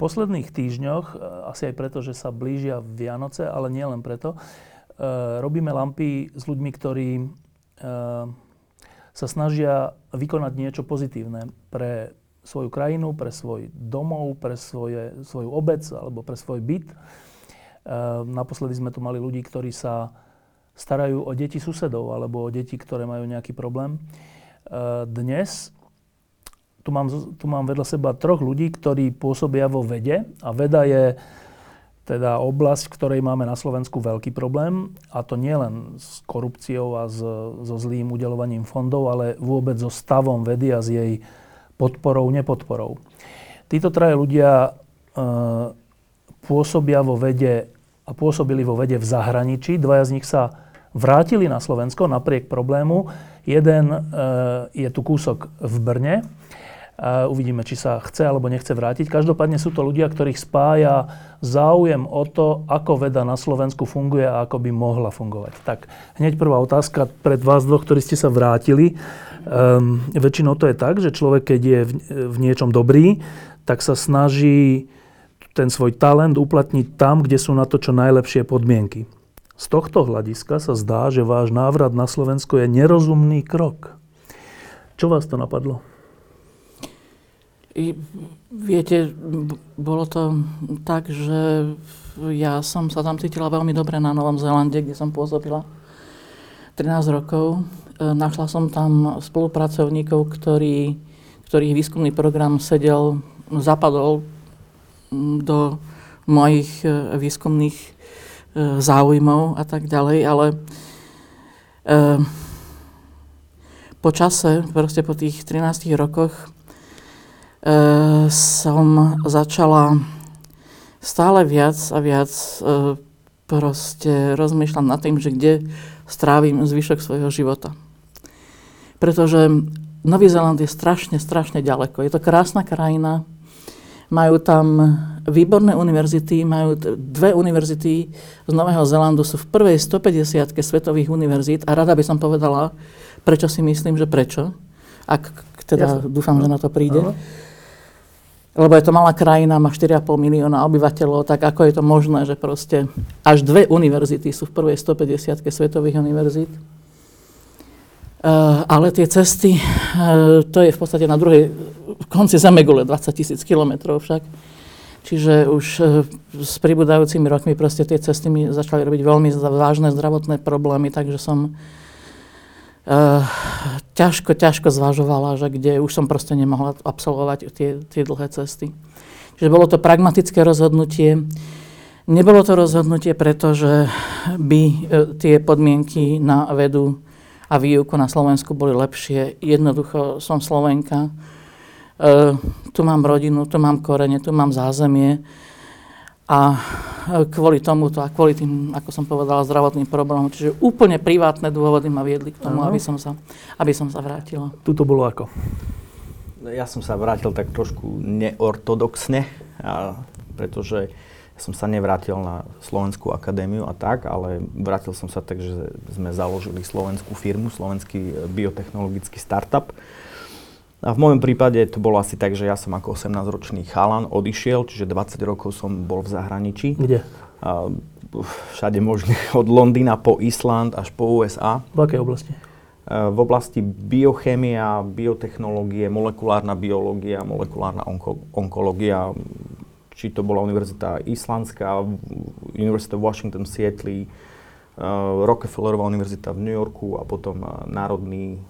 Posledných týždňoch, e, asi aj preto, že sa blížia Vianoce, ale nie len preto, e, robíme lampy s ľuďmi, ktorí e, sa snažia vykonať niečo pozitívne pre svoju krajinu, pre svoj domov, pre svoje, svoju obec alebo pre svoj byt. Naposledy sme tu mali ľudí, ktorí sa starajú o deti susedov alebo o deti, ktoré majú nejaký problém. Dnes tu mám, tu mám vedľa seba troch ľudí, ktorí pôsobia vo vede a veda je teda oblasť, v ktorej máme na Slovensku veľký problém a to nie len s korupciou a s, so zlým udelovaním fondov, ale vôbec so stavom vedy a s jej podporou, nepodporou. Títo traje ľudia e, pôsobia vo vede a pôsobili vo vede v zahraničí. Dvaja z nich sa vrátili na Slovensko napriek problému. Jeden e, je tu kúsok v Brne Uvidíme, či sa chce alebo nechce vrátiť. Každopádne sú to ľudia, ktorých spája záujem o to, ako veda na Slovensku funguje a ako by mohla fungovať. Tak hneď prvá otázka pred vás dvoch, ktorí ste sa vrátili. Um, väčšinou to je tak, že človek, keď je v, v niečom dobrý, tak sa snaží ten svoj talent uplatniť tam, kde sú na to čo najlepšie podmienky. Z tohto hľadiska sa zdá, že váš návrat na Slovensko je nerozumný krok. Čo vás to napadlo? Viete, bolo to tak, že ja som sa tam cítila veľmi dobre na Novom Zélande, kde som pôsobila 13 rokov. E, našla som tam spolupracovníkov, ktorí, ktorých výskumný program sedel, zapadol do mojich e, výskumných e, záujmov a tak ďalej, ale po čase, proste po tých 13 rokoch, som začala stále viac a viac e, proste rozmýšľať nad tým, že kde strávim zvyšok svojho života. Pretože Nový Zeland je strašne, strašne ďaleko. Je to krásna krajina, majú tam výborné univerzity, majú dve univerzity z Nového Zelandu, sú v prvej 150 svetových univerzít a rada by som povedala, prečo si myslím, že prečo. Ak teda Jasne. dúfam, že na to príde. Aha lebo je to malá krajina, má 4,5 milióna obyvateľov, tak ako je to možné, že proste až dve univerzity sú v prvej 150 svetových univerzít. Uh, ale tie cesty, uh, to je v podstate na druhej konci Zemegule, 20 tisíc kilometrov však. Čiže už uh, s pribúdajúcimi rokmi proste tie cesty mi začali robiť veľmi vážne zdravotné problémy, takže som uh, ťažko, ťažko zvažovala, že kde už som proste nemohla absolvovať tie, tie dlhé cesty. Čiže bolo to pragmatické rozhodnutie. Nebolo to rozhodnutie, pretože by uh, tie podmienky na vedu a výuku na Slovensku boli lepšie. Jednoducho som Slovenka. Uh, tu mám rodinu, tu mám korene, tu mám zázemie a kvôli tomuto a kvôli tým, ako som povedala, zdravotným problémom. Čiže úplne privátne dôvody ma viedli k tomu, aby som, sa, aby som sa vrátila. Tuto bolo ako? Ja som sa vrátil tak trošku neortodoxne, a, pretože som sa nevrátil na Slovenskú akadémiu a tak, ale vrátil som sa tak, že sme založili slovenskú firmu, slovenský biotechnologický startup, a v môjom prípade to bolo asi tak, že ja som ako 18-ročný chalan odišiel, čiže 20 rokov som bol v zahraničí. Kde? A, všade možne, od Londýna po Island až po USA. V akej oblasti? v oblasti biochémia, biotechnológie, molekulárna biológia, molekulárna onko- onkológia. Či to bola Univerzita Islandská, Univerzita Washington, Seattle, Eh, Rockefellerová univerzita v New Yorku a potom eh, Národný eh,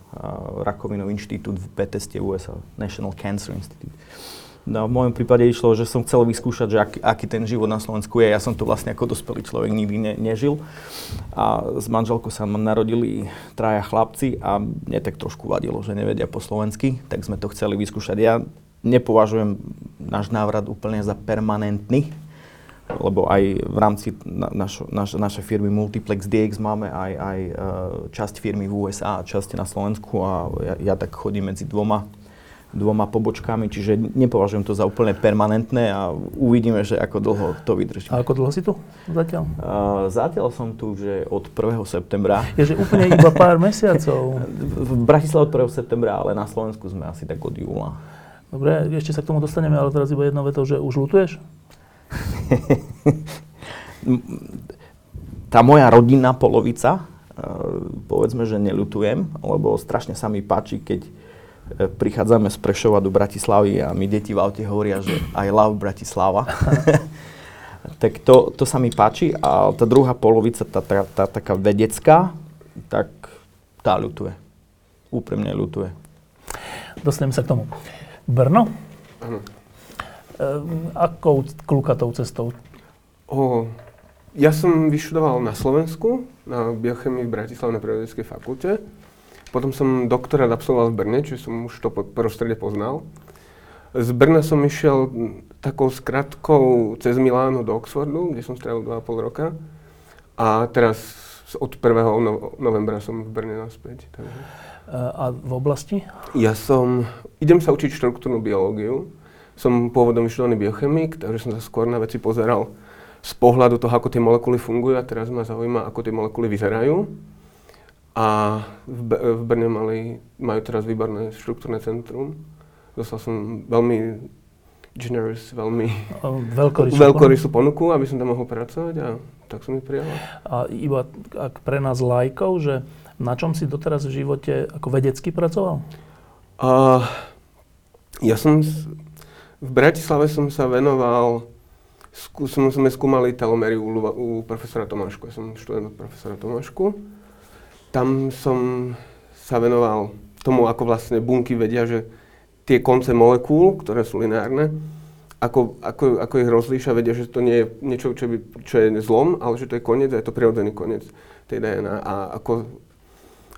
rakovinový inštitút v Bethesde USA, National Cancer Institute. No, v mojom prípade išlo, že som chcel vyskúšať, že aký, aký ten život na Slovensku je. Ja som to vlastne ako dospelý človek nikdy ne, nežil. A s manželkou sa narodili traja chlapci a mne tak trošku vadilo, že nevedia po slovensky, tak sme to chceli vyskúšať. Ja nepovažujem náš návrat úplne za permanentný, lebo aj v rámci na, naš, naš, našej firmy Multiplex DX máme aj, aj uh, časť firmy v USA a časť na Slovensku a ja, ja tak chodím medzi dvoma dvoma pobočkami, čiže nepovažujem to za úplne permanentné a uvidíme, že ako dlho to vydrží. A ako dlho si tu zatiaľ? Uh, zatiaľ som tu, že od 1. septembra. Je, že úplne iba pár mesiacov. V Bratislave od 1. septembra, ale na Slovensku sme asi tak od júla. Dobre, ešte sa k tomu dostaneme, ale teraz iba jedno vetou, že už lutuješ? Tá moja rodinná polovica, povedzme, že nelutujem, lebo strašne sa mi páči, keď E, prichádzame z Prešova do Bratislavy a mi deti v aute hovoria, že I love Bratislava. tak to, to sa mi páči. A tá druhá polovica, tá, tá, tá taká vedecká, tak tá ľutuje. Úprimne ľutuje. Dostaneme sa k tomu. Brno? Áno. Akou klukatou cestou? O, ja som vyštudoval na Slovensku, na biochemii v Bratislave na Prírodeckej fakulte. Potom som doktorát absolvoval v Brne, čiže som už to prostredie poznal. Z Brna som išiel takou skratkou cez Milánu do Oxfordu, kde som strávil 2,5 roka. A teraz od 1. No- novembra som v Brne naspäť. Takže. A v oblasti? Ja som, idem sa učiť štruktúrnu biológiu. Som pôvodom vyštudovaný biochemik, takže som sa skôr na veci pozeral z pohľadu toho, ako tie molekuly fungujú a teraz ma zaujíma, ako tie molekuly vyzerajú. A v, B- v Brne mali, majú teraz výborné štruktúrne centrum. Dostal som veľmi generous, veľmi veľkorysú, veľkorysú ponuku, aby som tam mohol pracovať a tak som ich prijal. A iba ak pre nás lajkov, že na čom si doteraz v živote ako vedecky pracoval? Uh, ja som, v Bratislave som sa venoval, skú, som, sme skúmali telomery u, u profesora Tomášku. Ja som študent profesora Tomášku tam som sa venoval tomu, ako vlastne bunky vedia, že tie konce molekúl, ktoré sú lineárne, ako, ako, ako ich rozlíša, vedia, že to nie je niečo, čo, by, čo je zlom, ale že to je koniec a je to prirodzený koniec tej DNA a ako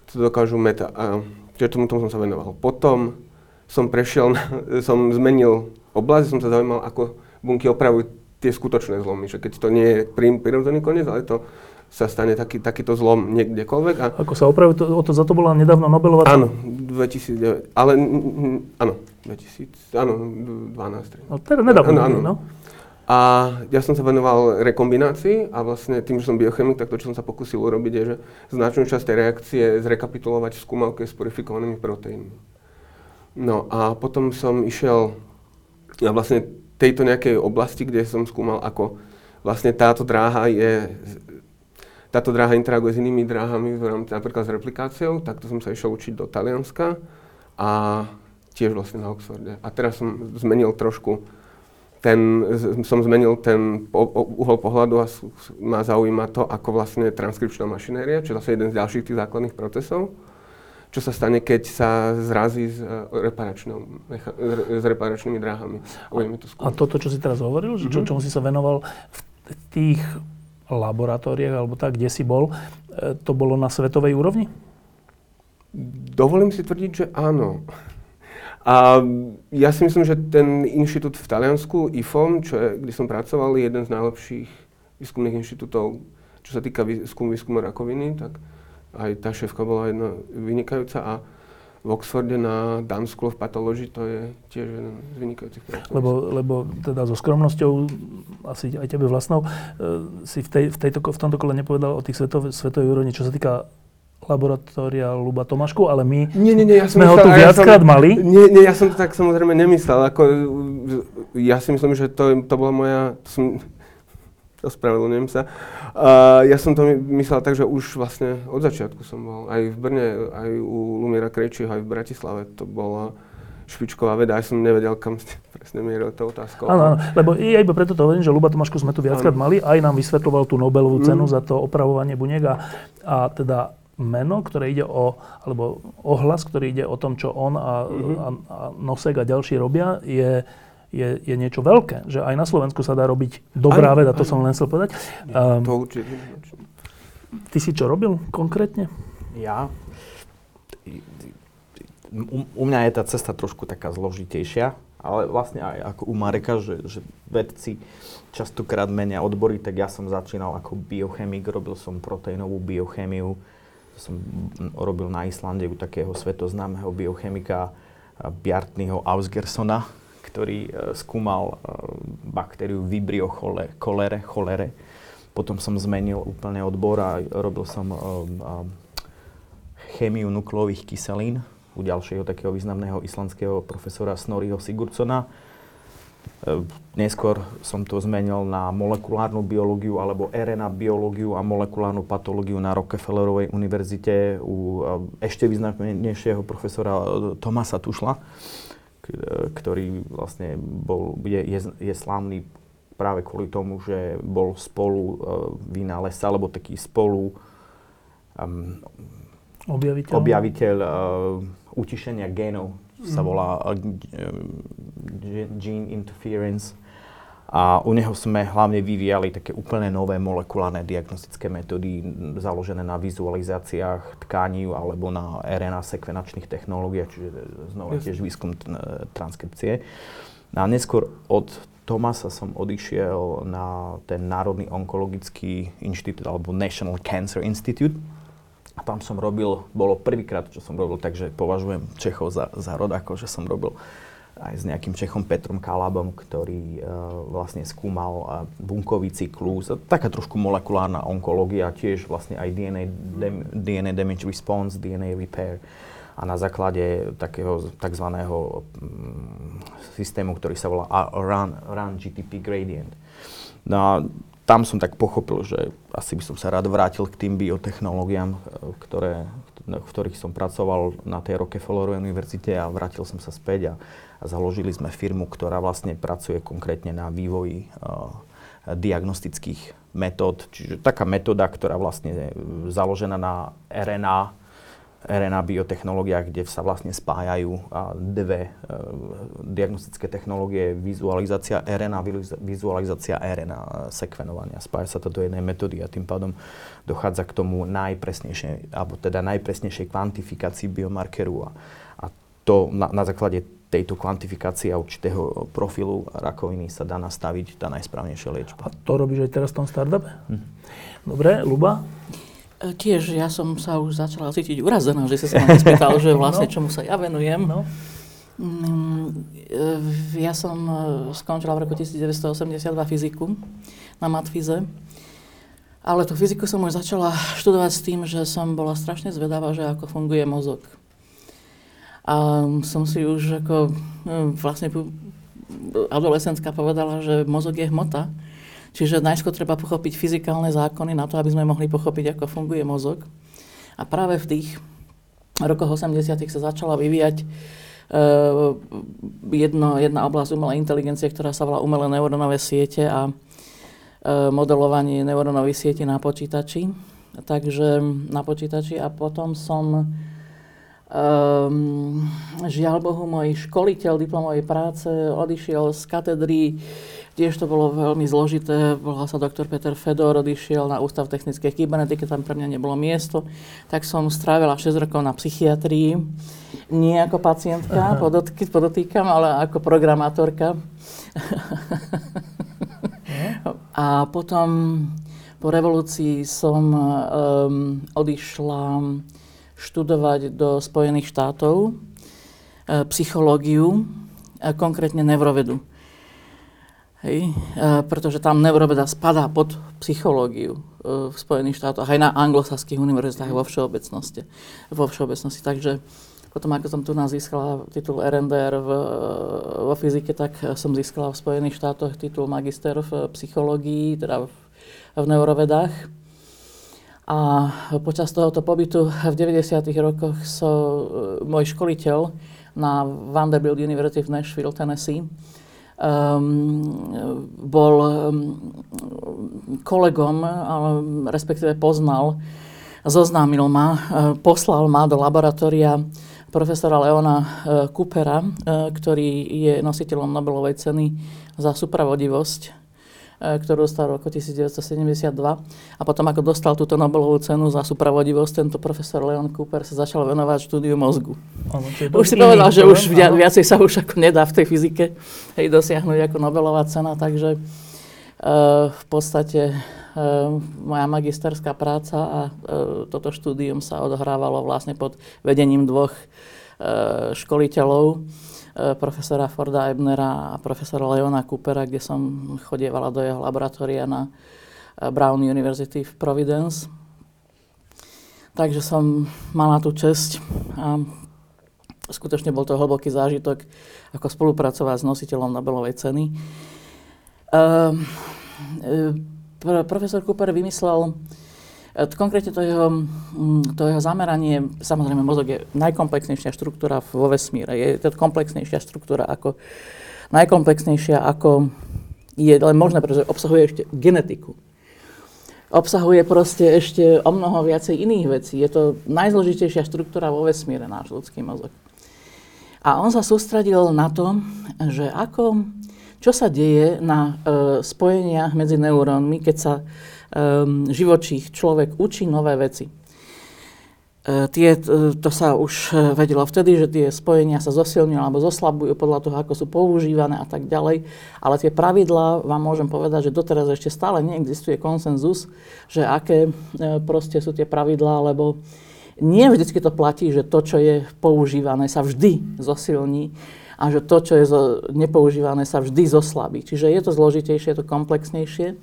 to dokážu meta. A čiže tomu, tomu som sa venoval. Potom som prešiel, som zmenil oblasť, som sa zaujímal, ako bunky opravujú tie skutočné zlomy, že keď to nie je prirodzený koniec, ale to sa stane taký, takýto zlom niekdekoľvek. A... Ako sa opravuje, to, o to, za to bola nedávno Nobelová Áno, 2009, ale áno, 2000, áno, 12. No teda nedávno, áno, áno. no. A ja som sa venoval rekombinácii a vlastne tým, že som biochemik, tak to, čo som sa pokusil urobiť, je, že značnú časť tej reakcie zrekapitulovať v skúmavke s purifikovanými proteínmi. No a potom som išiel vlastne tejto nejakej oblasti, kde som skúmal, ako vlastne táto dráha je táto dráha interaguje s inými dráhami, napríklad s replikáciou, takto som sa išiel učiť do Talianska a tiež vlastne na Oxforde. A teraz som zmenil trošku ten, som zmenil ten uhol pohľadu a ma zaujíma to, ako vlastne transkripčná mašinéria, čo je zase jeden z ďalších tých základných procesov, čo sa stane, keď sa zrazí s, e, s reparačnými dráhami. To a toto, čo si teraz hovoril, mm-hmm. čo, čomu si sa venoval v tých laboratóriách alebo tak, kde si bol, e, to bolo na svetovej úrovni? Dovolím si tvrdiť, že áno. A ja si myslím, že ten inštitút v Taliansku, IFOM, čo je, kde som pracoval, je jeden z najlepších výskumných inštitútov, čo sa týka výskumu, výskumu rakoviny, tak aj tá šéfka bola jedna vynikajúca a v Oxforde na Dunn School of Pathology, to je tiež jeden z vynikajúcich projektov. Lebo, lebo teda so skromnosťou, asi aj tebe vlastnou, e, si v, tej, v, tejto, v tomto kole nepovedal o tých svetov, svetovej úrovni, čo sa týka laboratória Luba Tomášku, ale my nie, nie, nie, ja sme myslel, ho tu viackrát ja mali. Nie, nie, ja som to tak samozrejme nemyslel. Ako, ja si myslím, že to, to bola moja... To som, ospravedlňujem sa. Uh, ja som to myslel tak, že už vlastne od začiatku som bol. Aj v Brne, aj u Lumiera Krejčího, aj v Bratislave. To bola špičková veda, aj som nevedel, kam ste presne mieril to otázkou. Áno, áno, lebo ja iba preto to hovorím, že Luba Tomášku sme tu viackrát mali, aj nám vysvetloval tú Nobelovú mm. cenu mm. za to opravovanie buniek a, a teda meno, ktoré ide o, alebo ohlas, ktorý ide o tom, čo on a, mm-hmm. a, a Nosek a ďalší robia, je je, je niečo veľké. Že aj na Slovensku sa dá robiť dobrá veda, to som len chcel povedať. Um, to určite. Ty si čo robil konkrétne? Ja? U, u mňa je tá cesta trošku taká zložitejšia, ale vlastne aj ako u Mareka, že, že vedci častokrát menia odbory, tak ja som začínal ako biochemik, robil som proteínovú biochemiu, som robil na Islande u takého svetoznámeho biochemika Bjartnyho Ausgersona, ktorý uh, skúmal uh, baktériu Vibrio cholere, cholere. Potom som zmenil úplne odbor a robil som uh, chémiu nukleových kyselín u ďalšieho takého významného islandského profesora Snorriho Sigurdsona. Neskôr som to zmenil na molekulárnu biológiu alebo RNA biológiu a molekulárnu patológiu na Rockefellerovej univerzite u ešte významnejšieho profesora Tomasa Tušla ktorý vlastne bol, je, je, je slávny práve kvôli tomu, že bol spolu uh, vynálezca, alebo taký spolu um, objaviteľ, objaviteľ uh, utišenia génov, mm. sa mhm. volá uh, gene interference a u neho sme hlavne vyvíjali také úplne nové molekulárne diagnostické metódy založené na vizualizáciách tkaní alebo na RNA sekvenačných technológiách, čiže znova tiež výskum transkripcie. A neskôr od Tomasa som odišiel na ten Národný onkologický inštitút alebo National Cancer Institute. A tam som robil, bolo prvýkrát, čo som robil, takže považujem Čechov za, za rodákov, že som robil aj s nejakým Čechom Petrom Kalabom, ktorý uh, vlastne skúmal uh, bunkový cyklus, taká trošku molekulárna onkológia, tiež vlastne aj DNA, dem, DNA damage response, DNA repair a na základe takého tzv. Um, systému, ktorý sa volá run, run GTP gradient. No a tam som tak pochopil, že asi by som sa rád vrátil k tým biotechnológiám, ktoré, v ktorých som pracoval na tej Rockefellerovej univerzite a vrátil som sa späť a a založili sme firmu, ktorá vlastne pracuje konkrétne na vývoji uh, diagnostických metód. Čiže taká metóda, ktorá vlastne je založená na RNA, RNA biotechnológiách, kde sa vlastne spájajú dve uh, diagnostické technológie, vizualizácia RNA, vizualizácia RNA sekvenovania. Spája sa to do jednej metódy a tým pádom dochádza k tomu najpresnejšej, alebo teda najpresnejšej kvantifikácii biomarkeru a, a to na, na základe tejto kvantifikácie a určitého profilu rakoviny sa dá nastaviť tá najsprávnejšia liečba. A to robíš aj teraz v tom startupe? Hm. Dobre, Luba? E, tiež ja som sa už začala cítiť urazená, že si sa ma spýtal, že vlastne no. čomu sa ja venujem. No. Mm, e, ja som e, skončila v roku 1982 fyziku na matfize. Ale tú fyziku som už začala študovať s tým, že som bola strašne zvedavá, že ako funguje mozog. A som si už ako no, vlastne adolescentka povedala, že mozog je hmota. Čiže najskôr treba pochopiť fyzikálne zákony na to, aby sme mohli pochopiť, ako funguje mozog. A práve v tých rokoch 80. sa začala vyvíjať uh, jedno, jedna oblasť umelej inteligencie, ktorá sa volá umelé neurónové siete a uh, modelovanie neurónových sietí na počítači. Takže na počítači a potom som Um, žiaľ Bohu, môj školiteľ diplomovej práce odišiel z katedry, tiež to bolo veľmi zložité, volal sa doktor Peter Fedor, odišiel na Ústav technickej kybernetiky, tam pre mňa nebolo miesto, tak som strávila 6 rokov na psychiatrii, nie ako pacientka, podotky, podotýkam, ale ako programátorka. A potom po revolúcii som um, odišla študovať do Spojených štátov e, psychológiu, e, konkrétne neurovedu. Hej, e, pretože tam neuroveda spadá pod psychológiu v Spojených štátoch, aj na anglosaských univerzitách vo všeobecnosti. Vo všeobecnosti. Takže potom, ako som tu nás získala titul RNDR v, vo fyzike, tak som získala v Spojených štátoch titul magister v psychológii, teda v, v neurovedách. A počas tohoto pobytu v 90. rokoch so, e, môj školiteľ na Vanderbilt University v Nashville, Tennessee, um, bol um, kolegom, respektíve poznal, zoznámil ma, uh, poslal ma do laboratória profesora Leona uh, Coopera, ktorý je nositeľom Nobelovej ceny za supravodivosť ktorú dostal v roku 1972. A potom, ako dostal túto Nobelovú cenu za supravodivosť, tento profesor Leon Cooper sa začal venovať štúdiu mozgu. Ano, už si povedal, že už via, viacej sa už ako nedá v tej fyzike hej, dosiahnuť ako Nobelová cena, takže uh, v podstate uh, moja magisterská práca a uh, toto štúdium sa odohrávalo vlastne pod vedením dvoch školiteľov E, profesora Forda Ebnera a profesora Leona Coopera, kde som chodievala do jeho laboratória na e, Brown University v Providence. Takže som mala tú česť a skutočne bol to hlboký zážitok, ako spolupracovať s nositeľom Nobelovej ceny. Uh, profesor Cooper vymyslel konkrétne to jeho, to jeho zameranie, samozrejme mozog je najkomplexnejšia štruktúra vo vesmíre. Je to komplexnejšia štruktúra ako, najkomplexnejšia ako je len možné, pretože obsahuje ešte genetiku. Obsahuje proste ešte o mnoho viacej iných vecí. Je to najzložitejšia štruktúra vo vesmíre, náš ľudský mozog. A on sa sústredil na to, že ako, čo sa deje na e, spojeniach medzi neurónmi, keď sa um, živočích človek učí nové veci. Uh, tie, to sa už e, vedelo vtedy, že tie spojenia sa zosilňujú alebo zoslabujú podľa toho, ako sú používané a tak ďalej. Ale tie pravidlá, vám môžem povedať, že doteraz ešte stále neexistuje konsenzus, že aké uh, proste sú tie pravidlá, lebo nie vždycky to platí, že to, čo je používané, sa vždy zosilní a že to, čo je nepoužívané, sa vždy zoslabí. Čiže je to zložitejšie, je to komplexnejšie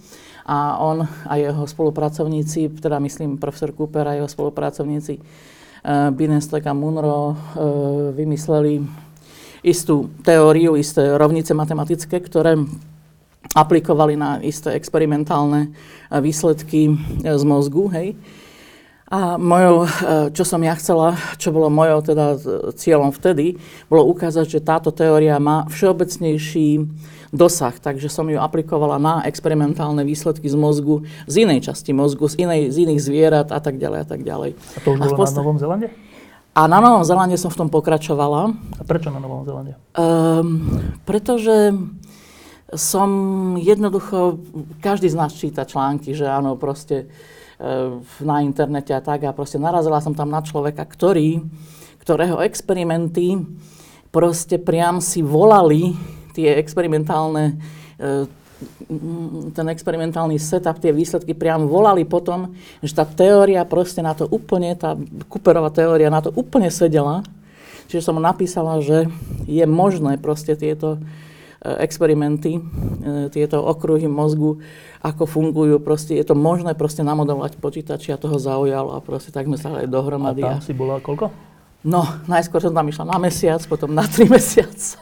a on a jeho spolupracovníci, teda myslím profesor Cooper a jeho spolupracovníci uh, Binestek a Munro uh, vymysleli istú teóriu, isté rovnice matematické, ktoré aplikovali na isté experimentálne uh, výsledky z mozgu, hej. A mojou, čo som ja chcela, čo bolo mojou teda cieľom vtedy, bolo ukázať, že táto teória má všeobecnejší dosah, takže som ju aplikovala na experimentálne výsledky z mozgu, z inej časti mozgu, z, inej, z iných zvierat a tak ďalej a tak ďalej. A to už bolo post- na Novom Zelande? A na Novom Zelande som v tom pokračovala. A prečo na Novom Zelande? Um, pretože som jednoducho, každý z nás číta články, že áno, proste uh, na internete a tak a proste narazila som tam na človeka, ktorý, ktorého experimenty proste priam si volali tie experimentálne e, ten experimentálny setup, tie výsledky priamo volali potom, že tá teória proste na to úplne, tá Cooperová teória na to úplne sedela. Čiže som napísala, že je možné proste tieto e, experimenty, e, tieto okruhy mozgu, ako fungujú, proste je to možné proste namodelovať počítači a toho zaujalo a proste tak sme sa aj dohromady. A tam si bola koľko? No, najskôr som tam išla na mesiac, potom na tri mesiace.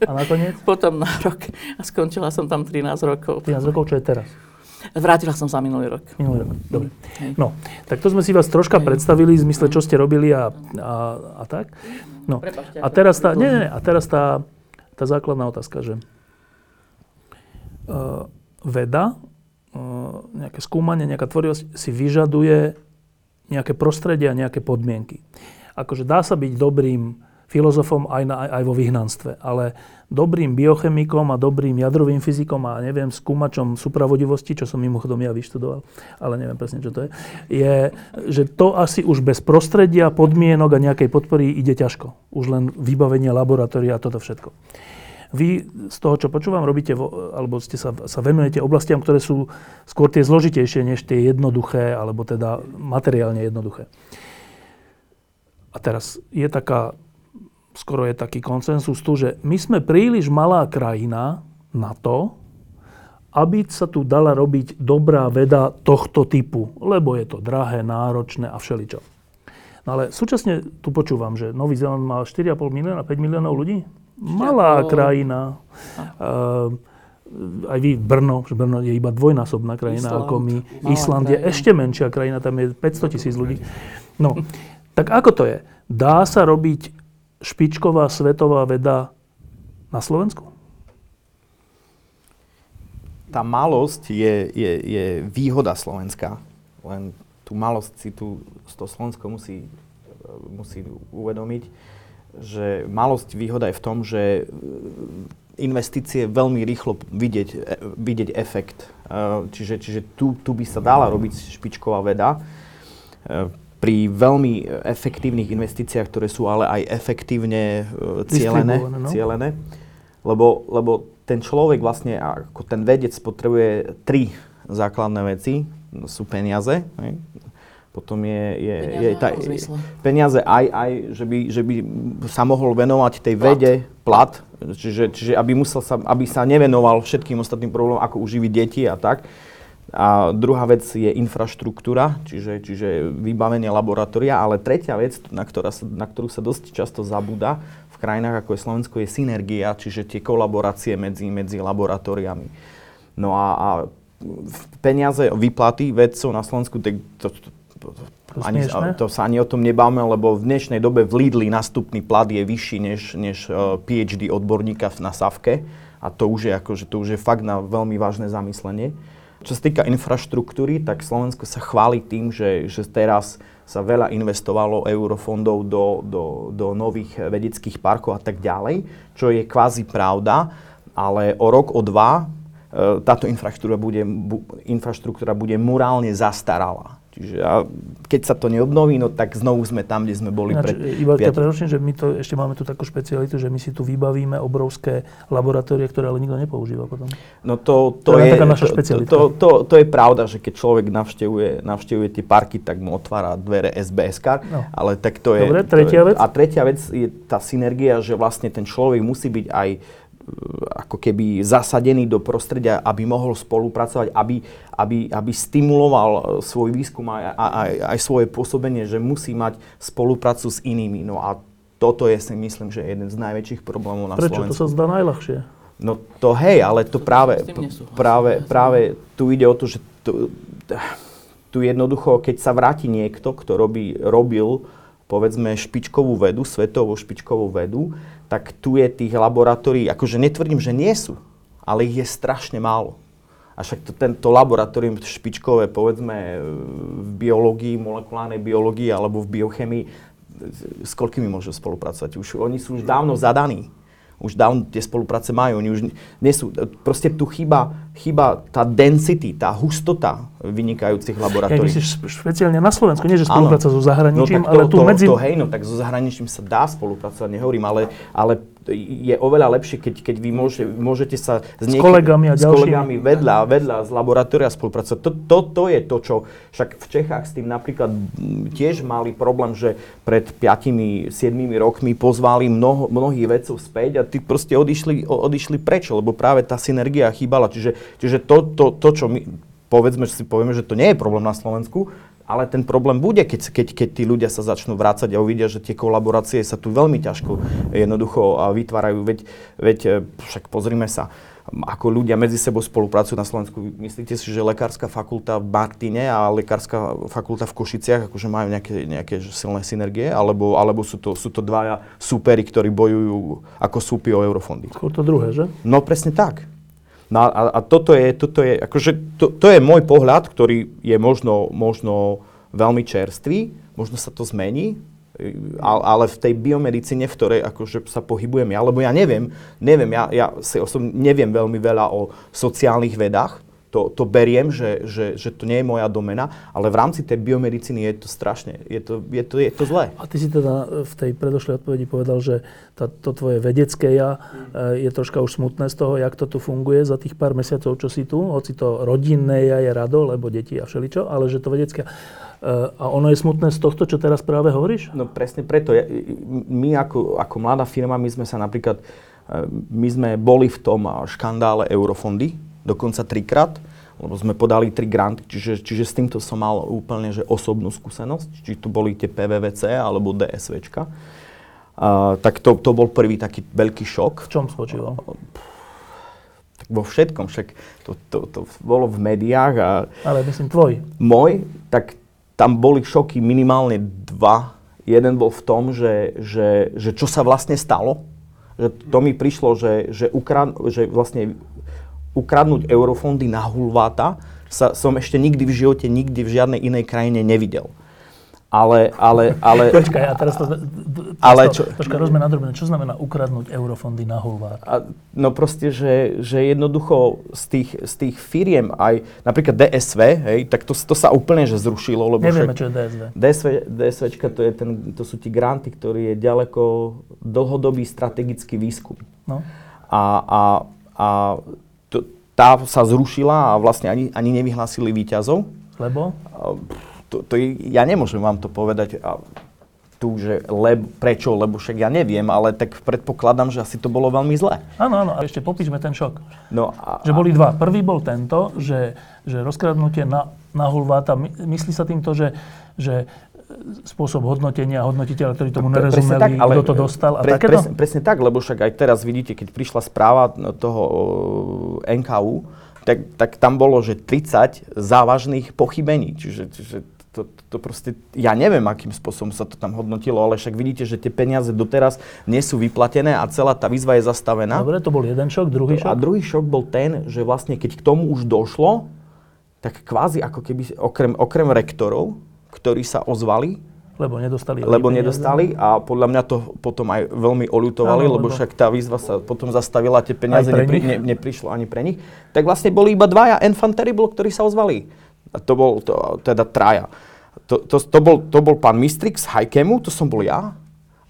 A nakoniec? potom na rok. A skončila som tam 13 rokov. 13 rokov, čo je teraz? Vrátila som sa minulý rok. Minulý rok, dobre. Hej. No, tak to sme si vás troška Hej. predstavili v zmysle, čo ste robili a, a, a tak. No, Prepašte, a teraz tá, nie, nie, a teraz tá, tá základná otázka, že uh, veda, uh, nejaké skúmanie, nejaká tvorivosť si vyžaduje nejaké prostredie a nejaké podmienky akože dá sa byť dobrým filozofom aj, na, aj vo vyhnanstve, ale dobrým biochemikom a dobrým jadrovým fyzikom a neviem, skúmačom supravodivosti, čo som mimochodom ja vyštudoval, ale neviem presne, čo to je, je, že to asi už bez prostredia, podmienok a nejakej podpory ide ťažko. Už len vybavenie laboratória a toto všetko. Vy z toho, čo počúvam, robíte, vo, alebo ste sa, sa venujete oblastiam, ktoré sú skôr tie zložitejšie, než tie jednoduché, alebo teda materiálne jednoduché. A teraz je taká, skoro je taký konsensus tu, že my sme príliš malá krajina na to, aby sa tu dala robiť dobrá veda tohto typu, lebo je to drahé, náročné a všeličo. No ale súčasne tu počúvam, že Nový Zeland má 4,5 milióna, 5 miliónov ľudí. Malá krajina. Uh, aj vy, Brno, že Brno je iba dvojnásobná krajina Island. ako my. Island krajina. je ešte menšia krajina, tam je 500 tisíc ľudí. No, tak ako to je? Dá sa robiť špičková svetová veda na Slovensku? Tá malosť je, je, je výhoda Slovenska. Len tú malosť si tu, to Slovensko musí musí uvedomiť, že malosť výhoda je v tom, že e, investície veľmi rýchlo vidieť, e, vidieť efekt. E, čiže, čiže tu, tu by sa dala robiť špičková veda pri veľmi efektívnych investíciách, ktoré sú ale aj efektívne cielené, no? cielené lebo, lebo ten človek vlastne, ako ten vedec potrebuje tri základné veci. Sú peniaze, potom je, je, peniaze, je tá, peniaze aj, aj že, by, že by sa mohol venovať tej plat. vede, plat, čiže, čiže aby, musel sa, aby sa nevenoval všetkým ostatným problémom, ako uživiť deti a tak. A druhá vec je infraštruktúra, čiže, čiže vybavenie laboratória, ale tretia vec, na, ktorá sa, na ktorú sa dosť často zabúda v krajinách ako je Slovensko, je synergia, čiže tie kolaborácie medzi, medzi laboratóriami. No a, a peniaze, výplaty vedcov na Slovensku, tak to, to, to, ani, to sa ani o tom nebáme, lebo v dnešnej dobe v Lidli nastupný plat je vyšší než, než e, PhD odborníka na Savke. A to už je, akože, to už je fakt na veľmi vážne zamyslenie. Čo sa týka infraštruktúry, tak Slovensko sa chváli tým, že, že teraz sa veľa investovalo eurofondov do, do, do nových vedeckých parkov a tak ďalej, čo je kvázi pravda, ale o rok, o dva e, táto infraštruktúra bude, bu, infraštruktúra bude morálne zastaralá. Čiže a keď sa to neobnoví, no tak znovu sme tam, kde sme boli Ináč, pred Iba ťa preruším, že my to ešte máme tu takú špecialitu, že my si tu vybavíme obrovské laboratórie, ktoré ale nikto nepoužíva potom. No to, to, to je, taká naša špecialita. To, to, to, to je pravda, že keď človek navštevuje, navštevuje tie parky, tak mu otvára dvere SBS no. ale tak to je... Dobre, tretia vec? A tretia vec je tá synergia, že vlastne ten človek musí byť aj ako keby zasadený do prostredia, aby mohol spolupracovať, aby, aby, aby stimuloval e, svoj výskum a aj, aj svoje pôsobenie, že musí mať spoluprácu s inými. No a toto je si myslím, že jeden z najväčších problémov na Prečo? Slovensku. Prečo? To sa zdá najľahšie. No to hej, ale to práve, práve, práve tu ide o to, že tu, tu jednoducho, keď sa vráti niekto, kto robí, robil povedzme špičkovú vedu, svetovú špičkovú vedu, tak tu je tých laboratórií, akože netvrdím, že nie sú, ale ich je strašne málo. A však to, tento laboratórium špičkové, povedzme v biológii, molekulárnej biológii alebo v biochemii, s koľkými môžu spolupracovať? Už, oni sú už dávno zadaní už dávno tie spolupráce majú. Oni už nie sú, proste tu chýba, chýba tá density, tá hustota vynikajúcich laboratórií. Ja myslíš špeciálne na Slovensku, nie že spolupráca so zahraničím, no, ale tu to, medzi... To, hej, no tak so zahraničím sa dá spolupracovať, nehovorím, ale, ale je oveľa lepšie, keď, keď vy môže, môžete sa s, niekým, s kolegami a s kolegami vedľa, vedľa z laboratória spolupracovať. To, to, to je to, čo však v Čechách s tým napríklad tiež mali problém, že pred 5-7 rokmi pozvali mnoho, mnohých vedcov späť a tí proste odišli, odišli preč, lebo práve tá synergia chýbala. Čiže, čiže to, to, to, čo my povedzme, že si povieme, že to nie je problém na Slovensku, ale ten problém bude, keď, keď, keď tí ľudia sa začnú vrácať a uvidia, že tie kolaborácie sa tu veľmi ťažko jednoducho vytvárajú. Veď, veď e, však pozrime sa, ako ľudia medzi sebou spolupracujú na Slovensku. Myslíte si, že lekárska fakulta v Martine a lekárska fakulta v Košiciach akože majú nejaké, nejaké silné synergie? Alebo, alebo sú, to, sú to dvaja súperi, ktorí bojujú ako súpy o eurofondy? Skôr to druhé, že? No presne tak. No a, a toto je, toto je, akože to, to je môj pohľad, ktorý je možno, možno veľmi čerstvý, možno sa to zmení, ale v tej biomedicíne, v ktorej akože sa pohybujem ja, lebo ja neviem, neviem, ja, ja si osobne neviem veľmi veľa o sociálnych vedách, to, to beriem, že, že, že to nie je moja domena, ale v rámci tej biomedicíny je to strašne, je to, je to, je to zlé. A ty si teda v tej predošlej odpovedi povedal, že tá, to tvoje vedecké ja mm. je troška už smutné z toho, jak to tu funguje za tých pár mesiacov, čo si tu, hoci to rodinné ja je rado, lebo deti a všeličo, ale že to vedecké eh, a ono je smutné z tohto, čo teraz práve hovoríš? No presne preto. My ako, ako mladá firma, my sme sa napríklad, eh, my sme boli v tom škandále eurofondy, dokonca trikrát, lebo sme podali tri granty, čiže, čiže s týmto som mal úplne že osobnú skúsenosť, či tu boli tie PVVC alebo DSVčka. Uh, tak to, to bol prvý taký veľký šok. V čom spočíval? tak vo všetkom, však to, to, to bolo v médiách. A Ale myslím tvoj. Môj, tak tam boli šoky minimálne dva. Jeden bol v tom, že, že, že čo sa vlastne stalo. Že to mi prišlo, že, že, ukran, že vlastne ukradnúť eurofondy na hulváta sa, som ešte nikdy v živote, nikdy v žiadnej inej krajine nevidel. Ale, ale, ale... Počkaj, a teraz to, ale čo, čo- troška rozme nadrobené. Čo znamená ukradnúť eurofondy na hulvár? A, no proste, že, že jednoducho z tých, z tých firiem aj napríklad DSV, hej, tak to, to sa úplne že zrušilo, lebo Nevieme, však čo je DSV. DSV, DSVčka to, je ten, to sú tí granty, ktorý je ďaleko dlhodobý strategický výskum. No. A, a, a tá sa zrušila a vlastne ani, ani nevyhlásili výťazov. Lebo? To, to, ja nemôžem vám to povedať tu, že leb, prečo, lebo však ja neviem, ale tak predpokladám, že asi to bolo veľmi zlé. Áno, áno. A ešte popíšme ten šok. No a, Že boli dva. Prvý bol tento, že, že rozkradnutie na, na hulváta, my, myslí sa týmto, že, že spôsob hodnotenia hodnotiteľa, ktorí tomu nerozumeli, ale kto to dostal a pre, takéto? presne, presne tak, lebo však aj teraz vidíte, keď prišla správa toho NKU, tak, tak tam bolo, že 30 závažných pochybení. Čiže, čiže to, to proste, ja neviem, akým spôsobom sa to tam hodnotilo, ale však vidíte, že tie peniaze doteraz nie sú vyplatené a celá tá výzva je zastavená. Dobre, to bol jeden šok, druhý A šok. druhý šok bol ten, že vlastne keď k tomu už došlo, tak kvázi ako keby okrem, okrem rektorov, ktorí sa ozvali, Lebo nedostali. lebo nedostali a podľa mňa to potom aj veľmi oľutovali, lebo lebo- však tá výzva sa potom zastavila, tie peniaze nepri, ne, neprišlo ani pre nich. Tak vlastne boli iba dvaja enfant terrible, ktorí sa ozvali. A to bol to, teda traja. To, to, to, bol, to bol pán Mistrix z Hajkemu, to som bol ja.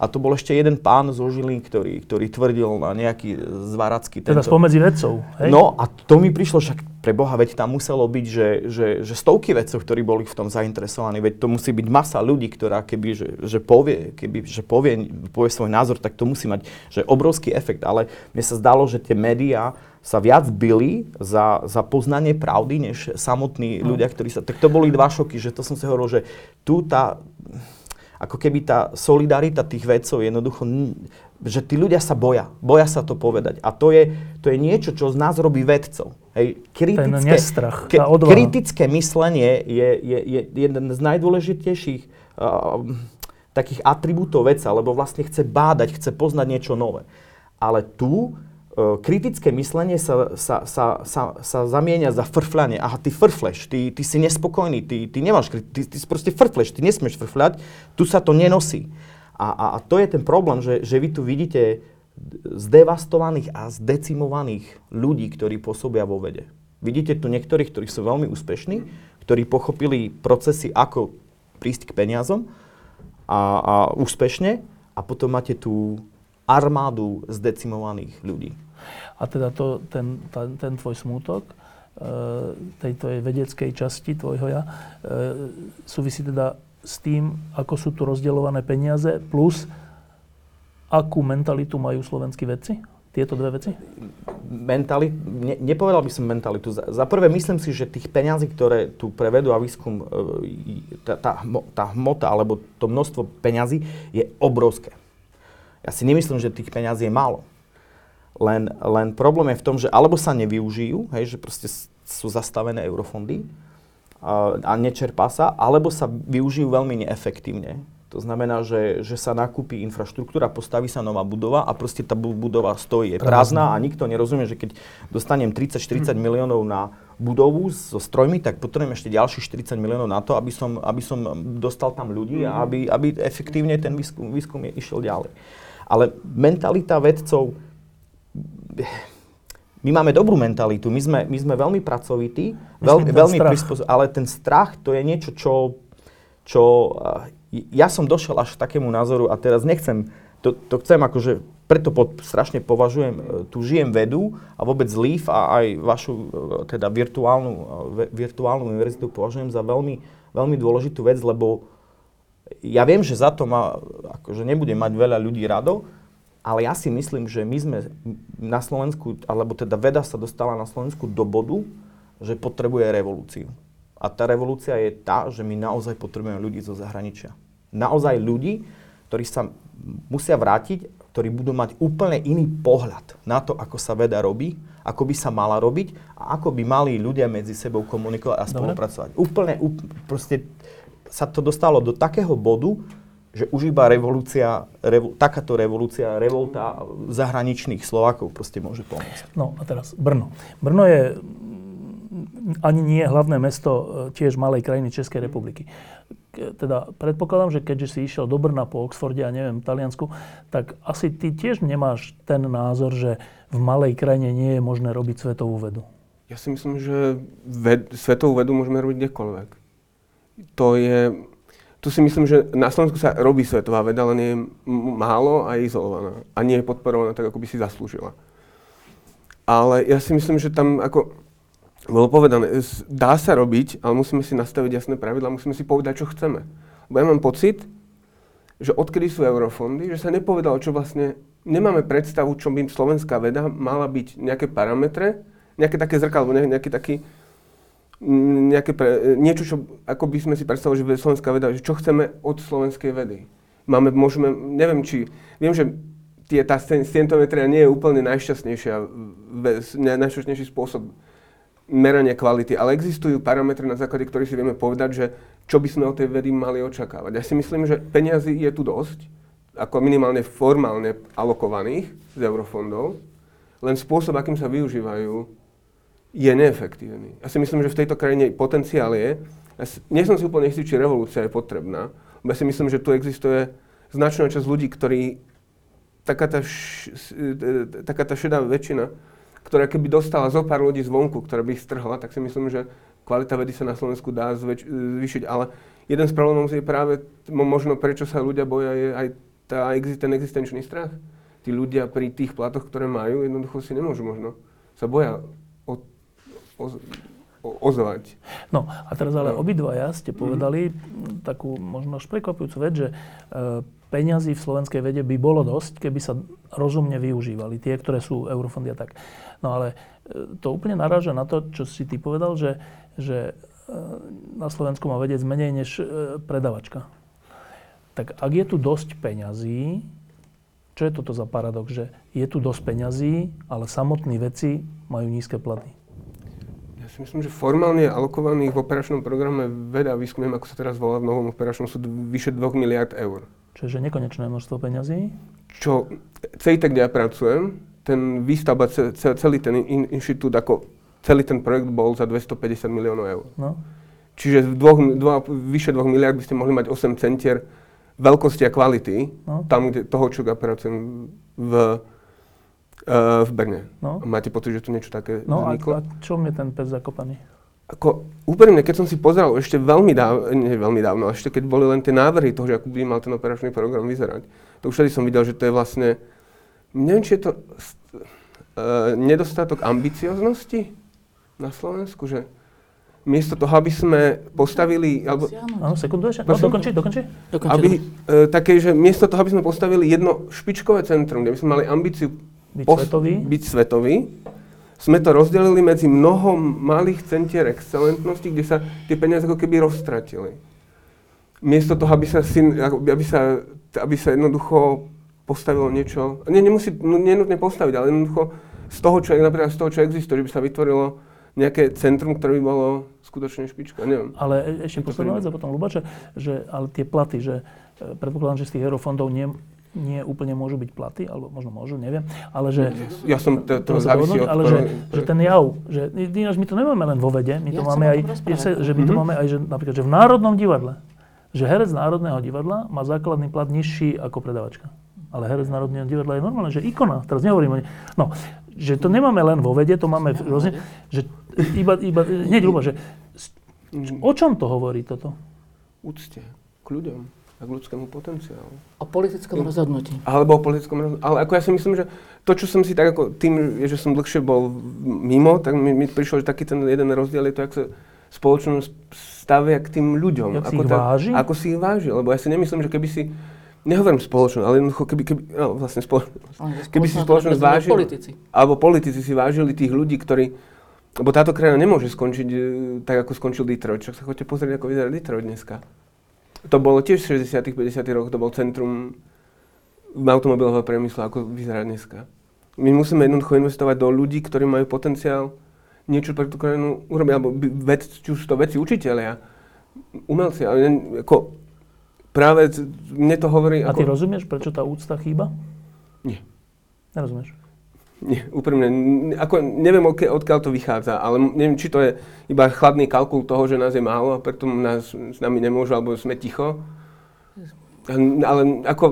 A to bol ešte jeden pán zo Žilín, ktorý, ktorý tvrdil na nejaký zvaracký Teda tento... spomedzi vedcov, hej? No a to mi prišlo však pre Boha, veď tam muselo byť, že, že, že stovky vedcov, ktorí boli v tom zainteresovaní, veď to musí byť masa ľudí, ktorá keby, že, že povie, keby, že povie, povie svoj názor, tak to musí mať že obrovský efekt, ale mne sa zdalo, že tie médiá sa viac bili za, za poznanie pravdy, než samotní No. ľudia, ktorí sa... Tak to boli dva šoky, že to som si hovoril, že tu tá ako keby tá solidarita tých vedcov jednoducho, že tí ľudia sa boja. Boja sa to povedať. A to je, to je niečo, čo z nás robí vedcov. Hej, kritické, nestrach, tá odvaha. kritické myslenie je, je, je jeden z najdôležitejších uh, takých atribútov vedca, lebo vlastne chce bádať, chce poznať niečo nové. Ale tu kritické myslenie sa, sa, sa, sa, sa zamieňa za frfľanie. Aha, ty frfleš, ty, ty si nespokojný, ty, ty nemáš, ty, ty proste frfleš, ty nesmieš frfľať, tu sa to nenosí. A, a, a to je ten problém, že, že vy tu vidíte zdevastovaných a zdecimovaných ľudí, ktorí pôsobia vo vede. Vidíte tu niektorých, ktorí sú veľmi úspešní, ktorí pochopili procesy, ako prísť k peniazom a, a úspešne a potom máte tú armádu zdecimovaných ľudí. A teda to, ten, tá, ten tvoj smútok, e, tejto vedeckej časti tvojho ja, e, súvisí teda s tým, ako sú tu rozdeľované peniaze, plus akú mentalitu majú slovenskí vedci? Tieto dve veci? Mentali, ne, nepovedal by som mentalitu. Za, za prvé, myslím si, že tých peňazí, ktoré tu pre vedu a výskum, e, tá, tá, tá hmota alebo to množstvo peňazí je obrovské. Ja si nemyslím, že tých peňazí je málo. Len, len problém je v tom, že alebo sa nevyužijú, hej, že proste sú zastavené eurofondy a, a nečerpá sa, alebo sa využijú veľmi neefektívne. To znamená, že, že sa nakúpi infraštruktúra, postaví sa nová budova a proste tá bu- budova stojí, je prázdna a nikto nerozumie, že keď dostanem 30-40 miliónov na budovu so strojmi, tak potrebujem ešte ďalších 40 miliónov na to, aby som, aby som dostal tam ľudí a aby, aby efektívne ten výskum, výskum išiel ďalej. Ale mentalita vedcov, my máme dobrú mentalitu, my sme, my sme veľmi pracovití, ten veľmi strach. prispôsob, ale ten strach to je niečo, čo, čo eh, ja som došiel až k takému názoru a teraz nechcem, to, to chcem akože, preto pod, strašne považujem, eh, tu žijem vedu a vôbec LEAF a aj vašu eh, teda virtuálnu, virtuálnu univerzitu považujem za veľmi, veľmi dôležitú vec, lebo ja viem, že za to ma, akože nebudem mať veľa ľudí rado, ale ja si myslím, že my sme na Slovensku, alebo teda veda sa dostala na Slovensku do bodu, že potrebuje revolúciu. A tá revolúcia je tá, že my naozaj potrebujeme ľudí zo zahraničia. Naozaj ľudí, ktorí sa musia vrátiť, ktorí budú mať úplne iný pohľad na to, ako sa veda robí, ako by sa mala robiť a ako by mali ľudia medzi sebou komunikovať a Dobre. spolupracovať. Úplne, úp- proste sa to dostalo do takého bodu, že už iba revolúcia, revo, takáto revolúcia, revolta zahraničných Slovákov proste môže pomôcť. No a teraz Brno. Brno je mm, ani nie hlavné mesto e, tiež malej krajiny Českej republiky. ke- teda predpokladám, že keďže si išiel do Brna po Oxforde a neviem, Taliansku, tak asi ty tiež nemáš ten názor, že v malej krajine nie je možné robiť svetovú vedu. Ja si myslím, že ved, svetovú vedu môžeme robiť kdekoľvek. To je, tu si myslím, že na Slovensku sa robí svetová veda, len je málo a je izolovaná. A nie je podporovaná tak, ako by si zaslúžila. Ale ja si myslím, že tam ako bolo povedané, dá sa robiť, ale musíme si nastaviť jasné pravidlá, musíme si povedať, čo chceme. Lebo ja mám pocit, že odkedy sú eurofondy, že sa nepovedalo, čo vlastne, nemáme predstavu, čo by slovenská veda mala byť nejaké parametre, nejaké také zrkadlo, ne- nejaký taký, nejaké pre, niečo, čo, ako by sme si predstavili, že slovenská veda, že čo chceme od slovenskej vedy. Máme, môžeme, neviem, či, viem, že tie, tá scientometria nie je úplne najšťastnejšia, najšťastnejší spôsob merania kvality, ale existujú parametre, na základe ktorých si vieme povedať, že čo by sme od tej vedy mali očakávať. Ja si myslím, že peniazy je tu dosť, ako minimálne formálne alokovaných z eurofondov, len spôsob, akým sa využívajú, je neefektívny. Ja si myslím, že v tejto krajine potenciál je. Ja si, nie som si úplne istý, či revolúcia je potrebná, ja si myslím, že tu existuje značná časť ľudí, ktorí, taká tá, š, s- e, taká tá šedá väčšina, ktorá keby dostala zo pár ľudí zvonku, ktorá by ich strhla, tak si myslím, že kvalita vedy sa na Slovensku dá zväč- zvýšiť. Ale jeden z problémov je práve mo- možno, prečo sa ľudia boja, je aj tá, ten existenčný strach. Tí ľudia pri tých platoch, ktoré majú, jednoducho si nemôžu možno. Sa boja o, ozvať. No a teraz ale No. obidvaja ste povedali mm, takú možno až prekvapujúcu vec, že e, peňazí v slovenskej vede by bolo dosť, keby sa rozumne využívali, tie, ktoré sú eurofondy a tak. No ale e, to úplne naráža na to, čo si ty povedal, že, že e, na Slovensku má vedec menej než e, predavačka. Tak ak je tu dosť peňazí, čo je toto za paradox, že je tu dosť peňazí, ale samotní veci majú nízke platy? Si myslím, že formálne alokovaných v operačnom programe veda a výskum, ako sa teraz volá v novom operačnom, sú vyše 2 miliard eur. Čiže nekonečné množstvo peňazí. Čo CIT, kde ja pracujem, ten výstavba, ce- ce- celý ten in, inštitút, ako celý ten projekt bol za 250 miliónov eur. No. Čiže v dvoch, dva, vyše 2 miliard by ste mohli mať 8 centier veľkosti a kvality, No. tam, kde toho, čo ja pracujem v, uh, v Brne. No. Máte pocit, že tu niečo také No a, vzniklo? a čom je ten pes zakopaný? Ako, úprimne, keď som si pozeral ešte veľmi dávno, nie veľmi dávno, ešte keď boli len tie návrhy toho, že ako by mal ten operačný program vyzerať, to už vtedy som videl, že to je vlastne, neviem, či je to uh, nedostatok ambicioznosti na Slovensku, že miesto toho, aby sme postavili, alebo Áno, sekundu ešte. No, dokonči, dokonči. Dokončil. aby, uh, také, že miesto toho, aby sme postavili jedno špičkové centrum, kde by sme mali ambíciu Byť pos- svetový. byť svetový, sme to rozdelili medzi mnoho malých centier excelentnosti, kde sa tie peniaze ako keby roztratili. Miesto toho, aby sa, syn, aby sa, aby sa jednoducho postavilo niečo, nie, nemusí no, nenutne postaviť, ale jednoducho z toho, čo napríklad z toho, čo existuje, že by sa vytvorilo nejaké centrum, ktoré by bolo skutočne špička, neviem. Ale e- ešte posledná vec a potom Luba, že, ale tie platy, že e, predpokladám, že z tých eurofondov nie úplne môžu byť platy, alebo možno môžu, neviem, ale že... Ja som, to, to, závisí od... ale že, že ten jav, že ináč my to nemáme len vo vede, my to Ja máme aj, že, že my to Mhm. máme aj, že napríklad, že v Národnom divadle, že herec Národného divadla má základný plat nižší ako predavačka. Ale herec Národného divadla je normálne, že ikona, teraz nehovorím o ne- No, že to nemáme len vo vede, to máme rôzne, že iba, iba, hneď že o čom to hovorí toto? úcte k ľuďom a k ľudskému potenciálu. O politickom rozhodnutí. Alebo o politickom roz... Ale ako ja si myslím, že to, čo som si tak ako tým, že som dlhšie bol mimo, tak mi, mi prišlo, že taký ten jeden rozdiel je to, ako sa spoločnosť stavia k tým ľuďom. Jak si ako ich váži? Ako si ich váži. Lebo ja si nemyslím, že keby si, nehovorím spoločnosť, ale jednoducho keby, keby no vlastne spoločnosť. Keby si spoločnosť vážil- Politici. Alebo politici si vážili tých ľudí, ktorí... Lebo táto krajina nemôže skončiť e, tak, ako skončil Detroit. Však sa chodite pozrieť, ako vyzerá Detroit dneska. To bolo tiež v 60 50 rokoch, to bol centrum automobilového priemyslu, ako vyzerá dneska. My musíme jednoducho investovať do ľudí, ktorí majú potenciál niečo pre tú krajinu urobiť, alebo ved, či už to veci učiteľia, umelci, ale ako práve mne to hovorí A ty ako... rozumieš, prečo tá úcta chýba? Nie. Nerozumieš? Nie, úprimne, ako neviem, odkiaľ, to vychádza, ale neviem, či to je iba chladný kalkul toho, že nás je málo a preto nás s nami nemôžu, alebo sme ticho. Ale ako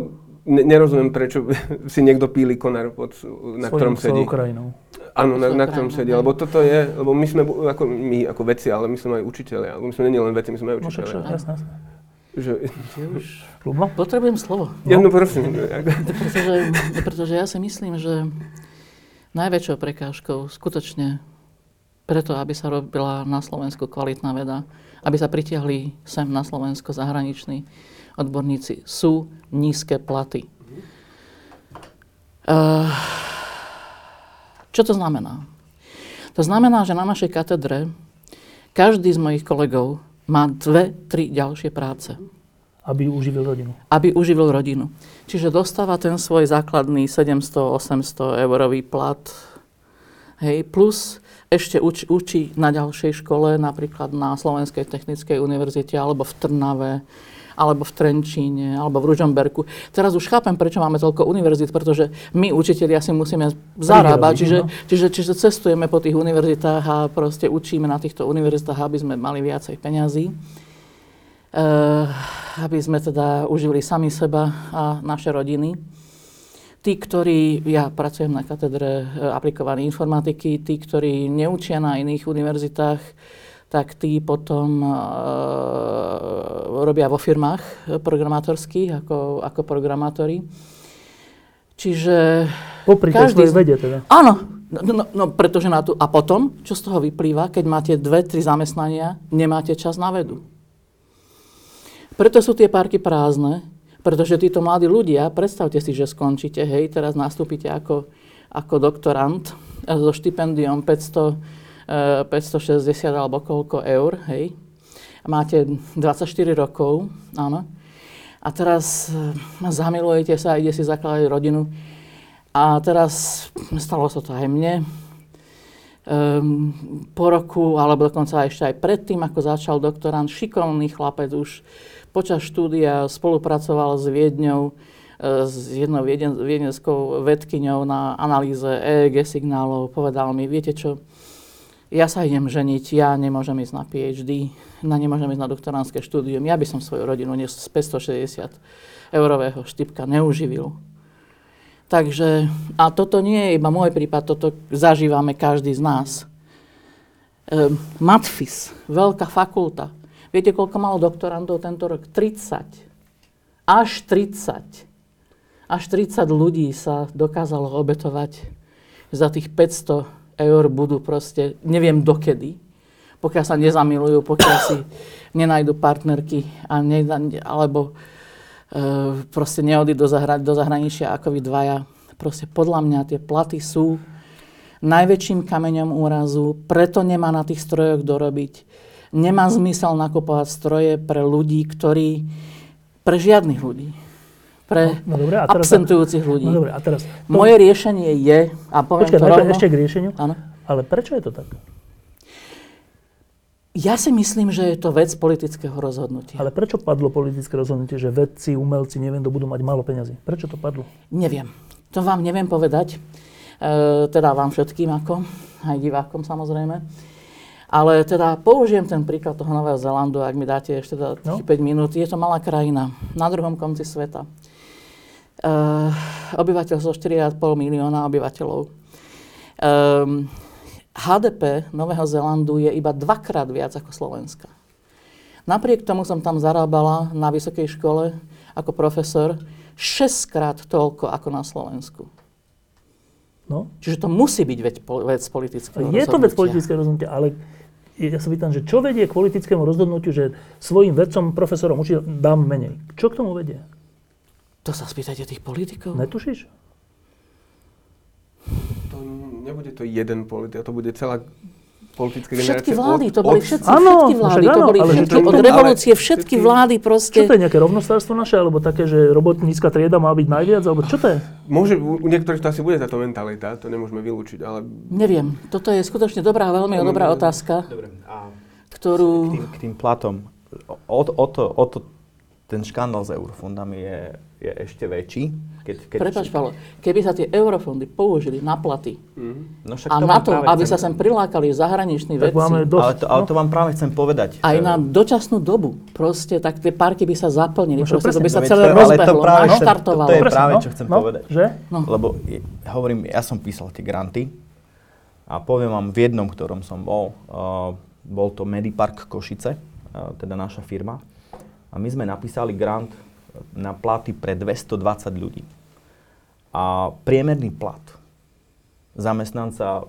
ne- nerozumiem, prečo si niekto píli konár, pod, na ktorom sedí. svojou krajinou. Áno, na, na ktorom sedí, lebo toto je, lebo my sme, ako, my ako vedci, ale my sme aj učiteľia, lebo my sme nie len vedci, my sme aj No však, učiteľia. jasné, jasné. Že, Ľubo? Potrebujem slovo. ja, no prosím, Pretože, pretože ja si myslím, že najväčšou prekážkou skutočne preto, aby sa robila na Slovensku kvalitná veda, aby sa pritiahli sem na Slovensko zahraniční odborníci, sú nízke platy. Uh, čo to znamená? To znamená, že na našej katedre každý z mojich kolegov má dve, tri ďalšie práce Aby uživil rodinu. aby uživil rodinu. Čiže dostáva ten svoj základný 700-800 eurový plat, hej, plus ešte uč, učí na ďalšej škole, napríklad na Slovenskej technickej univerzite, alebo v Trnave, alebo v Trenčíne, alebo v Ružomberku. Teraz už chápem, prečo máme toľko univerzít, pretože my, učitelia, si musíme zarábať, čiže, no. čiže, čiže cestujeme po tých univerzitách a proste učíme na týchto univerzitách, aby sme mali viacej peňazí. Eh, aby sme teda užili sami seba a naše rodiny. Tí, ktorí, ja pracujem na katedre eh, aplikovanej informatiky, tí, ktorí neučia na iných univerzitách, tak tí potom uh, robia vo firmách programátorských ako, ako programátori. Čiže Popri tej Každý z- vede teda. Áno, no, no, no pretože na to... A potom, čo z toho vyplýva, keď máte dve, tri zamestnania, nemáte čas na vedu. Preto sú tie parky prázdne, pretože títo mladí ľudia, predstavte si, že skončíte, hej, teraz nastúpite ako, ako doktorant so štipendiom 500, eh, 560 alebo koľko eur, hej. Máte 24 rokov, áno. A teraz eh, zamilujete sa, ide si zakladať rodinu. A teraz stalo sa to aj mne. Um, po roku, alebo dokonca ešte aj predtým, ako začal doktorant, šikovný chlapec už počas štúdia spolupracoval s Viedňou, e, s jednou vieden- viedenskou vedkyňou na analýze EEG signálov. Povedal mi, viete čo, ja sa idem ženiť, ja nemôžem ísť na PhD, na nemôžem ísť na doktorantské štúdium, ja by som svoju rodinu z 560 eurového štipka neuživil. Takže, a toto nie je iba môj prípad, toto zažívame každý z nás. E, Matfis, veľká fakulta. Viete, koľko malo doktorantov tento rok? 30. Až 30. Až 30 ľudí sa dokázalo obetovať. Za tých 500 eur budú proste, neviem dokedy, pokiaľ sa nezamilujú, pokiaľ si nenajdu partnerky, a ne, alebo e, proste neodídu do, zahra, do zahraničia ako vy dvaja. Proste podľa mňa tie platy sú najväčším kameňom úrazu, preto nemá na tých strojoch dorobiť. Nemá zmysel nakupovať stroje pre ľudí, ktorí, pre žiadnych ľudí, pre No, no dobre, a teraz... absentujúcich ľudí. No dobre, a teraz... Moje riešenie je, a poviem Počkaj, to rovno, ešte k riešeniu. Áno. Ale prečo je to tak? Ja si myslím, že je to vec politického rozhodnutia. Ale prečo padlo politické rozhodnutie, že vedci, umelci, neviem, kto budú mať málo peňazí? Prečo to padlo? Neviem. To vám neviem povedať. E, teda vám všetkým ako, aj divákom samozrejme. Ale teda použijem ten príklad toho Nového Zelandu, ak mi dáte ešte teda No. 5 minút. Je to malá krajina na druhom konci sveta. E, obyvateľstvo 4,5 milióna obyvateľov. Ehm, HDP Nového Zelandu je iba dvakrát viac ako Slovenska. Napriek tomu som tam zarábala na vysokej škole ako profesor 6 krát toľko ako na Slovensku. No, Čiže to musí byť vec, vec politického je to vec politického rozhodnutia, ale ja sa pýtam, že čo vedie k politickému rozhodnutiu, že svojim vedcom, profesorom, učiteľom dám menej? Čo k tomu vedie? To sa spýtajte tých politikov. Netušíš? To nebude to jeden politik, to bude celá politická Všetky generácia. vlády, od- to boli od- všetci, Áno, všetky no vlády, však to áno, boli ale všetky, to- od revolúcie všetky všetky- vlády Čo proste. to je nejaké rovnostárstvo naše, alebo také, že robotnícka trieda má byť najviac, alebo čo to je? Môže, u niektorých to asi bude táto mentalita, to nemôžeme vylúčiť, ale Neviem, toto je skutočne dobrá, veľmi dobrá otázka, Dobre, a k ktorú... tým, k tým platom. O, o, to, o to ten škandál s eurofondami je, je ešte väčší. Keď, keď Prepač, Paolo, keby sa tie eurofondy použili na platy no však a to na to, aby chcem- sa sem prilákali zahraniční Tak vedci, máme dosť. ale to, ale no. to vám práve chcem povedať. aj E, na dočasnú dobu, proste, tak tie parky by sa zaplnili, No proste to by sa celé to- to rozbehlo, naštartovalo. to je Presne, práve, no, čo chcem no, povedať. Že? No. Lebo je- hovorím, ja som písal tie granty a poviem vám v jednom, ktorom som bol, uh, bol to Medipark Košice, uh, teda naša firma. A my sme napísali grant na platy pre 220 ľudí. A priemerný plat zamestnanca,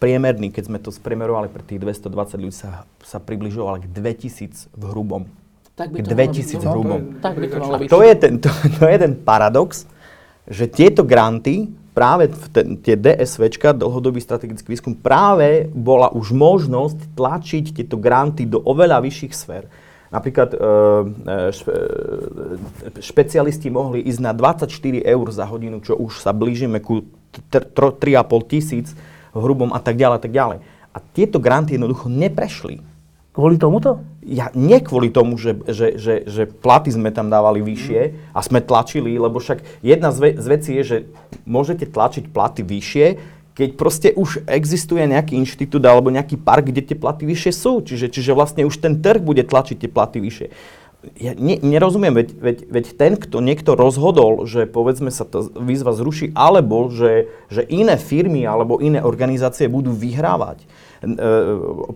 priemerný, keď sme to spriemerovali pre tých 220 ľudí, sa, sa približoval k 2000 v hrubom. Tak by K to malo 2000 byť. v No, hrubom. Tak by to malo byť. To je ten, to, to je ten paradox, že tieto granty, práve v ten, tie DSVčka, dlhodobý strategický výskum, práve bola už možnosť tlačiť tieto granty do oveľa vyšších sfér. Napríklad e, e, špe, e, špecialisti mohli ísť na 24 eur za hodinu, čo už sa blížime ku tr- tr- 3,5 tisíc hrubom a tak ďalej, a tak ďalej. A tieto granty jednoducho neprešli. Kvôli tomuto? Ja nie kvôli tomu, že, že, že, že platy sme tam dávali vyššie a sme tlačili, lebo však jedna z, ve- z vecí je, že môžete tlačiť platy vyššie, keď proste už existuje nejaký inštitút alebo nejaký park, kde tie platy vyššie sú. Čiže, čiže vlastne už ten trh bude tlačiť tie platy vyššie. Ja ne, nerozumiem, veď, veď, veď ten, kto niekto rozhodol, že povedzme sa tá výzva zruší, alebo že, že iné firmy alebo iné organizácie budú vyhrávať e,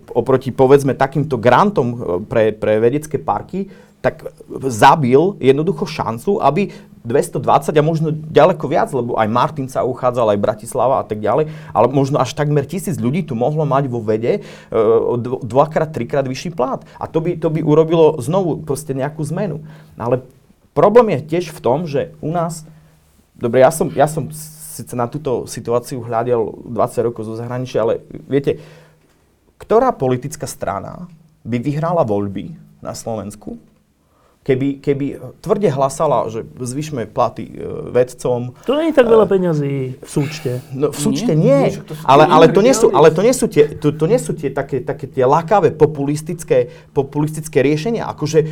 oproti povedzme takýmto grantom e, pre, pre vedecké parky, tak zabil jednoducho šancu, aby 220 a možno ďaleko viac, lebo aj Martin sa uchádzal, aj Bratislava a tak ďalej, ale možno až takmer tisíc ľudí tu mohlo mať vo vede e, dv- dvakrát, trikrát vyšší plát. A to by, to by urobilo znovu proste nejakú zmenu. Ale problém je tiež v tom, že u nás, dobre, ja som, ja som síce na túto situáciu hľadel 20 rokov zo zahraničia, ale viete, ktorá politická strana by vyhrala voľby na Slovensku, keby, keby tvrde hlasala, že zvyšme platy e, vedcom, To nie je tak veľa peňazí v súčte. No v súčte Nie? nie, Nie, to ale, ale, to nie sú, ale to nie sú tie, to, to nie sú tie také, také tie lakavé populistické, populistické riešenia, akože e,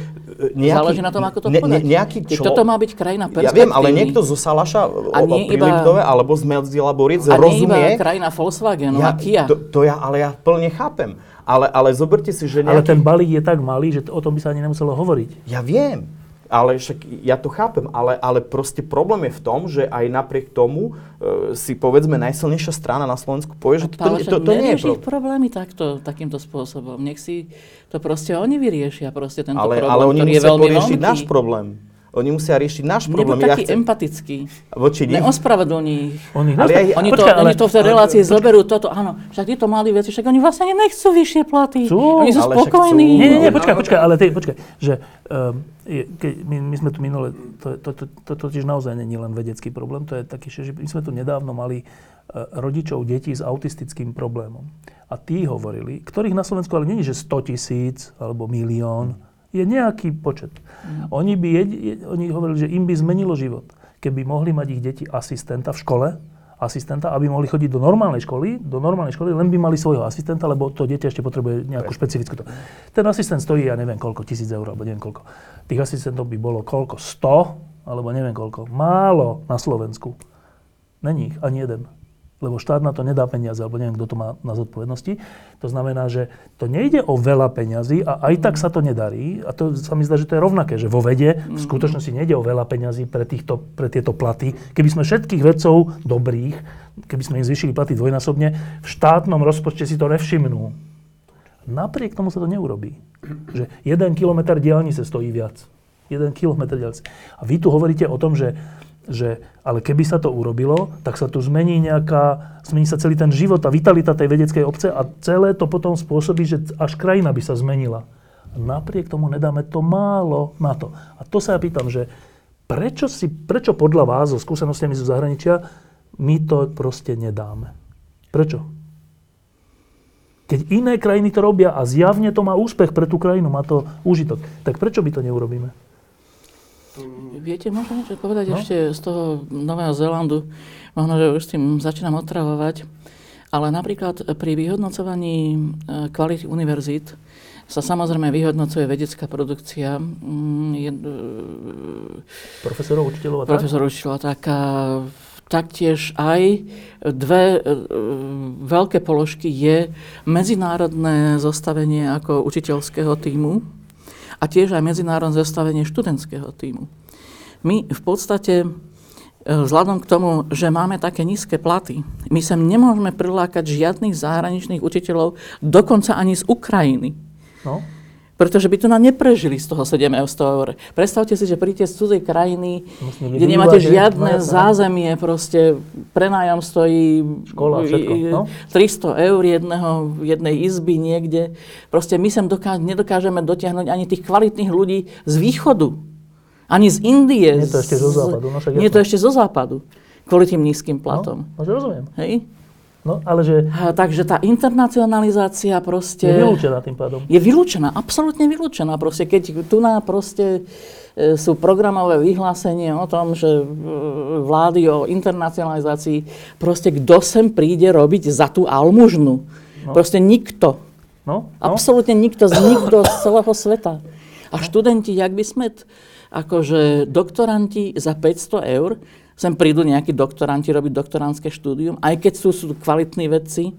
nejaký... Záleží na tom, ako to ne, ne, nejaký Keď čo, toto má byť krajina Ja viem, ale perspektívy. niekto zo Salaša, A o, Priliptove, alebo z Melzdila Boriec A nie iba rozumie... krajina Volkswagenu ja, a Kia. to, to ja, ale ja plne chápem. Ale, ale zoberte si, že Ale nejaký... ten balík je tak malý, že o tom by sa ani nemuselo hovoriť. Ja viem, ale však ja to chápem, ale, ale proste problém je v tom, že aj napriek tomu e, si povedzme najsilnejšia strana na Slovensku povie, že to, Pále, to, to, to nie je nerieši ich problém. problémy takto, takýmto spôsobom. Nech si to proste oni vyriešia, proste tento Ale, problém, ale oni ktorý je veľmi poriešiť veľký. náš problém. Oni musia riešiť náš problém. Nebuď Ja taký chcem, empatický. voči nim. Neospravedlní ich. On ich Ale nastav- aj- Oni, to, Počkaj, ale- oni to v tej relácii zoberú toto, áno, však títo mladí veci, však oni vlastne ani nechcú vyššie platy. Chcú, oni sú ale spokojní. chcú. Nie, nie, nie, No, počkaj, no, počkaj, ale ty, počkaj, že um, je, keď my, my sme tu minule, to, to, to, to totiž naozaj nie je len vedecký problém, to je taký, že my sme tu nedávno mali uh, rodičov detí s autistickým problémom. A tí hovorili, ktorých na Slovensku ale nie je, že 100 tisíc alebo milión, je nejaký počet. Oni, by jedi, je, oni hovorili, že im by zmenilo život, keby mohli mať ich deti asistenta v škole, asistenta, aby mohli chodiť do normálnej školy, do normálnej školy, len by mali svojho asistenta, lebo to dieťa ešte potrebuje nejakú špecifickú. To. Ten asistent stojí, ja neviem koľko, tisíc eur, alebo neviem koľko. Tých asistentov by bolo koľko? 100? Alebo neviem koľko. Málo na Slovensku. Není ich ani jeden. Lebo štát na to nedá peniaze, alebo neviem, kto to má na zodpovednosti. To znamená, že to nejde o veľa peňazí a aj tak sa to nedarí. A to sa mi zdá, že to je rovnaké, že vo vede v skutočnosti nejde o veľa peňazí pre, týchto, pre tieto platy. Keby sme všetkých vedcov dobrých, keby sme im zvýšili platy dvojnásobne, v štátnom rozpočte si to nevšimnú. Napriek tomu sa to neurobí. Že jeden kilometr diálnice stojí viac. Jeden kilometr diálnice. A vy tu hovoríte o tom, že, že ale keby sa to urobilo, tak sa tu zmení nejaká, zmení sa celý ten život a vitalita tej vedeckej obce a celé to potom spôsobí, že až krajina by sa zmenila. Napriek tomu nedáme to málo na to. A to sa ja pýtam, že prečo, si, prečo podľa vás so skúsenostiami zo zahraničia my to proste nedáme? Prečo? Keď iné krajiny to robia a zjavne to má úspech pre tú krajinu, má to úžitok, tak prečo by to neurobíme? Viete, možno niečo povedať No. ešte z toho Nového Zélandu. Možno, že už s tým začínam otravovať. Ale napríklad pri vyhodnocovaní e, kvality univerzít sa samozrejme vyhodnocuje vedecká produkcia. mm, Je, e, Profesorov, učiteľov a tak? profesor učiteľa, tak a taktiež aj dve e, veľké položky je medzinárodné zostavenie ako učiteľského týmu a tiež aj medzinárodné zostavenie študentského týmu. My v podstate e, vzhľadom k tomu, že máme také nízke platy, my sem nemôžeme prilákať žiadnych zahraničných učiteľov, dokonca ani z Ukrajiny. No, Pretože by tu na neprežili z toho 7 eur. Predstavte si, že príjete z cudzej krajiny, Musíte kde nemáte žiadne no zázemie, proste prenájom stojí Škola, všetko, no. 300 eur jedného, jednej izby niekde. Proste my sem doká- nedokážeme dotiahnuť ani tých kvalitných ľudí z východu. Ani z Indie. Nie je to ešte zo západu, no Nie to ešte zo západu. Kvôli tým nízkym platom. No, no, že rozumiem. Hej? No, ale že takže tá internacionalizácia proste... je vylúčená tým pádom. Je vylúčená, absolútne vylúčená. Proste, keď tu na proste e, sú programové vyhlásenie o tom, že e, vlády o internacionalizácii, proste kto sem príde robiť za tú almužnu? No. Proste nikto. No, no. Absolútne nikto z nikto z celého sveta. A študenti, jak by sme, t- akože doktoranti za 500 eur, sem prídu nejakí doktoranti robiť doktorantské štúdium, aj keď sú, sú kvalitní vedci,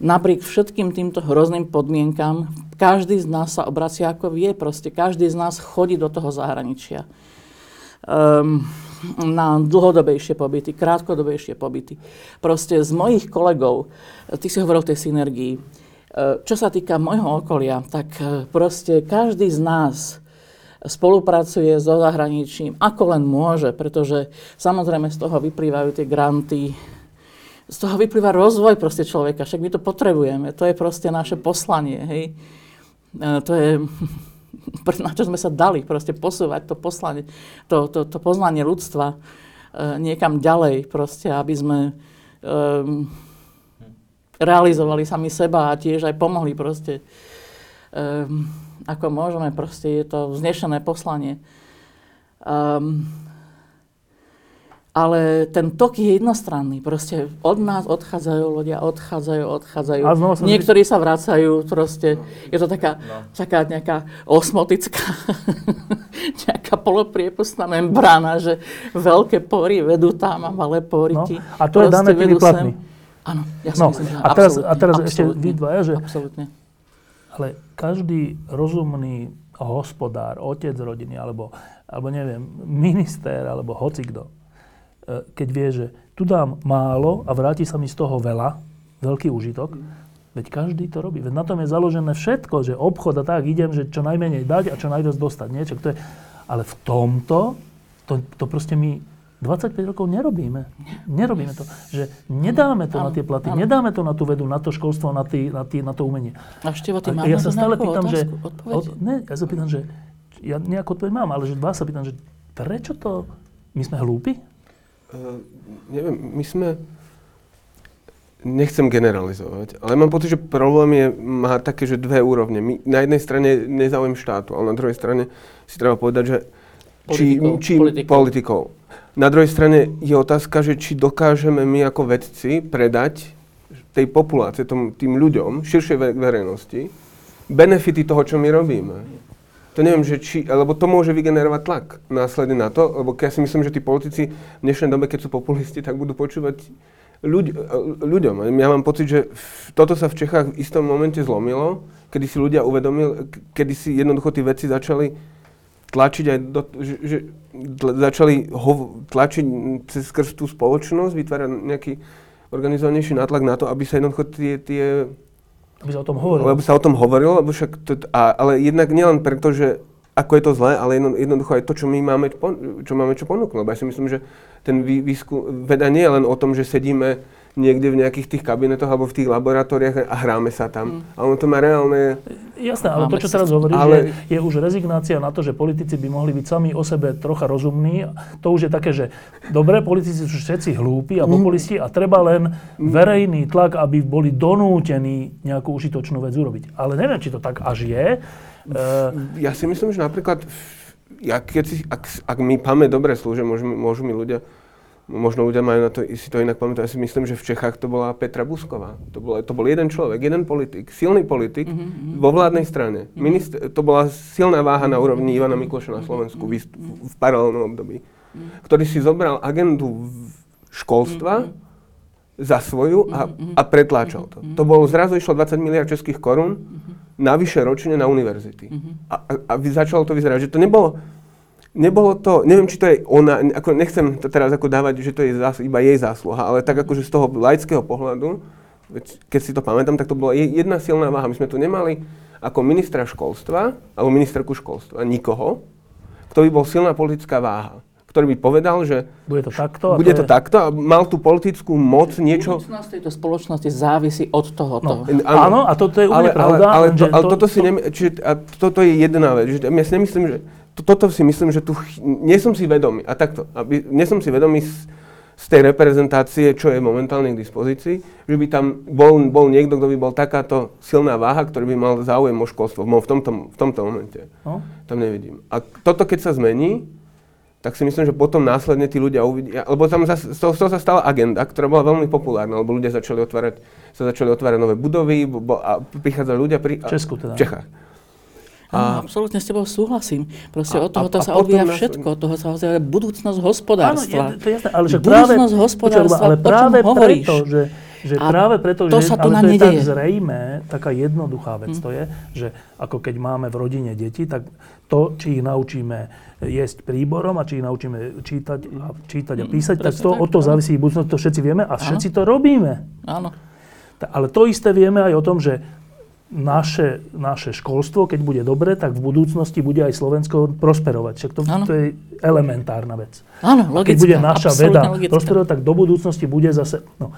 napriek všetkým týmto hrozným podmienkam, každý z nás sa obracia ako vie, proste každý z nás chodí do toho zahraničia. Um, na dlhodobejšie pobyty, krátkodobejšie pobyty. Proste z mojich kolegov, ty si hovoril o tej synergii, e, čo sa týka môjho okolia, tak e, proste každý z nás spolupracuje so zahraničím, ako len môže, pretože samozrejme z toho vyplývajú tie granty, z toho vyplýva rozvoj proste človeka, však my to potrebujeme, to je proste naše poslanie, hej. E, to je, na čo sme sa dali, proste posúvať to poslanie, to, to, to poznanie ľudstva e, niekam ďalej, proste, aby sme um, realizovali sami seba a tiež aj pomohli proste um, ako môžeme, proste je to vznešené poslanie. Um, ale ten tok je jednostranný. Proste od nás odchádzajú ľudia, odchádzajú, odchádzajú. A znova Niektorí sa vracajú, proste. Je to taká, taká nejaká osmotická, nejaká polopriepustná membrána, že veľké pory vedú tam a malé poryky. No, a to je sem. platmi. Áno, ja si No, myslím, že a teraz- a absolútne, teraz ešte vy dvaja, že- Absolútne. Ale každý rozumný hospodár, otec rodiny, alebo, alebo neviem, minister, alebo hocikdo, e, keď vie, že tu dám málo a vráti sa mi z toho veľa, veľký užitok, veď každý to robí. Veď na tom je založené všetko, že obchod a tak, idem, že čo najmenej dať a čo najviac dostať. Niečo, to je, ale v tomto, to, to proste my 25 rokov nerobíme. Nerobíme to. Že nedáme to na tie platy, áno. nedáme to na tú vedu, na to školstvo, na, tý, na, tý, na to umenie. A Števo, ty ja sa stále pýtam, že... otázku, odpoveď? Od, ne, ja sa pýtam, že... Ja nejakú odpoveď mám, ale že vás sa pýtam, že prečo to... My sme hlúpi? Uh, neviem, my sme... Nechcem generalizovať, ale mám pocit, že problém je, má také, že dve úrovne. My, na jednej strane nezáujem štátu, ale na druhej strane si treba povedať, že či, Politikov, či politikov. Na druhej strane je otázka, že či dokážeme my ako vedci predať tej populácie, tom, tým ľuďom, širšej ve- verejnosti, benefity toho, čo my robíme. To neviem, že či, lebo to môže vygenerovať tlak následne na to, lebo ja si myslím, že tí politici v dnešnej dobe, keď sú populisti, tak budú počúvať ľuď, ľuďom. Ja mám pocit, že toto sa v Čechách v istom momente zlomilo, kedy si ľudia uvedomili, kedy si jednoducho tí veci začali tlačiť aj do, že, že začali ho, tlačiť cez skrz tú spoločnosť, vytvárať nejaký organizovanejší nátlak na to, aby sa jednoducho tie, tie Aby sa o tom hovorilo. lebo sa o tom hovorilo, lebo však to, a, ale jednak nielen preto, že ako je to zlé, ale jedno, jednoducho aj to, čo my máme, čo máme čo ponúknuť. Lebo ja si myslím, že ten vý, výskum, veda nie je len o tom, že sedíme niekde v nejakých tých kabinetoch alebo v tých laboratóriách a hráme sa tam. Mm. Ale ono to má reálne... Jasné, ale Máme to, čo teraz hovoríš, Ale- je, je už rezignácia na to, že politici by mohli byť sami o sebe trocha rozumní. To už je také, že dobre, politici sú všetci hlúpi a populisti a treba len verejný tlak, aby boli donútení nejakú užitočnú vec urobiť. Ale neviem, či to tak až je. E, Ja si myslím, že napríklad, ja keď si, ak, ak mi pamäť dobre slúži, môžu, môžu mi ľudia Možno ľudia majú na to, si to inak pamätajú. Ja si myslím, že v Čechách to bola Petra Busková. To bol, to bol jeden človek, jeden politik, silný politik mm-hmm. vo vládnej strane. Mm-hmm. Minister, to bola silná váha na úrovni Ivana Mikloša na Slovensku mm-hmm. v, v paralelnom období, mm-hmm. ktorý si zobral agendu školstva mm-hmm. za svoju a, a pretláčal to. Mm-hmm. To bolo, zrazu išlo 20 miliard českých korún mm-hmm. navyše ročne na univerzity. Mm-hmm. A, a, a začalo to vyzerať, že to nebolo nebolo to, neviem, či to je ona, ako nechcem to teraz ako dávať, že to je zás, iba jej zásluha, ale tak akože z toho laického pohľadu, keď si to pamätám, tak to bola jedna silná váha. My sme tu nemali ako ministra školstva, alebo ministerku školstva, nikoho, kto by bol silná politická váha ktorý by povedal, že bude to takto, bude to, je... takto a mal tú politickú moc niečo... Budúcnosť tejto spoločnosti závisí od toho. No, áno, a toto je úplne pravda. Ale, ale, to, ale to, toto, si to... čiže, a toto je jedna vec. Že ja si nemyslím, že toto si myslím, že tu nie som si vedomý, a takto, aby, nie som si vedomý z, z tej reprezentácie, čo je momentálne k dispozícii, že by tam bol, bol niekto, kto by bol takáto silná váha, ktorý by mal záujem o školstvo v tomto, v tomto momente. No? Tam nevidím. A toto, keď sa zmení, tak si myslím, že potom následne tí ľudia uvidia, lebo tam zase, z, toho, z toho sa stala agenda, ktorá bola veľmi populárna, lebo ľudia začali otvárať, sa začali otvárať nové budovy bo, a prichádzali ľudia pri... V Česku teda. V Čechách. A, absolútne s tebou súhlasím. Proste a, od toho sa odvíja všetko, od toho sa odvíja budúcnosť hospodárstva. Áno, je, to jasné, ale že budúcnosť práve, hospodárstva, ale práve preto, že, že a práve preto, to že sa to ale to je tak zrejme, taká jednoduchá vec hmm. to je, že ako keď máme v rodine deti, tak to, či ich naučíme jesť príborom a či ich naučíme čítať a, čítať a písať, hmm, tak to, tak, od toho závisí budúcnosť, to všetci vieme a všetci to robíme. Áno. Ale to isté vieme aj o tom, že naše, naše školstvo, keď bude dobre, tak v budúcnosti bude aj Slovensko prosperovať. Však to, to je elementárna vec. Áno, logická, Keď bude naša veda logická. prosperovať, tak do budúcnosti bude zase... No.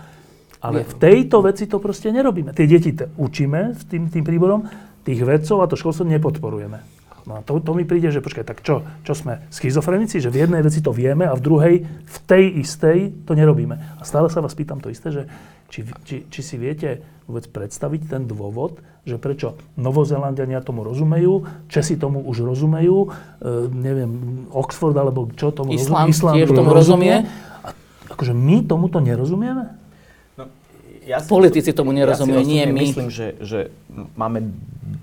Ale v tejto veci to proste nerobíme. Tie deti te učíme s tým, tým príborom, tých vedcov a to školstvo nepodporujeme. No a to, to mi príde, že počkaj, tak čo, čo sme schizofrenici, že v jednej veci to vieme a v druhej, v tej istej to nerobíme. A stále sa vás pýtam to isté, že či, či, či si viete vôbec predstaviť ten dôvod, že prečo Novozelandiania tomu rozumejú, Česi tomu už rozumejú, e, neviem, Oxford alebo čo tomu Islám rozumie. Islám tiež tomu rozumie. A akože my tomuto nerozumieme? No, ja si Politici tomu nerozumejú, ja nie my. myslím, že, že máme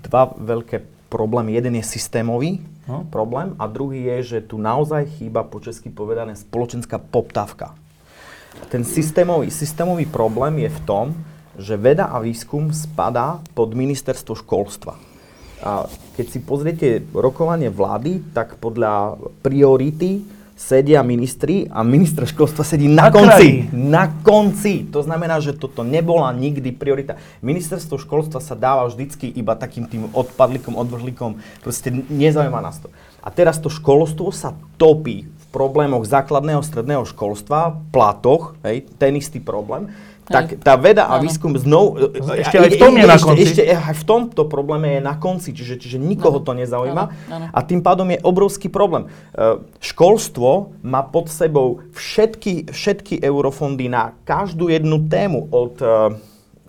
dva veľké problémy. Jeden je systémový no. problém a druhý je, že tu naozaj chýba po česky povedané spoločenská poptávka. Ten systémový, systémový problém je v tom, že veda a výskum spadá pod ministerstvo školstva. A keď si pozriete rokovanie vlády, tak podľa priority sedia ministri a minister školstva sedí na, Na konci. kraji. Na konci. To znamená, že toto nebola nikdy priorita. Ministerstvo školstva sa dáva vždycky iba takým tým odpadlikom, odvrhlíkom. Proste nezaujíma nás to. A teraz to školstvo sa topí problémoch základného, stredného školstva, platoch, hej, ten istý problém tak tá veda a výskum znovu... Ešte aj v tom je na ešte, konci. Ešte aj v tomto probléme je na konci, čiže, čiže nikoho to nezaujíma. A tým pádom je obrovský problém. E, Školstvo má pod sebou všetky, všetky eurofondy na každú jednu tému, od e,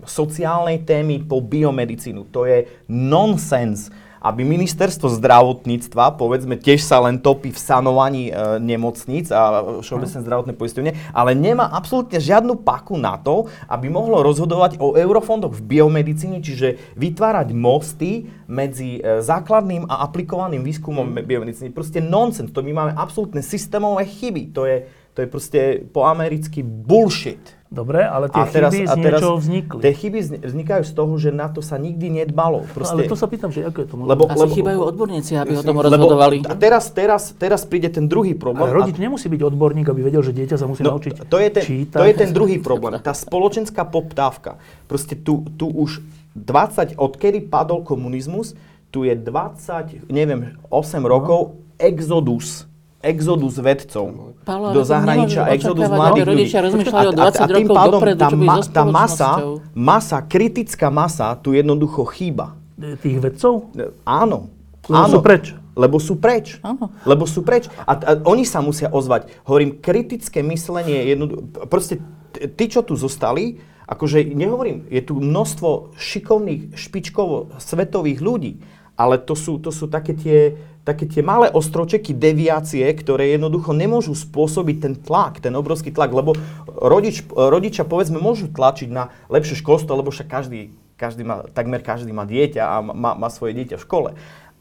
sociálnej témy po biomedicínu. To je nonsens aby ministerstvo zdravotníctva, povedzme, tiež sa len topí v sanovaní e, nemocníc a všeobecné zdravotné poisťovne, ale nemá absolútne žiadnu paku na to, aby mohlo rozhodovať o eurofondoch v biomedicíne, čiže vytvárať mosty medzi e, základným a aplikovaným výskumom biomedicíny. Proste nonsens, to my máme absolútne systémové chyby, to je, to je proste po americky bullshit. Dobre, ale tie A teraz- chyby a z teraz niečoho vznikli. Tie chyby zni- vznikajú z toho, že na to sa nikdy nedbalo. No, Proste, ale to sa pýtam, že ako je to možné? Lebo- Asi chýbajú odborníci, aby o tom lebo, rozhodovali. a teraz, teraz, teraz príde ten druhý problém. ale rodič nemusí byť odborník, aby vedel, že dieťa sa musí No, naučiť to, je ten, čítať. to je ten druhý problém. Tá spoločenská poptávka. Proste tu, tu už 20, odkedy padol komunizmus, tu je 20, neviem, 8 No. rokov exodus. Exodus vedcov Pálo, ale do zahraničia, exodus mladých ľudí. rozmýšľali o 20 tým rokov pádom dopredu, tá, ma, tá masa, masa, kritická masa tu jednoducho chýba. Tých vedcov? Áno. Lebo áno. sú preč. Lebo sú preč. Áno. Lebo sú preč. A, a oni sa musia ozvať. Hovorím, kritické myslenie je jednoducho... Proste tí, čo tu zostali, akože nehovorím, je tu množstvo šikovných, špičkovo svetových ľudí, ale to sú, to sú také, tie, také tie malé ostročeky, deviácie, ktoré jednoducho nemôžu spôsobiť ten tlak, ten obrovský tlak, lebo rodič, rodičia povedzme môžu tlačiť na lepšie školstvo, lebo však každý, každý má, takmer každý má dieťa a má, má svoje dieťa v škole.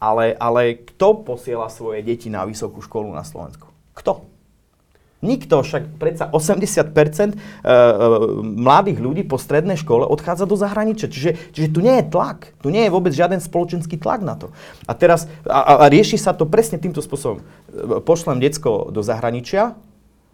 Ale, ale kto posiela svoje deti na vysokú školu na Slovensku? Kto? Nikto, však predsa 80% e, e, mladých ľudí po strednej škole odchádza do zahraničia. Čiže, čiže tu nie je tlak. Tu nie je vôbec žiaden spoločenský tlak na to. A teraz, a, a rieši sa to presne týmto spôsobom. E, pošlem decko do zahraničia,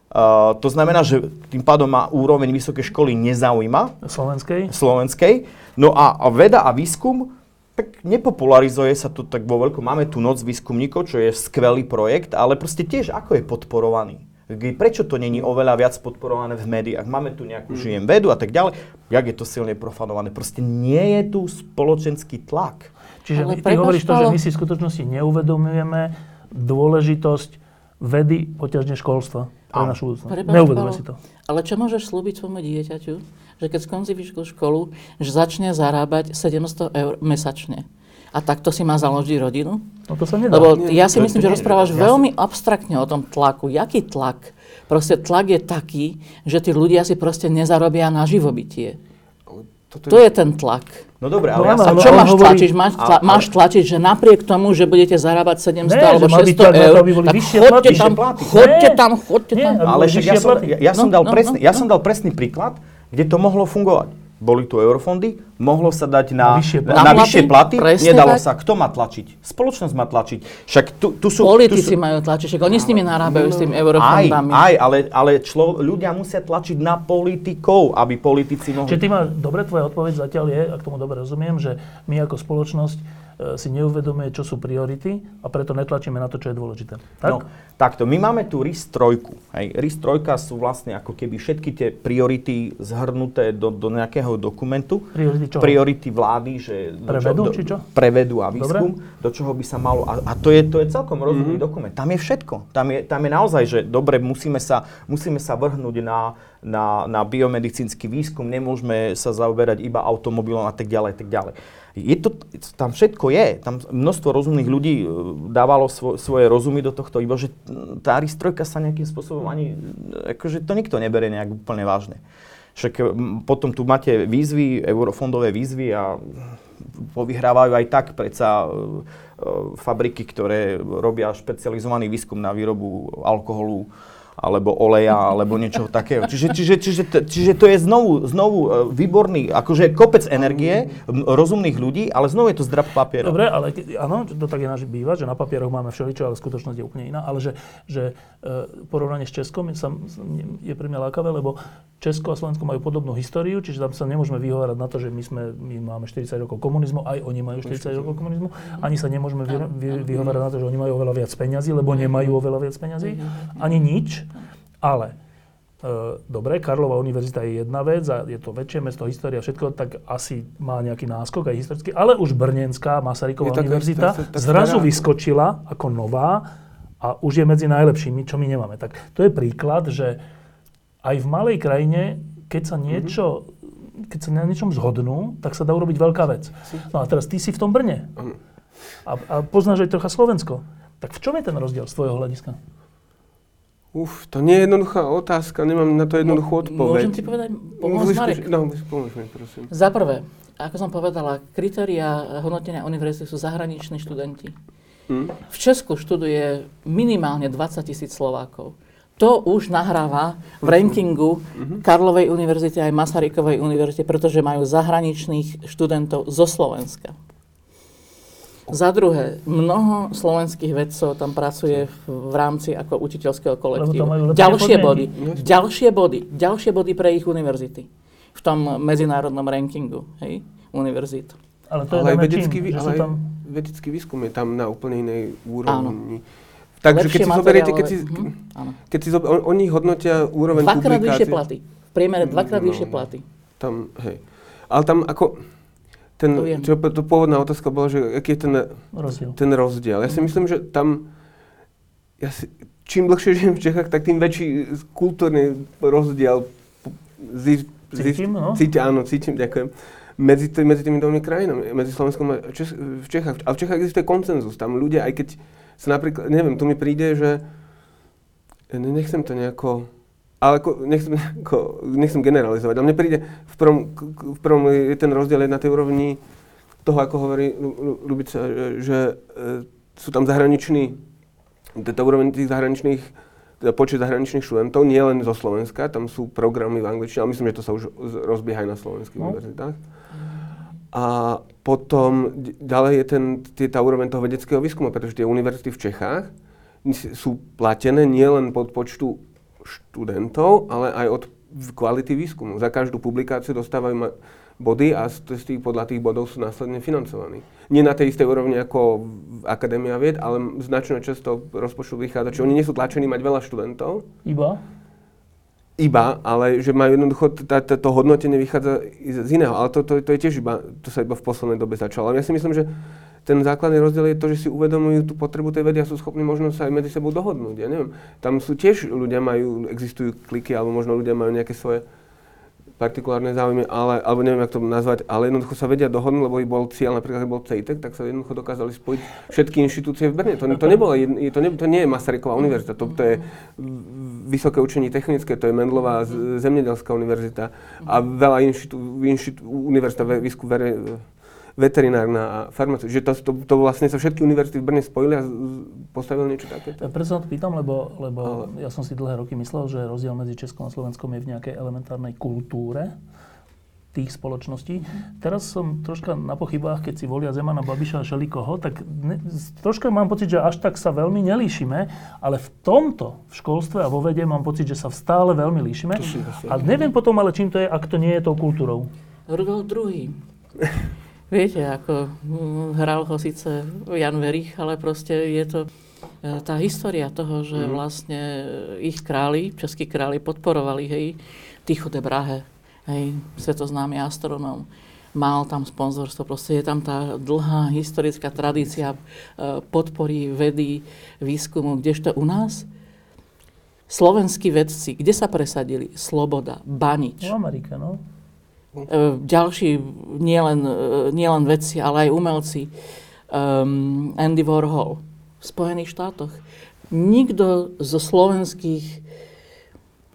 Uh, to znamená, že tým pádom má úroveň vysokej školy nezaujíma. Slovenskej. Slovenskej. No a, a veda a výskum tak nepopularizuje sa to tak vo veľkom. Máme tu Noc výskumníkov, čo je skvelý projekt, ale proste tiež ako je podporovaný. Prečo to není oveľa viac podporované v médiách? Máme tu nejakú mm. žijem vedu a tak ďalej. Jak je to silne profanované? Proste nie je tu spoločenský tlak. Čiže Ale ty hovoríš to, že my si v skutočnosti neuvedomujeme dôležitosť vedy, poťažne školstva pre našu budúcnosť. Neuvedomujeme si to. Ale čo môžeš slúbiť svojmu dieťaťu, že keď skončí školu, že začne zarábať 700 eur mesačne? A takto si má založiť rodinu? No to sa nedá. Lebo nie, ja si myslím, že rozprávaš ja veľmi abstraktne o tom tlaku. Jaký tlak? Proste tlak je taký, že tí ľudia si proste nezarobia na živobytie. Toto to je... je ten tlak. No dobre, ale no, ja sa... A čo máš hovorí... tlačiť? Máš, tla, máš tlačiť, že napriek tomu, že budete zarábať 700 ne, alebo 600 eur, tak chodte tam, chodte tam, chodte tam. Ale ja, som, ja, ja, som no, dal no, presný, no, ja som dal presný príklad, kde to mohlo fungovať boli tu eurofondy, mohlo sa dať na, na vyššie, na, na vyššie platy, nedalo tak? sa. Kto má tlačiť? Spoločnosť má tlačiť. Však tu, tu sú... Politici tu sú, majú tlačiť, však oni s nimi narábajú, no, s tými eurofondami. Aj, aj ale, ale člo, ľudia musia tlačiť na politikov, aby politici mohli... Čiže ty máš, dobre, tvoja odpoveď zatiaľ je, ak tomu dobre rozumiem, že my ako spoločnosť si neuvedomuje, čo sú priority a preto netlačíme na to, čo je dôležité. Tak? No, takto. My máme tu RIS 3. Hej. RIS 3 sú vlastne ako keby všetky tie priority zhrnuté do, do nejakého dokumentu. Priority čo? Priority vlády, že... Pre vedu, či čo? Pre vedu a výskum, dobre. do čoho by sa malo... A, a to, je, to je celkom rozumný mm-hmm. dokument. Tam je všetko. Tam je, tam je naozaj, že dobre, musíme sa, musíme sa vrhnúť na, na, na biomedicínsky výskum, nemôžeme sa zaoberať iba automobilom a tak ďalej, tak ďalej. Je to, tam všetko je, tam množstvo rozumných ľudí e, dávalo svo, svoje rozumy do tohto, iba že tá aristrojka sa nejakým spôsobom ani, akože to nikto nebere nejak úplne vážne. Však potom tu máte výzvy, eurofondové výzvy a povyhrávajú aj tak predsa e, e, fabriky, ktoré robia špecializovaný výskum na výrobu alkoholu, alebo oleja, alebo niečo takého. Čiže, čiže, čiže, čiže to je znovu, znovu e, výborný, akože kopec energie, rozumných ľudí, ale znovu je to zdrab papiera. Dobre, ale áno, to tak je náš býva, že na papieroch máme všeličo, ale skutočnosť je úplne iná. Ale že, že e, porovnanie s Českom je, je pre mňa lákavé, lebo Česko a Slovensko majú podobnú históriu, čiže tam sa nemôžeme vyhovárať na to, že my, sme, my máme 40 rokov komunizmu, aj oni majú 40 rokov komunizmu. Ani sa nemôžeme vy, vy, vyhovárať na to, že oni majú oveľa viac peňazí, lebo nemajú oveľa viac peňazí. Ani nič. Ale e, dobre, Karlova univerzita je jedna vec a je to väčšie mesto, história, všetko, tak asi má nejaký náskok aj historický, ale už Brnenská Masaryková univerzita tak, tak, tak, zrazu vyskočila ako nová a už je medzi najlepšími, čo my nemáme. Tak to je príklad, že aj v malej krajine, keď sa niečo, keď sa na niečom zhodnú, tak sa dá urobiť veľká vec. No a teraz ty si v tom Brne a, a poznáš aj trocha Slovensko. Tak v čom je ten rozdiel z tvojho hľadiska? Uf, to nie je jednoduchá otázka, nemám na to jednoduchú no, odpoveď. Môžem ti povedať, pomôcť Marek? No, pomôž mi, prosím. Za prvé, ako som povedala, kritéria hodnotenia univerzity sú zahraniční študenti. Hmm. V Česku študuje minimálne 20 tisíc Slovákov. To už nahráva v rankingu uh-huh. Karlovej univerzity aj Masarykovej univerzity, pretože majú zahraničných študentov zo Slovenska. Za druhé, mnoho slovenských vedcov tam pracuje v rámci ako učiteľského kolektívu. Ďalšie body, ďalšie body, ďalšie body pre ich univerzity v tom medzinárodnom rankingu hej, univerzit. Ale to je ale aj vedecký, čím, ale tam... vedecký výskum je tam na úplne inej úrovni. Takže keď si zoberiete, keď si, hm, keď si zober, on, oni hodnotia úroveň dvakrát publikácie. vyššie platy. V priemere dvakrát no, vyššie platy. Tam, hej. Ale tam ako, ten, čo, to pôvodná otázka bola, že aký je ten rozdiel. ten rozdiel. Ja si myslím, že tam, ja si, čím dlhšie žijem v Čechách, tak tým väčší kultúrny rozdiel zi, cítim, no? Cítim, áno, cítim, ďakujem. medzi, medzi tými dvomi krajinami, medzi Slovenskom a Čes, v Čechách. A v Čechách existuje koncenzus. Tam ľudia, aj keď sa napríklad, neviem, tu mi príde, že nechcem to nejako, ale ako, nechcem, ako, nechcem generalizovať, ale mne príde, v prvom, v prvom je ten rozdiel na tej úrovni toho, ako hovorí Lubica, že, že e, sú tam zahraniční, tá úroveň tých zahraničných, teda počet zahraničných študentov, nie len zo Slovenska, tam sú programy v angličtine, ale myslím, že to sa už rozbieha aj na slovenských no. univerzitách. A potom ďalej je ten, tie, tá úroveň toho vedeckého výskumu, pretože tie univerzity v Čechách sú platené nielen pod počtu študentov, ale aj od kvality výskumu. Za každú publikáciu dostávajú body a z tých, podľa tých bodov sú následne financovaní. Nie na tej istej úrovni ako Akadémia vied, ale značne často rozpočtu vychádza. Čiže oni nie sú tlačení mať veľa študentov. Iba? Iba, ale že majú jednoducho, to hodnotenie vychádza z iného, ale to, to, to je tiež iba, to sa iba v poslednej dobe začalo. Ale ja si myslím, že ten základný rozdiel je to, že si uvedomujú tú potrebu tej vedy a sú schopní možno sa aj medzi sebou dohodnúť. Ja neviem, tam sú tiež ľudia majú, existujú kliky, alebo možno ľudia majú nejaké svoje partikulárne záujmy, ale, alebo neviem, ako to nazvať, ale jednoducho sa vedia dohodnúť, lebo ich bol cieľ, napríklad bol CEITEC, tak sa jednoducho dokázali spojiť všetky inštitúcie v Brne. To, to, nebolo, to, ne, to nie je Masaryková univerzita, to, to je Vysoké učenie technické, to je Mendlová zemnedelská univerzita a veľa inštitú, inštitú, univerzita, výskum, veterinárna a farmácia. Že to, to, to vlastne sa všetky univerzity v Brne spojili a postavili niečo také. Preto sa to pýtam, lebo, lebo Ale... ja som si dlhé roky myslel, že rozdiel medzi Českom a Slovenskom je v nejakej elementárnej kultúre tých spoločností. Teraz som troška na pochybách, keď si volia Zemana, Babiša a Šelikoho, tak ne, troška mám pocit, že až tak sa veľmi nelíšime, ale v tomto, v školstve a vo vede mám pocit, že sa stále veľmi líšime. A neviem potom ale, čím to je, ak to nie je tou kultúrou. Rudolf II. Viete, ako hm, hral ho síce Jan Verich, ale proste je to e, tá história toho, že mm. vlastne ich králi, českí králi podporovali, hej, Tycho de Brahe, hej, svetoznámy astronóm, mal tam sponzorstvo, proste je tam tá dlhá historická tradícia e, podpory vedy, výskumu, kdežto u nás slovenskí vedci, kde sa presadili? Sloboda, Banič. V Amerike, no. E, ďalší, nielen, e, nielen vedci, ale aj umelci, um, Andy Warhol v Spojených štátoch. Nikto zo slovenských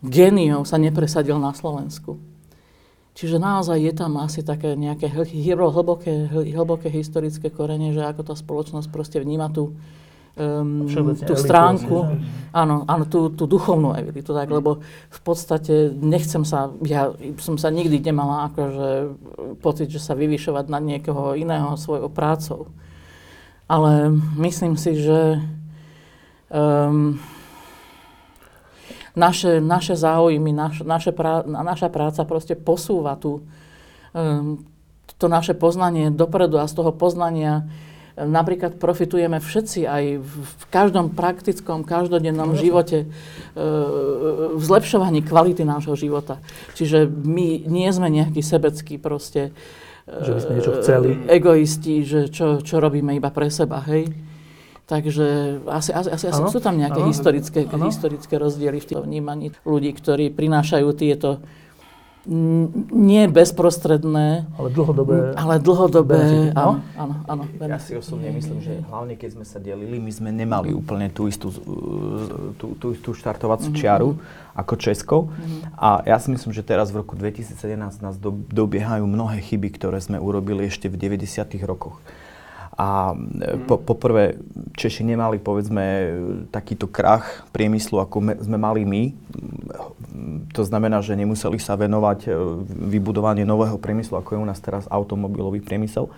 geniov sa nepresadil na Slovensku. Čiže naozaj je tam asi také nejaké hlboké, hlboké historické korene, že ako tá spoločnosť proste vníma tú, um, tú stránku, vlastne. áno, áno tú, tú duchovnú evilitu, tak, lebo v podstate nechcem sa, ja som sa nikdy nemala akože pocit, že sa vyvyšovať na niekoho iného svojou prácou. Ale myslím si, že um, naše, naše záujmy, naš, naše prá, naša práca proste posúva tú, um, to naše poznanie dopredu a z toho poznania napríklad profitujeme všetci aj v každom praktickom, každodennom živote, e, v zlepšovaní kvality nášho života. Čiže my nie sme nejakí sebeckí proste že by sme niečo chceli. egoisti, že čo, čo robíme iba pre seba, hej? Takže asi, asi, asi, asi sú tam nejaké ano, historické, ano. historické rozdiely v vnímaní ľudí, ktorí prinášajú tieto nie bezprostredné, ale dlhodobé, ale dlhodobé áno, áno, áno. Ja si osobne myslím, že hlavne keď sme sa delili, my sme nemali úplne tú istú, tú, tú istú štartovaciu mm-hmm. čiaru ako Česko. Mm-hmm. A ja si myslím, že teraz v roku 2017 nás do, dobiehajú mnohé chyby, ktoré sme urobili ešte v 90. rokoch. A e, po, poprvé, Češi nemali, povedzme, takýto krach priemyslu, ako me, sme mali my. To znamená, že nemuseli sa venovať e, vybudovanie nového priemyslu, ako je u nás teraz automobilový priemysel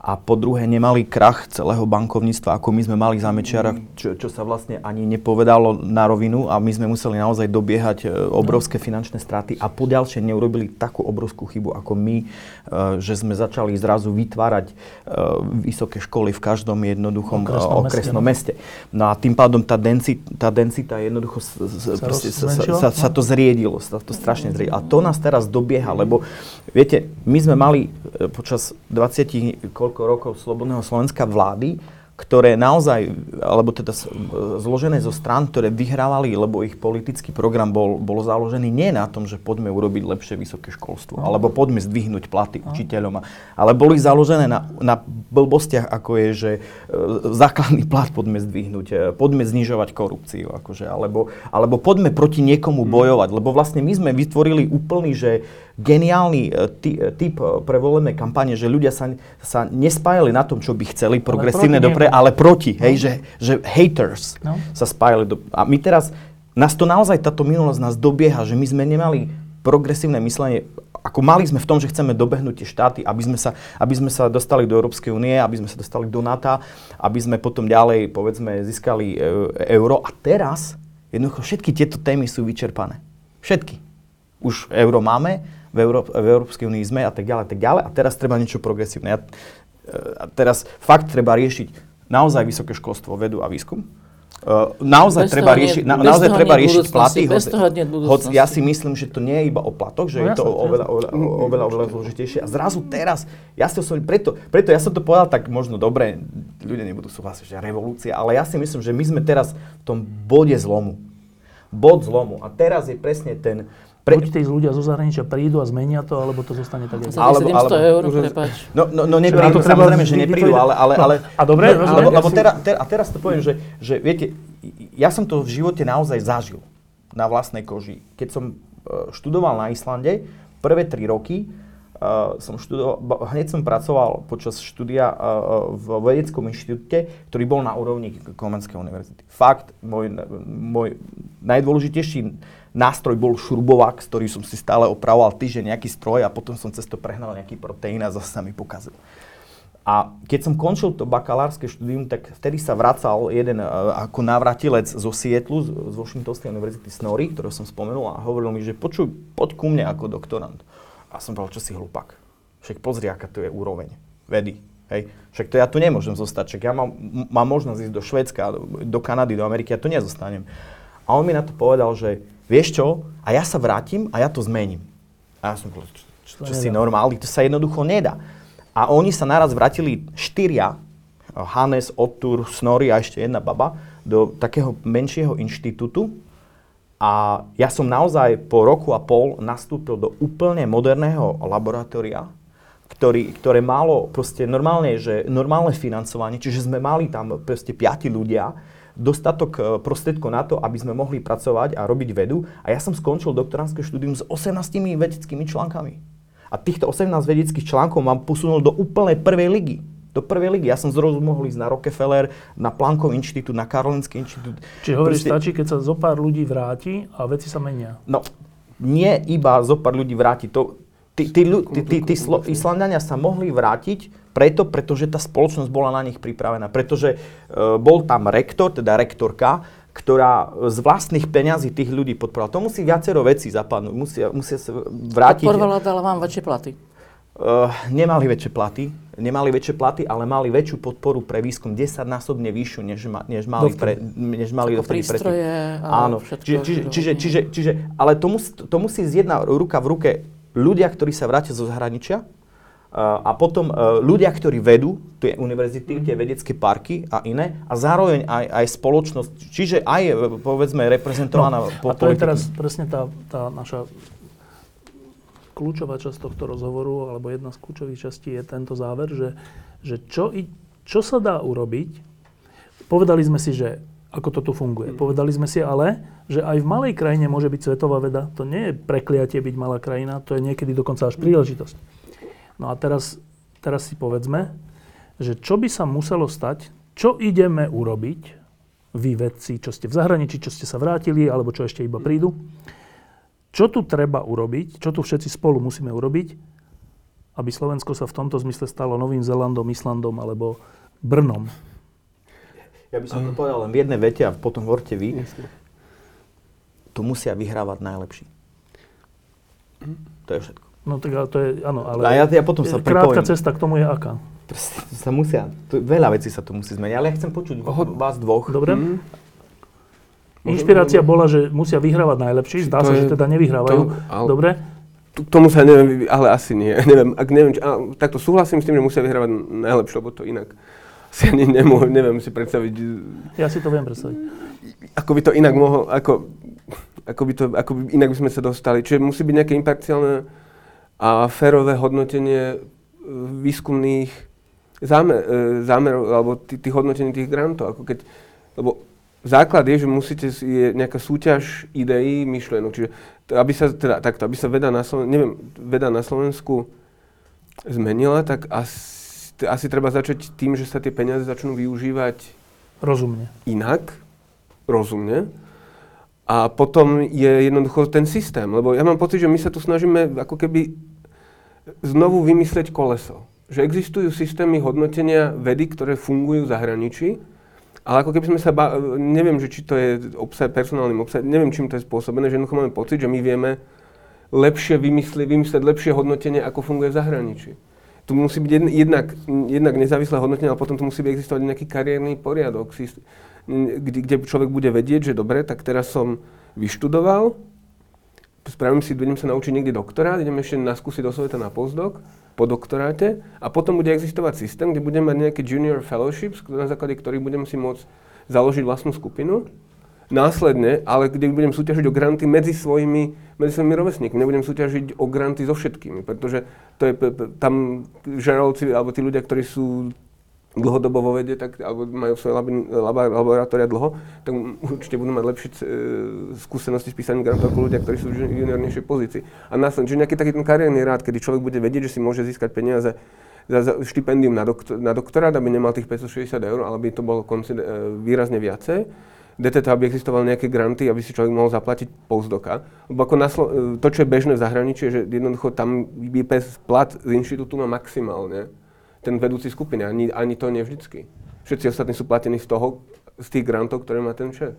a po druhé nemali krach celého bankovníctva, ako my sme mali za Mečiara, čo, čo sa vlastne ani nepovedalo na rovinu a my sme museli naozaj dobiehať e, obrovské finančné straty a po ďalšie neurobili takú obrovskú chybu ako my, e, že sme začali zrazu vytvárať e, vysoké školy v každom jednoduchom okresnom, okresnom meste. No. no a tým pádom tá densita, tá densita jednoducho sa, proste, sa, sa, sa to zriedilo, sa to strašne zriedilo. A to nás teraz dobieha, lebo viete, my sme mali počas 20 koľko rokov Slobodného Slovenska vlády, ktoré naozaj, alebo teda zložené zo strán, ktoré vyhrávali, lebo ich politický program bol, bol založený nie na tom, že poďme urobiť lepšie vysoké školstvo, alebo poďme zdvihnúť platy učiteľom, a- ale boli založené na, na blbostiach, ako je, že e, základný plat poďme zdvihnúť, e, poďme znižovať korupciu, akože, alebo, alebo poďme proti niekomu bojovať, lebo vlastne my sme vytvorili úplný, že geniálny e, e, typ e, pre volené kampane, že ľudia sa, sa nespájali na tom, čo by chceli, progresívne dobre, ale proti, hej, že, že haters No. sa spájali. Do, a my teraz, nás to naozaj, táto minulosť nás dobieha, že my sme nemali progresívne myslenie, ako mali sme v tom, že chceme dobehnúť tie štáty, aby sme sa, aby sme sa dostali do Európskej únie, aby sme sa dostali do NATO, aby sme potom ďalej, povedzme, získali euro. A teraz, jednoducho, všetky tieto témy sú vyčerpané. Všetky. Už euro máme, v, Euró- v Európskej únii sme a tak ďalej, a tak ďalej. A teraz treba niečo progresívne. Ja, e, a teraz fakt treba riešiť naozaj vysoké školstvo, vedu a výskum. Uh, naozaj Bez treba riešiť, na, naozaj treba riešiť platy. bez hoď- toho hoď budúcnosti. ja si myslím, že to nie je iba o platoch, že No je to oveľa, oveľa, oveľa, oveľa, zložitejšie. A zrazu teraz, ja si osobne, preto, preto ja som to povedal tak možno dobre, ľudia nebudú súhlasiť, že revolúcia, ale ja si myslím, že my sme teraz v tom bode zlomu. Bod zlomu. A teraz je presne ten... Pre, Buď tí ľudia zo zahraničia prídu a zmenia to, alebo to zostane tak, ako Alebo- 700 alebo- eur, Už- prepáč. No, no, no neprídu, to samozrejme, že neprídu, ale, ale, No, ale a dobre, ne, rozumiem, lebo, lebo teraz, teraz, a teraz to poviem, že, že viete, ja som to v živote naozaj zažil na vlastnej koži. Keď som e, študoval na Islande, prvé tri roky uh, som študoval, hneď som pracoval počas štúdia uh, v vedeckom inštitúte, ktorý bol na úrovni Komenskej univerzity. Fakt, môj, môj najdôležitejší nástroj bol šrubovák, ktorý som si stále opravoval týždeň nejaký stroj a potom som cez to prehnal nejaký proteín a zase sa mi pokazil. A keď som končil to bakalárske štúdium, tak vtedy sa vracal jeden uh, ako návratilec zo Sietlu, z, Washingtonskej univerzity Snorri, ktorého som spomenul a hovoril mi, že počuj, poď ku mne ako doktorant. A som povedal, čo si hlupak. Však pozri, aká to je úroveň vedy. Hej. Však to ja tu nemôžem zostať, však ja mám, mám možnosť ísť do Švedska, do, do Kanady, do Ameriky, ja tu nezostanem. A on mi na to povedal, že vieš čo, a ja sa vrátim a ja to zmením. A ja som povedal, čo, čo, čo si normálny, to sa jednoducho nedá. A oni sa naraz vrátili štyria, Hannes, Ottur, Snorri a ešte jedna baba, do takého menšieho inštitútu. A ja som naozaj po roku a pol nastúpil do úplne moderného laboratória, ktorý, ktoré malo proste normálne, že normálne financovanie, čiže sme mali tam proste piati ľudia, dostatok e, prostriedkov na to, aby sme mohli pracovať a robiť vedu. A ja som skončil doktorantské štúdium s 18 vedeckými článkami. A týchto 18 vedeckých článkov mám posunul do úplnej prvej ligy. Do prvej ligy. Ja som zrazu mohol ísť na Rockefeller, na Planckov inštitút, na Karolinský inštitút. Čiže hovoríš, Proste- stačí, keď sa zo pár ľudí vráti a veci sa menia. No, nie iba zo pár ľudí vráti. To, tí, tí, ľu- tí, tí, tí slo, Islandania sa mohli vrátiť preto, pretože tá spoločnosť bola na nich pripravená. Pretože e, bol tam rektor, teda rektorka, ktorá z vlastných peňazí tých ľudí podporovala. To musí viacero vecí zapadnúť. Musia, musia sa vrátiť. Podporovala, dala vám väčšie platy. Uh, nemali väčšie platy, nemali väčšie platy, ale mali väčšiu podporu pre výskum, 10-násobne vyššiu, než, ma, než mali, pre, než mali Ako dovtedy predtým. Áno, všetko, čiže, čiže, že- čiže, čiže, čiže, ale to musí, to musí ísť jedna ruka v ruke ľudia, ktorí sa vrátia zo zahraničia, a potom uh, ľudia, ktorí vedú tie univerzity, tie vedecké parky a iné, a zároveň aj, aj spoločnosť, čiže aj, e, povedzme, reprezentovaná po No, a to je politiky. teraz presne tá, tá naša kľúčová časť tohto rozhovoru, alebo jedna z kľúčových častí je tento záver, že, že čo, i, čo sa dá urobiť. Povedali sme si, že ako to tu funguje. Povedali sme si ale, že aj v malej krajine môže byť svetová veda. To nie je prekliatie byť malá krajina, to je niekedy dokonca až príležitosť. No a teraz, teraz si povedzme, že čo by sa muselo stať, čo ideme urobiť, vy vedci, čo ste v zahraničí, čo ste sa vrátili, alebo čo ešte iba prídu, čo tu treba urobiť, čo tu všetci spolu musíme urobiť, aby Slovensko sa v tomto zmysle stalo Novým Zelandom, Islandom alebo Brnom. Ja by som to povedal len v jednej vete a potom hovorte vy. Tu musia vyhrávať najlepší. To je všetko. No tak ale to je, áno, ale... A ja, ja potom sa Krátka pripojím. cesta k tomu je aká? Proste to sa musia, tu, veľa vecí sa tu musí zmeniť, ale ja chcem počuť Oho. vás dvoch. Dobre? Mhm. Inšpirácia bola, že musia vyhrávať najlepší. Zdá To sa, je- že teda nevyhrávajú. to- ale- Dobre? K tomu sa neviem, ale asi nie. neviem, ak neviem, či, a, takto súhlasím s tým, že musia vyhrávať najlepšie, lebo to inak. si ani nemôžem, neviem si predstaviť, Ja si to viem predstaviť. ako by to inak mohol, ako, ako, by to, ako by inak by sme sa dostali. Čiže musí byť nejaké imparciálne a férové hodnotenie e, výskumných zámer, e, zámerov, alebo tých, hodnotení tých grantov. Ako keď, lebo základ je, že musíte, je nejaká súťaž ideí, myšlienok. Čiže aby sa, teda, takto, aby sa veda na, Sloven- neviem, veda na Slovensku zmenila, tak asi, asi treba začať tým, že sa tie peniaze začnú využívať Rozumne. inak, rozumne. A potom je jednoducho ten systém, lebo ja mám pocit, že my sa tu snažíme ako keby znovu vymyslieť koleso. Že existujú systémy hodnotenia vedy, ktoré fungujú v zahraničí, ale ako keby sme sa, ba- neviem, že či to je obsa- personálnym obsa- neviem, čím to je spôsobené, že jednoducho máme pocit, že my vieme lepšie vymysli- vymyslieť lepšie hodnotenie, ako funguje v zahraničí. Tu musí byť jedn- jednak, jednak nezávislé hodnotenie, ale potom tu musí existovať nejaký kariérny poriadok, kde, kde človek bude vedieť, že dobre, tak teraz som vyštudoval, spravím si, budem sa naučiť niekde doktorát, idem ešte naskúsiť do sveta na postdoc, po doktoráte a potom bude existovať systém, kde budem mať nejaké junior fellowships, na základe ktorých budem si môcť založiť vlastnú skupinu. Následne, ale kde budem súťažiť o granty medzi svojimi, medzi svojimi rovesníkmi. Nebudem súťažiť o granty so všetkými, pretože to je, tam žerovci, alebo tí ľudia, ktorí sú dlhodobo vo vede, tak, alebo majú svoje labi- laba- laboratória dlho, tak určite budú mať lepšie e, skúsenosti s písaním grantov ako ľudia, ktorí sú v juniornejšej pozícii. A následne, že nejaký taký ten kariérny rád, kedy človek bude vedieť, že si môže získať peniaze za, za štipendium na, doktor, na doktorát, aby nemal tých 560 eur, ale by to bolo konci, e, výrazne viacej. DTT, aby existovali nejaké granty, aby si človek mohol zaplatiť postdoka. Lebo ako na Slo- e, to, čo je bežné v zahraničí, je, že jednoducho tam bez plat z inštitútu má maximálne ten vedúci skupiny, ani, ani to nie vždycky. Všetci ostatní sú platení z toho, z tých grantov, ktoré má ten šéf.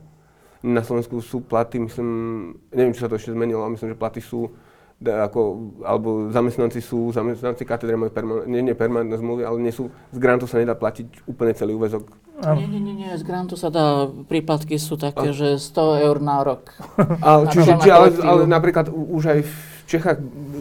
Na Slovensku sú platy, myslím, neviem, či sa to ešte zmenilo, ale myslím, že platy sú ako, alebo zamestnanci sú, zamestnanci katedry majú permanent, nie, nie permanentné zmluvy, ale nie sú, z grantu sa nedá platiť úplne celý úvezok. Nie, nie, nie, nie, z grantu sa dá, príplatky sú také, A- že 100 eur na rok. Ale, Na čiže, či, ale, ale napríklad už aj v Čechách,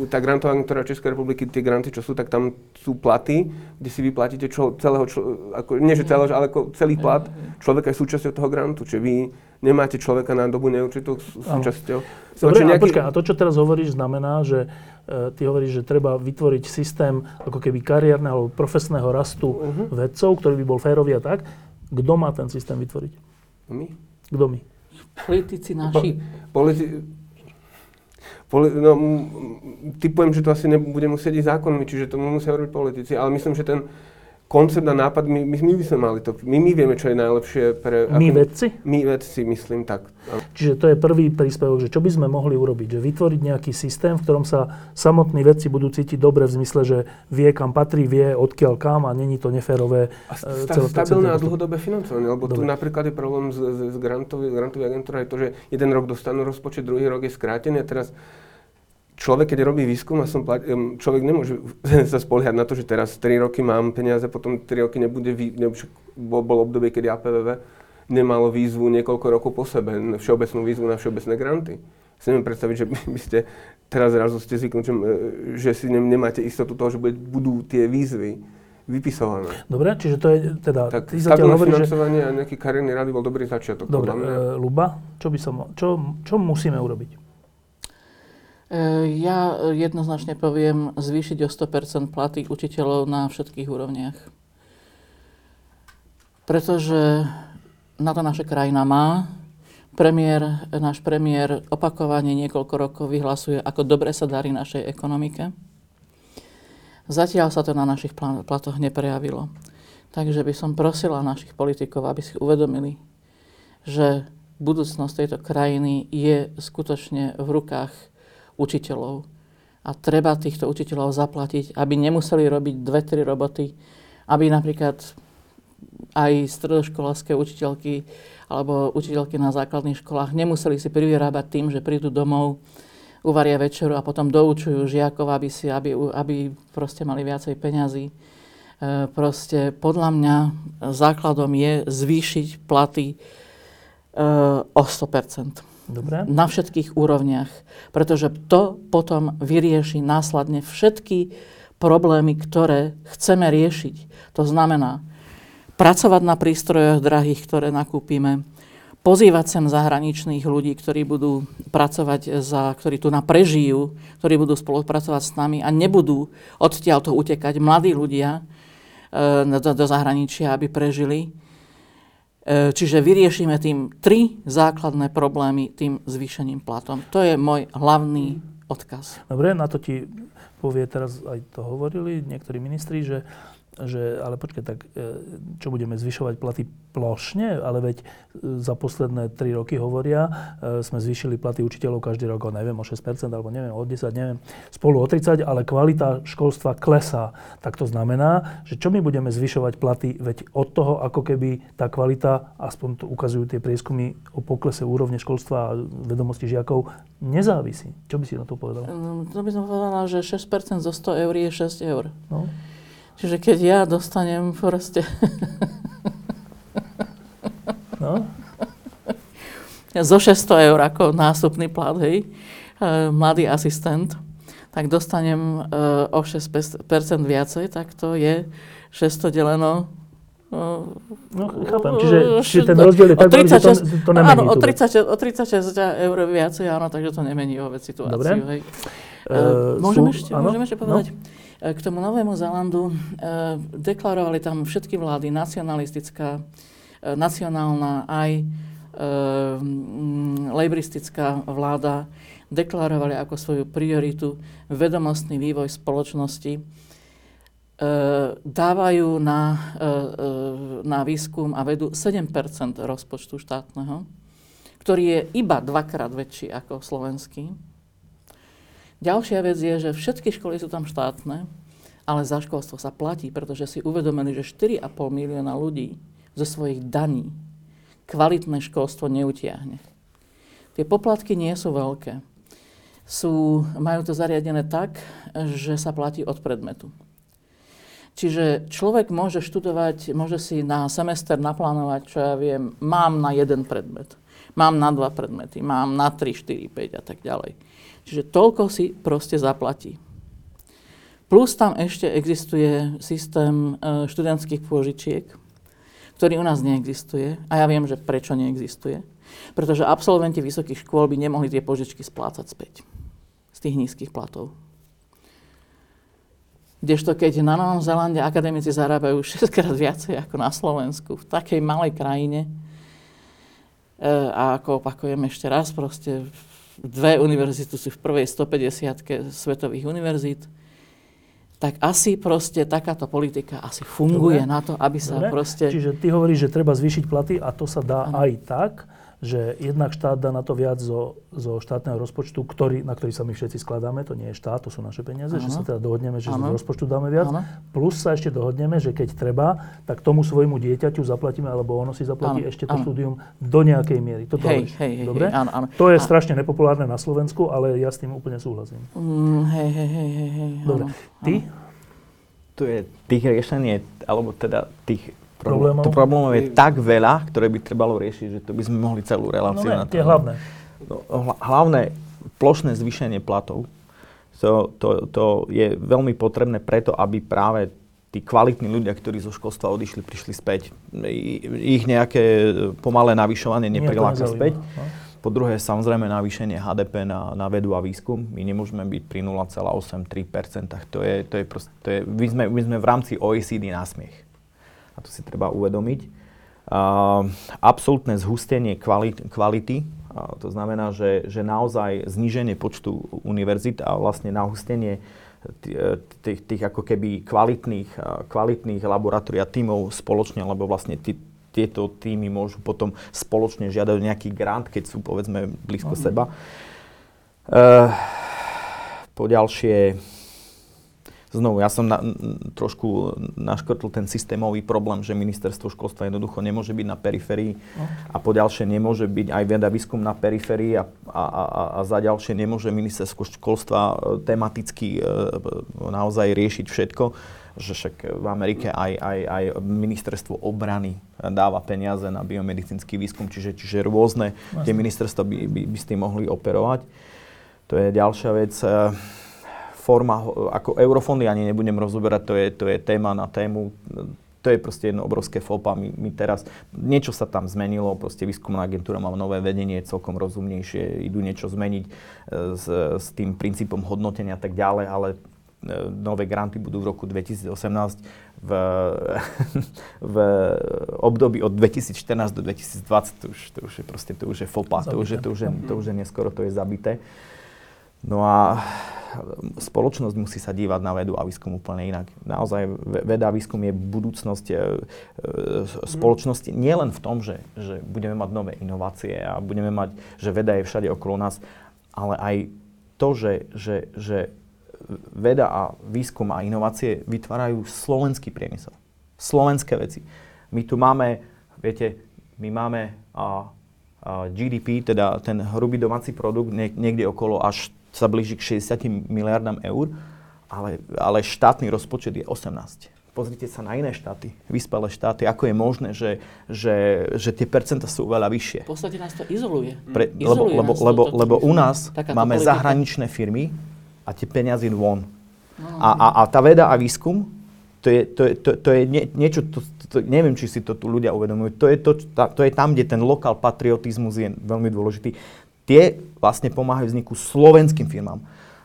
tá grantová agentúra Českej republiky, tie granty, čo sú, tak tam sú platy, kde si vyplatíte čo, celého, čo, ako, nie že celého, ale ako celý plat človeka je súčasťou toho grantu. Čiže vy nemáte človeka na dobu neurčitú súčasťou. Dobre, Čiže a nejaký- počkaj, a to, čo teraz hovoríš, znamená, že e, ty hovoríš, že treba vytvoriť systém ako keby kariérneho alebo profesného rastu Mhm. vedcov, ktorý by bol férový a tak. Kto má ten systém vytvoriť? My? Kto my? Politici naši. Politi- Poli- no, typujem, že to asi nebude musieť ísť zákonmi, čiže to musia robiť politici, ale myslím, že ten koncept a nápad, my, my, my by sme mali to, my, my vieme, čo je najlepšie pre... My ako- vedci? My vedci, myslím, tak. Čiže to je prvý príspevok, že čo by sme mohli urobiť? Že vytvoriť nejaký systém, v ktorom sa samotní vedci budú cítiť dobre v zmysle, že vie, kam patrí, vie, odkiaľ kam a není to neférové. A e, sta- stabilné a dlhodobé financovanie, lebo tu Dobre. napríklad je problém s, s, s grantový agentúrou, je to, že jeden rok dostanú rozpočet, druhý rok je skrátený a teraz človek, keď robí výskum a som plat, človek nemôže sa spoliehať na to, že teraz 3 roky mám peniaze, potom 3 roky nebude, vý, ne, bol, obdobie, kedy APVV nemalo výzvu niekoľko rokov po sebe, všeobecnú výzvu na všeobecné granty. Si neviem predstaviť, že by, ste teraz zrazu ste zvyknutí, že, že si ne, nemáte istotu toho, že budú tie výzvy vypisované. Dobre, čiže to je teda, Tak stabilné hovoríš, že... financovanie a nejaký kariérny rady bol dobrý začiatok. Dobre, e, Luba, čo by som, čo, čo musíme urobiť? E, Ja jednoznačne poviem zvýšiť o 100% platy učiteľov na všetkých úrovniach. Pretože na to naša krajina má. Premiér, náš premiér opakovane niekoľko rokov vyhlasuje, ako dobre sa darí našej ekonomike. Zatiaľ sa to na našich platoch neprejavilo. Takže by som prosila našich politikov, aby si uvedomili, že budúcnosť tejto krajiny je skutočne v rukách učiteľov. A treba týchto učiteľov zaplatiť, aby nemuseli robiť dve, tri roboty, aby napríklad aj stredoškolské učiteľky alebo učiteľky na základných školách nemuseli si privyrábať tým, že prídu domov, uvaria večeru a potom doučujú žiakov, aby, si, aby, aby proste mali viacej peňazí. E, proste podľa mňa základom je zvýšiť platy e, o 100% Dobre? na všetkých úrovniach, pretože to potom vyrieši následne všetky problémy, ktoré chceme riešiť. To znamená pracovať na prístrojoch drahých, ktoré nakúpime, pozývať sem zahraničných ľudí, ktorí budú pracovať za, ktorí tu na prežijú, ktorí budú spolupracovať s nami a nebudú odtiaľto utekať mladí ľudia e, do, do zahraničia, aby prežili. E, čiže vyriešime tým tri základné problémy tým zvýšením platom. To je môj hlavný odkaz. Dobre, na to ti povie teraz, aj to hovorili niektorí ministri, že že ale počkaj, tak e, čo budeme zvyšovať platy plošne? Ale veď e, za posledné 3 roky hovoria, e, sme zvýšili platy učiteľov každý rok o neviem, o 6%, alebo neviem, o 10, neviem, spolu o 30, ale kvalita školstva klesá. Tak to znamená, že čo my budeme zvyšovať platy, veď od toho, ako keby tá kvalita, aspoň to ukazujú tie prieskumy o poklese úrovne školstva a vedomosti žiakov, nezávisí. Čo by si na to povedal? Mm, to by som povedala, že 6% zo 100 eur je 6 eur. No. Čiže keď ja dostanem proste... no? Zo 600 eur ako nástupný plat, hej, e, mladý asistent, tak dostanem e, o 6% viacej, tak to je 600 deleno No, chápem. Čiže, čiže ten rozdiel je tak veľký, že to, to nemení Áno, o 36, o 36 eur viacej, áno, takže to nemení vôbec situáciu. Dobre. Hej. Uh, môžem, sú, ešte, môžem ešte povedať? No. K tomu Novému Zelandu e, deklarovali tam všetky vlády, nacionalistická, e, nacionálna aj e, lejbristická vláda, deklarovali ako svoju prioritu vedomostný vývoj spoločnosti. Dávajú na, na výskum a vedu 7% rozpočtu štátneho, ktorý je iba dvakrát väčší ako slovenský Ďalšia vec je, že všetky školy sú tam štátne, ale za školstvo sa platí, pretože si uvedomili, že 4,5 milióna ľudí zo svojich daní kvalitné školstvo neutiahne. Tie poplatky nie sú veľké. Sú, majú to zariadené tak, že sa platí od predmetu. Čiže človek môže študovať, môže si na semester naplánovať, čo ja viem, mám na jeden predmet, mám na dva predmety, mám na 3, 4, 5 a tak ďalej. Čiže toľko si proste zaplatí. Plus tam ešte existuje systém e, študentských pôžičiek, ktorý u nás neexistuje. A ja viem, že prečo neexistuje. Pretože absolventi vysokých škôl by nemohli tie požičky splácať späť z tých nízkych platov. Kdežto keď na Novom Zelande akademici zarábajú 6 krát viacej ako na Slovensku, v takej malej krajine, e, a ako opakujem ešte raz, proste dve univerzity sú v prvej 150 svetových univerzít, tak asi proste takáto politika asi funguje Dobre. na to, aby sa Dobre. proste... Čiže ty hovoríš, že treba zvýšiť platy a to sa dá ano. aj tak, že jednak štát dá na to viac zo, zo štátneho rozpočtu, ktorý, na ktorý sa my všetci skladáme, to nie je štát, to sú naše peniaze, ano. že sa teda dohodneme, že ano. z rozpočtu dáme viac, ano. plus sa ešte dohodneme, že keď treba, tak tomu svojmu dieťaťu zaplatíme, alebo ono si zaplatí ano. ešte to ano. štúdium do nejakej miery. Toto hej, hej, hej, Dobre? Hej, áno, áno. To je a... strašne nepopulárne na Slovensku, ale ja s tým úplne súhlasím. Mm, hej, hej, hej, hej. Dobre. Áno, Ty? Tu je tých riešení, alebo teda tých problémov. To problémov je tak veľa, ktoré by trebalo riešiť, že to by sme mohli celú reláciu no, na to. tie hlavné. No, hlavné plošné zvýšenie platov. To, to, to je veľmi potrebné preto, aby práve tí kvalitní ľudia, ktorí zo školstva odišli, prišli späť. Ich nejaké pomalé navyšovanie nepriláka späť. No. Po druhé, samozrejme, navýšenie HDP na, na vedu a výskum. My nemôžeme byť pri 0,83%. To je, to je proste, to je, my, sme, my sme v rámci OECD násmiech a to si treba uvedomiť. Uh, absolútne zhustenie kvalit, kvality, uh, to znamená, že, že naozaj zníženie počtu univerzit a vlastne nahustenie tých, tých ako keby kvalitných, kvalitných laboratórií a tímov spoločne, lebo vlastne tí, tieto týmy môžu potom spoločne žiadať nejaký grant, keď sú povedzme blízko uh-huh. seba. Uh, po ďalšie, Znovu, ja som na, trošku naškrtl ten systémový problém, že ministerstvo školstva jednoducho nemôže byť na periférii a po ďalšie nemôže byť aj veda výskum na periférii a, a, a, a za ďalšie nemôže ministerstvo školstva e, tematicky e, naozaj riešiť všetko že však v Amerike aj, aj, aj ministerstvo obrany dáva peniaze na biomedicínsky výskum, čiže, čiže rôzne Vlastne. tie ministerstva by, by, by s tým mohli operovať. To je ďalšia vec. Forma, ako eurofondy ani nebudem rozoberať, to je, to je téma na tému. to je proste jedno obrovské fopa. My, my teraz, niečo sa tam zmenilo, proste výskumná agentúra má nové vedenie, celkom rozumnejšie, idú niečo zmeniť e, s, s tým princípom hodnotenia a tak ďalej, ale e, nové granty budú v roku 2018 v, v období od 2014 do 2020, to už, to už je proste, to už je fopa, to už je, to, už je, to už je neskoro, to je zabité. No a spoločnosť musí sa dívať na vedu a výskum úplne inak. Naozaj veda a výskum je budúcnosť e, e, spoločnosti nielen v tom, že, že budeme mať nové inovácie a budeme mať, že veda je všade okolo nás, ale aj to, že, že, že veda a výskum a inovácie vytvárajú slovenský priemysel. Slovenské veci. My tu máme, viete, my máme a, a GDP, teda ten hrubý domáci produkt, niekde okolo až sa blíži k 60 miliardám eur, ale, ale štátny rozpočet je 18. Pozrite sa na iné štáty, vyspelé štáty, ako je možné, že, že, že tie percentá sú oveľa vyššie. V podstate nás to izoluje. Pre, izoluje lebo, lebo, to, lebo, to, lebo u nás máme politika. zahraničné firmy a tie peniazy von. No, a, a, a tá veda a výskum, to je, to je, to, to je nie, niečo, to, to, neviem, či si to tu ľudia uvedomujú, to je, to, to je tam, kde ten lokál patriotizmus je veľmi dôležitý tie vlastne pomáhajú vzniku slovenským firmám.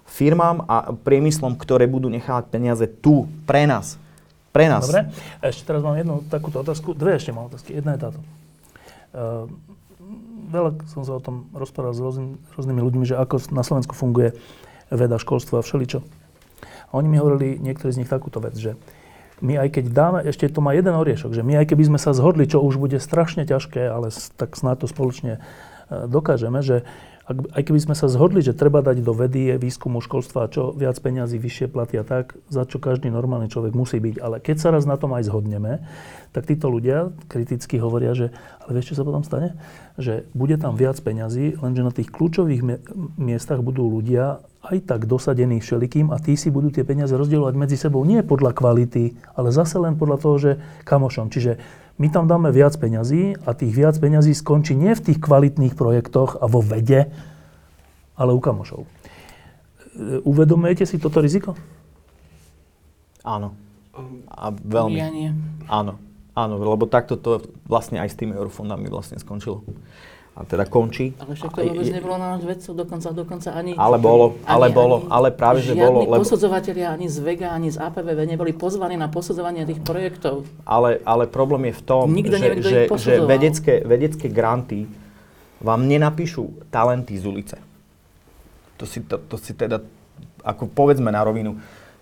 Firmám a priemyslom, ktoré budú nechávať peniaze tu, pre nás. Pre nás. Dobre, ešte teraz mám jednu takúto otázku. Dve ešte mám otázky. Jedna je táto. Uh, veľa som sa o tom rozprával s rôzny, rôznymi ľuďmi, že ako na Slovensku funguje veda, školstvo a všeličo. A oni mi hovorili, niektorí z nich takúto vec, že my aj keď dáme, ešte to má jeden oriešok, že my aj keby sme sa zhodli, čo už bude strašne ťažké, ale tak snáď to spoločne dokážeme, že ak, aj keby sme sa zhodli, že treba dať do vedy, výskumu, školstva, čo viac peňazí, vyššie platia tak, za čo každý normálny človek musí byť. Ale keď sa raz na tom aj zhodneme, tak títo ľudia kriticky hovoria, že ale vieš, čo sa potom stane? Že bude tam viac peňazí, lenže na tých kľúčových miestach budú ľudia aj tak dosadení všelikým a tí si budú tie peniaze rozdielovať medzi sebou nie podľa kvality, ale zase len podľa toho, že kamošom. Čiže my tam dáme viac peňazí a tých viac peňazí skončí nie v tých kvalitných projektoch a vo vede, ale u kamošov. E, uvedomujete si toto riziko? Áno. A veľmi. Ja nie. Áno. Áno, lebo takto to vlastne aj s tými eurofondami vlastne skončilo a teda končí. Ale však to vôbec nebolo na náš vedcov, dokonca, dokonca ani... Ale bolo, ale ani, bolo, ale práve, že bolo. Žiadni posudzovatelia ani z VEGA, ani z APVV neboli pozvaní na posudzovanie tých projektov. Ale, ale problém je v tom, Nikto že, nevie, že, že vedecké, vedecké granty vám nenapíšu talenty z ulice. To si, to, to si teda, ako povedzme na rovinu,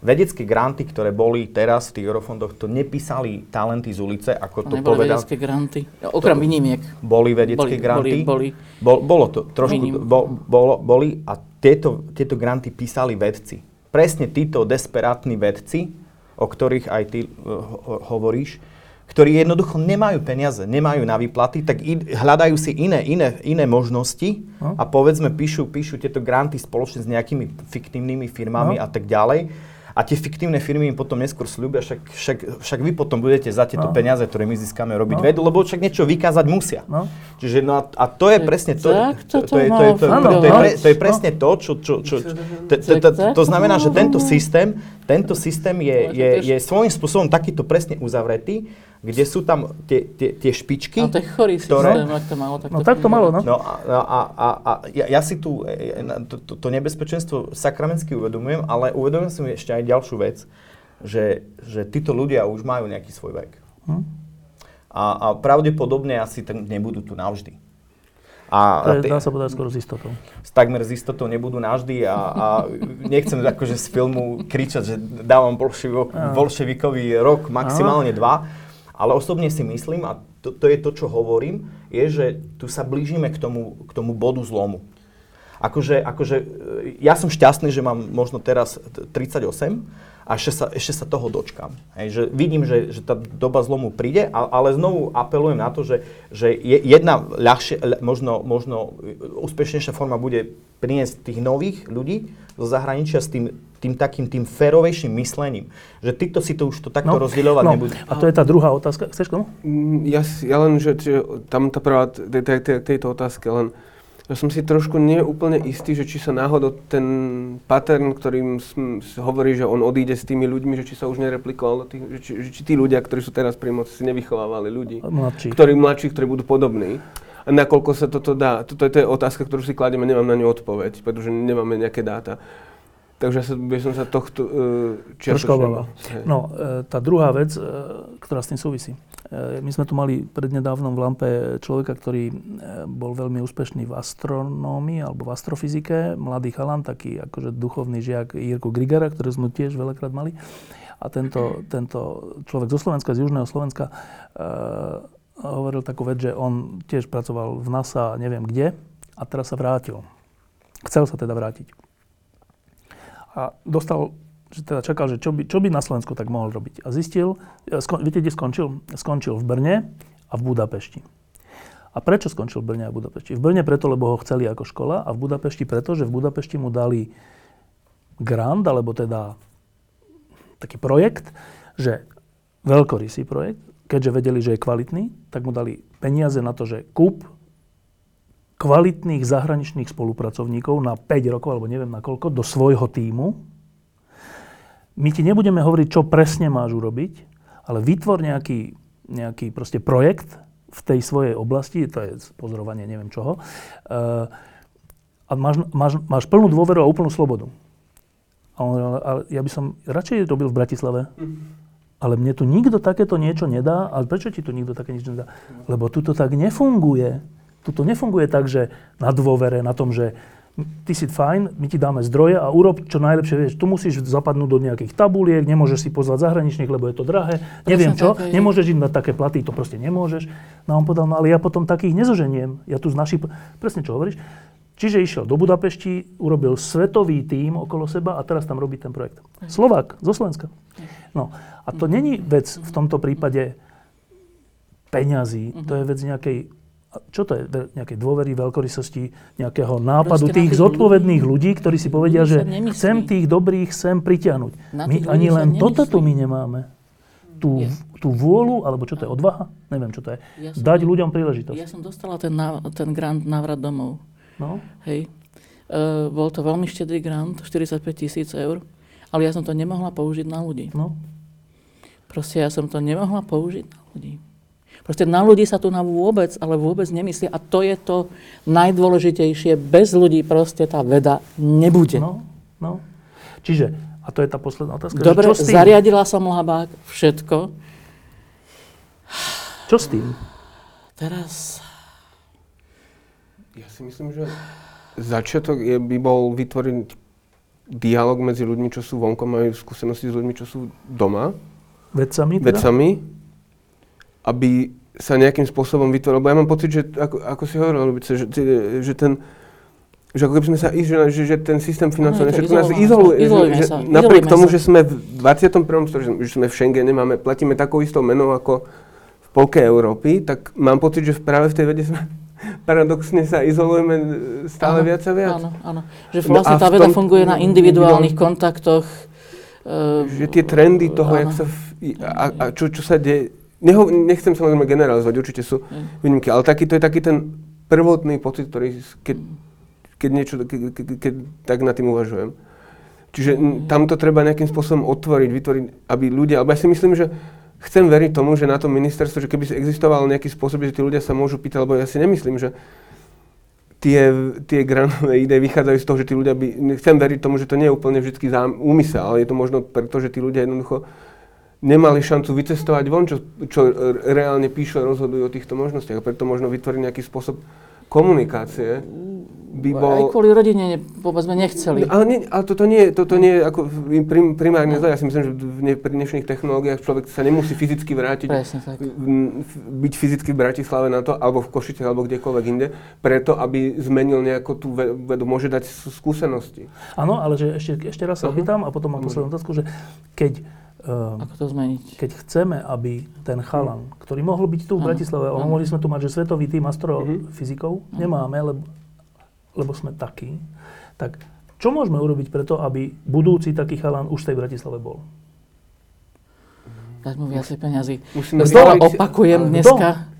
vedecké granty, ktoré boli teraz v tých eurofondoch, to nepísali talenty z ulice, ako to, to povedal. vedecké granty, okrem výnimiek. Boli vedecké boli, granty. Boli, boli. Bol, bolo to, trošku, bo, bolo, boli a tieto, tieto granty písali vedci. Presne títo desperátni vedci, o ktorých aj ty uh, hovoríš, ktorí jednoducho nemajú peniaze, nemajú na výplaty, tak i, hľadajú si iné, iné, iné možnosti no. a povedzme píšu, píšu tieto granty spoločne s nejakými fiktívnymi firmami no. a tak ďalej a tie fiktívne firmy im potom neskôr slúbia, však, však, však vy potom budete za tieto no. peniaze, ktoré my získame, robiť no. vedu, lebo však niečo vykázať musia. No. Čiže no a, a to je presne to, to, je, to, je, to, to, je, to je presne to, čo, čo, čo, to, to, to, to znamená, že tento systém, tento systém je, je, je svojím spôsobom takýto presne uzavretý, kde sú tam tie, tie, tie špičky. No to je chorý ktoré, systém, ak to malo. Tak no tak to malo, no. no a, a, a, a ja, ja si tu e, to, to, to nebezpečenstvo sakramensky uvedomujem, ale uvedomujem si ešte aj ďalšiu vec, že, že títo ľudia už majú nejaký svoj vek. Hm? A, a pravdepodobne asi tak nebudú tu navždy. A, to je, dá sa povedať skoro s istotou. Takmer s istotou nebudú navždy a, a nechcem akože z filmu kričať, že dávam bolševikový rok, maximálne dva, ale osobne si myslím, a to, to je to, čo hovorím, je, že tu sa blížime k tomu, k tomu bodu zlomu. Akože, akože, e, ja som šťastný, že mám možno teraz 38 a ešte sa, ešte sa toho dočkam. Hej, že vidím, že, že tá doba zlomu príde, ale znovu apelujem na to, že, že jedna ľahšie, možno, možno úspešnejšia forma bude priniesť tých nových ľudí zo zahraničia s tým tým takým tým férovejším myslením. Že týchto si to už to takto no, rozdielovať no, nebudú. A to je tá druhá otázka. Chceš tomu? Mm, ja, ja len, že, že tam tá prvá tej, tej, tejto otázke len Ja som si trošku neúplne istý, že či sa náhodou ten pattern, ktorým sm, hovorí, že on odíde s tými ľuďmi, že či sa už nereplikoval, tých, že, či, že či tí ľudia, ktorí sú teraz pri moci, si nevychovávali ľudí. Mladší. Ktorí mladší, ktorí budú podobní. A nakoľko sa toto dá, toto je, to je otázka, ktorú si kladieme, nemám na ňu odpoveď, pretože nemáme nejaké dáta. Takže by som sa tohto uh, Trošku obával. No, e, tá druhá vec, e, ktorá s tým súvisí. E, my sme tu mali prednedávnom v Lampe človeka, ktorý e, bol veľmi úspešný v astronómii alebo v astrofyzike. Mladý chalan, taký akože duchovný žiak Jirku Grigara, ktorý sme tiež veľakrát mali. A tento, tento človek zo Slovenska, z Južného Slovenska, e, hovoril takú vec, že on tiež pracoval v NASA, neviem kde, a teraz sa vrátil. Chcel sa teda vrátiť a dostal, že teda čakal, že čo by, čo by na Slovensku tak mohol robiť. A zistil, e, skon, viete, kde skončil? Skončil v Brne a v Budapešti. A prečo skončil v Brne a v Budapešti? V Brne preto, lebo ho chceli ako škola a v Budapešti preto, že v Budapešti mu dali grant, alebo teda taký projekt, že veľkorysý projekt, keďže vedeli, že je kvalitný, tak mu dali peniaze na to, že kúp kvalitných zahraničných spolupracovníkov na 5 rokov, alebo neviem na koľko, do svojho týmu. My ti nebudeme hovoriť, čo presne máš urobiť, ale vytvor nejaký, nejaký proste projekt v tej svojej oblasti, to je pozorovanie neviem čoho, uh, a máš, máš, máš plnú dôveru a úplnú slobodu. A on, ale ja by som radšej robil v Bratislave, ale mne tu nikto takéto niečo nedá. Ale prečo ti tu nikto také niečo nedá? Lebo tu to tak nefunguje. Tuto nefunguje tak, že na dôvere, na tom, že ty si fajn, my ti dáme zdroje a urob čo najlepšie vieš. Tu musíš zapadnúť do nejakých tabuliek, nemôžeš si pozvať zahraničných, lebo je to drahé, neviem čo, také, nemôžeš im dať také platy, to proste nemôžeš. No a on povedal, no ale ja potom takých nezoženiem, ja tu z našich, presne čo hovoríš. Čiže išiel do Budapešti, urobil svetový tím okolo seba a teraz tam robí ten projekt. Slovák, zo Slovenska. No a to není vec v tomto prípade peňazí, to je vec nejakej čo to je? Nejakej dôvery, veľkorysosti, nejakého nápadu Proste tých zodpovedných ľudí, ktorí si povedia, že chcem tých dobrých sem pritiahnuť. My ani len toto tu my nemáme. Tú, tú vôľu, alebo čo to je, odvaha? Neviem, čo to je. Ja Dať som, ľuďom príležitosť. Ja som dostala ten, ten grant návrat domov. No? Hej. Uh, bol to veľmi štedrý grant, 45 tisíc eur, ale ja som to nemohla použiť na ľudí. No. Proste ja som to nemohla použiť na ľudí. Proste na ľudí sa tu na vôbec, ale vôbec nemyslí. A to je to najdôležitejšie. Bez ľudí proste tá veda nebude. No, no. Čiže, a to je tá posledná otázka. Dobre, čo s tým? zariadila som labák, všetko. Čo s tým? Teraz... Ja si myslím, že začiatok je, by bol vytvoriť dialog medzi ľuďmi, čo sú vonkom, majú skúsenosti s ľuďmi, čo sú doma. Vedcami? Teda? Vedcami aby sa nejakým spôsobom vytvoril. Lebo ja mám pocit, že ako, ako si hovoril, Lubice, že, že ten, že ako keby sme sa, že, že, že ten systém financovania všetko nás izoluje. Izolujeme že, sa. Napriek tomu, sa. že sme v 21. storočí, že sme v Schengene, máme, platíme takou istou menou ako v polke Európy, tak mám pocit, že práve v tej vede sme paradoxne sa izolujeme stále áno, viac a viac. Áno, áno. Že no vlastne no tá veda funguje na individuálnych kontaktoch. Že tie trendy toho, áno. jak sa, a, a čo, čo sa deje, Neho, nechcem samozrejme generalizovať, určite sú mm. výnimky, ale taký, to je taký ten prvotný pocit, ktorý, keď, keď niečo, keď, keď, keď tak nad tým uvažujem. Čiže mm. tam to treba nejakým spôsobom otvoriť, vytvoriť, aby ľudia, alebo ja si myslím, že chcem veriť tomu, že na tom ministerstve, že keby existoval nejaký spôsob, že tí ľudia sa môžu pýtať, lebo ja si nemyslím, že tie, tie granové ide vychádzajú z toho, že tí ľudia by, chcem veriť tomu, že to nie je úplne vždy úmysel, ale je to možno preto, že tí ľudia jednoducho nemali šancu vycestovať von, čo, čo reálne píšu a rozhodujú o týchto možnostiach. Preto možno vytvoriť nejaký spôsob komunikácie by bol... Aj kvôli rodine sme nechceli. Ale, nie, ale toto nie, toto nie je ako prim, primárne zle. Ja si myslím, že v, pri dnešných technológiách človek sa nemusí fyzicky vrátiť, Presne, tak. byť fyzicky v Bratislave na to, alebo v Košice, alebo kdekoľvek inde, preto, aby zmenil nejako tú vedu, môže dať skúsenosti. Áno, ale že ešte, ešte raz sa opýtam a potom mám poslednú otázku, že keď Ako to zmeniť? Keď chceme, aby ten chalan, ktorý mohol byť tu v Bratislave, ale mohli sme tu mať, že svetový tým astrofyzikov, uh-huh. nemáme, lebo, lebo sme takí, tak čo môžeme urobiť preto, aby budúci taký chalan už v tej Bratislave bol? Dať mu viacej peniazy. Znova opakujem dneska,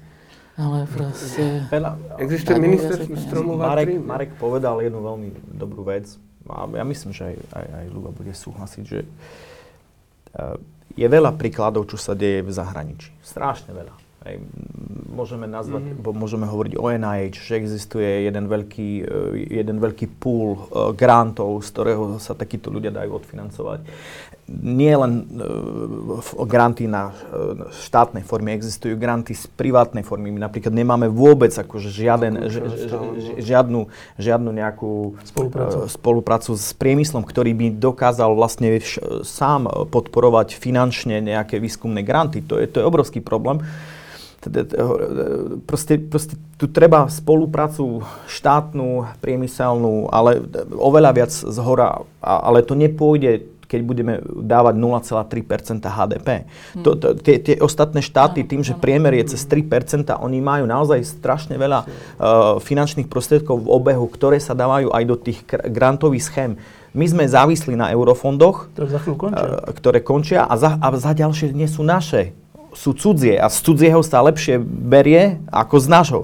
Ale proste... Veľa, Existuje ministerstvo viacej stromov a Marek. Marek povedal jednu veľmi dobrú vec a ja myslím, že aj, aj, aj Luba bude súhlasiť, že je veľa príkladov, čo sa deje v zahraničí. Strašne veľa. Hej, môžeme nazvať, mm-hmm. môžeme hovoriť o NIH, že existuje jeden veľký, eh, jeden veľký pool eh, grantov, z ktorého sa takíto ľudia dajú odfinancovať. Nie len f- granty na eh, štátnej forme, existujú granty z privátnej formy. My napríklad nemáme vôbec akože žiaden, ži, ži, ži, žiadnu, žiadnu nejakú Spoluprácu. eh, spoluprácu s priemyslom, ktorý by dokázal vlastne š- sám podporovať finančne nejaké výskumné granty. To je, to je obrovský problém. Teda, proste, proste tu treba spoluprácu štátnu, priemyselnú, ale oveľa viac z hora. Ale to nepôjde keď budeme dávať 0,3% HDP. To, to, tie, tie ostatné štáty, tým, že priemer je cez 3% oni majú naozaj strašne veľa uh, finančných prostriedkov v obehu, ktoré sa dávajú aj do tých grantových schém. My sme závislí na eurofondoch, To za končia. e, ktoré končia a za, a za ďalšie nie sú naše. Sú cudzie a z cudzieho sa lepšie berie ako z nášho.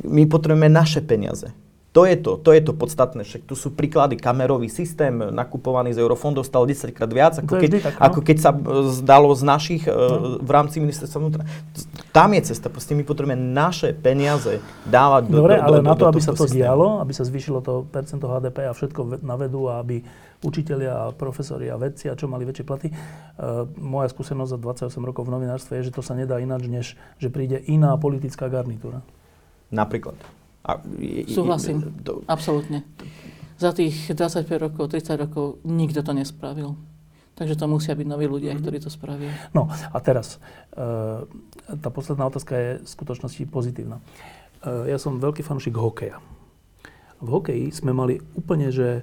My potrebujeme naše peniaze. To je to, to je to podstatné. Však tu sú príklady. Kamerový systém nakupovaný z eurofondov stal 10 krát viac, ako keď, tak, no. ako keď sa e, zdalo z našich e, v rámci ministerstva vnútra. Tam je cesta. Proste my potrebujeme naše peniaze dávať do, Dobre, do, do, ale do, na to, do aby sa to systému. dialo, aby sa zvýšilo to percento HDP a všetko na vedu a aby učitelia a profesori a vedci a čo mali väčšie platy. Uh, moja skúsenosť za 28 rokov v novinárstve je, že to sa nedá ináč, než že príde iná politická garnitúra. Napríklad. A, Súhlasím. to- Absolútne. Za tých 25 rokov, 30 rokov nikto to nespravil. Takže to musia byť noví ľudia, ktorí to spravia. No a teraz, uh, tá posledná otázka je v skutočnosti pozitívna. Uh, ja som veľký fanúšik hokeja. V hokeji sme mali úplne, že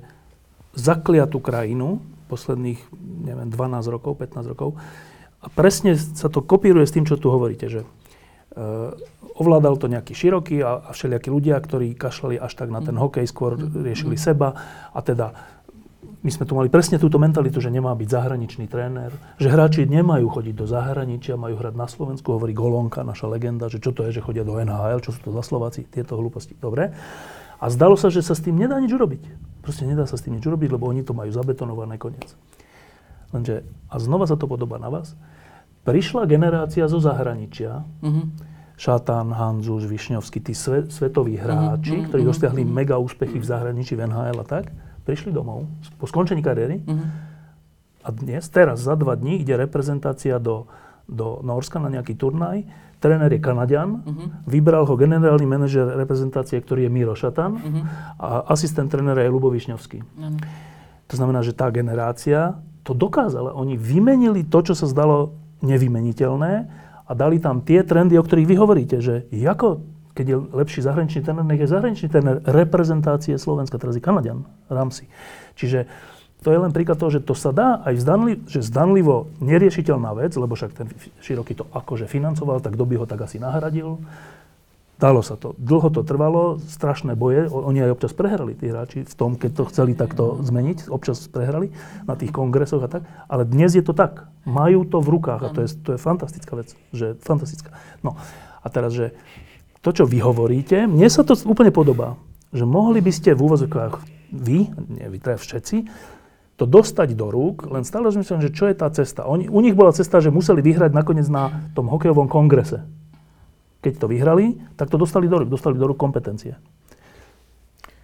zakliatú krajinu posledných, neviem, 12 rokov, 15 rokov. A presne sa to kopíruje s tým, čo tu hovoríte, že uh, ovládal to nejaký široký a, a všelijakí ľudia, ktorí kašľali až tak na ten hokej, skôr riešili seba. A teda my sme tu mali presne túto mentalitu, že nemá byť zahraničný tréner, že hráči nemajú chodiť do zahraničia, majú hrať na Slovensku, hovorí Golonka, naša legenda, že čo to je, že chodia do NHL, čo sú to za Slováci, tieto hlúposti. Dobre. A zdalo sa, že sa s tým nedá nič urobiť. Proste nedá sa s tým nič urobiť, lebo oni to majú zabetonované koniec. Lenže, a znova sa to podobá na vás, prišla generácia zo zahraničia, Mhm. Šatán, Hanzus, Višňovský, tí sve, svetoví hráči, mhm, ktorí mhm, dosiahli mega úspechy v zahraničí, v NHL a tak, prišli domov po skončení kariéry Mhm. a dnes, teraz za dva dní ide reprezentácia do, do Norska na nejaký turnaj. Tréner je Kanadian, Mhm. vybral ho generálny manažer reprezentácie, ktorý je Miro Šatan Mhm. a asistent trénera je Lubo Višňovský. Áno. To znamená, že tá generácia to dokázala. Oni vymenili to, čo sa zdalo nevymeniteľné a dali tam tie trendy, o ktorých vy hovoríte, že ako, keď je lepší zahraničný tréner, nech je zahraničný tréner reprezentácie Slovenska, teraz je Kanadian, Ramsey. Čiže to je len príklad toho, že to sa dá aj zdanli, že zdanlivo neriešiteľná vec, lebo však ten široký to akože financoval, tak kto by ho tak asi nahradil. Dalo sa to. Dlho to trvalo, strašné boje. Oni aj občas prehrali, tí hráči, v tom, keď to chceli takto zmeniť. Občas prehrali na tých kongresoch a tak. Ale dnes je to tak. Majú to v rukách a to je, to je fantastická vec. Že fantastická. No a teraz, že to, čo vy hovoríte, mne sa to úplne podobá. Že mohli by ste v úvozokách vy, nie vy, teda všetci, to dostať do rúk, len stále rozmýšľam, že čo je tá cesta. Oni, u nich bola cesta, že museli vyhrať nakoniec na tom hokejovom kongrese. Keď to vyhrali, tak to dostali do rúk, dostali do rúk kompetencie.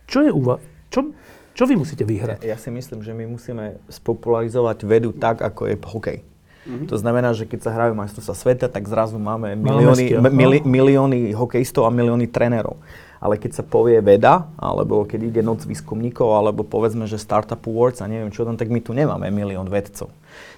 Čo je úva... Čo, čo vy musíte vyhrať? Ja, ja si myslím, že my musíme spopularizovať vedu tak, ako je hokej. To znamená, že keď sa hrajú majstrovstvá sveta, tak zrazu máme milióny, m- mili, no. milióny hokejistov a milióny trénerov. Ale keď sa povie veda, alebo keď ide noc výskumníkov, alebo povedzme, že Startup Awards a neviem čo tam, tak my tu nemáme milión vedcov.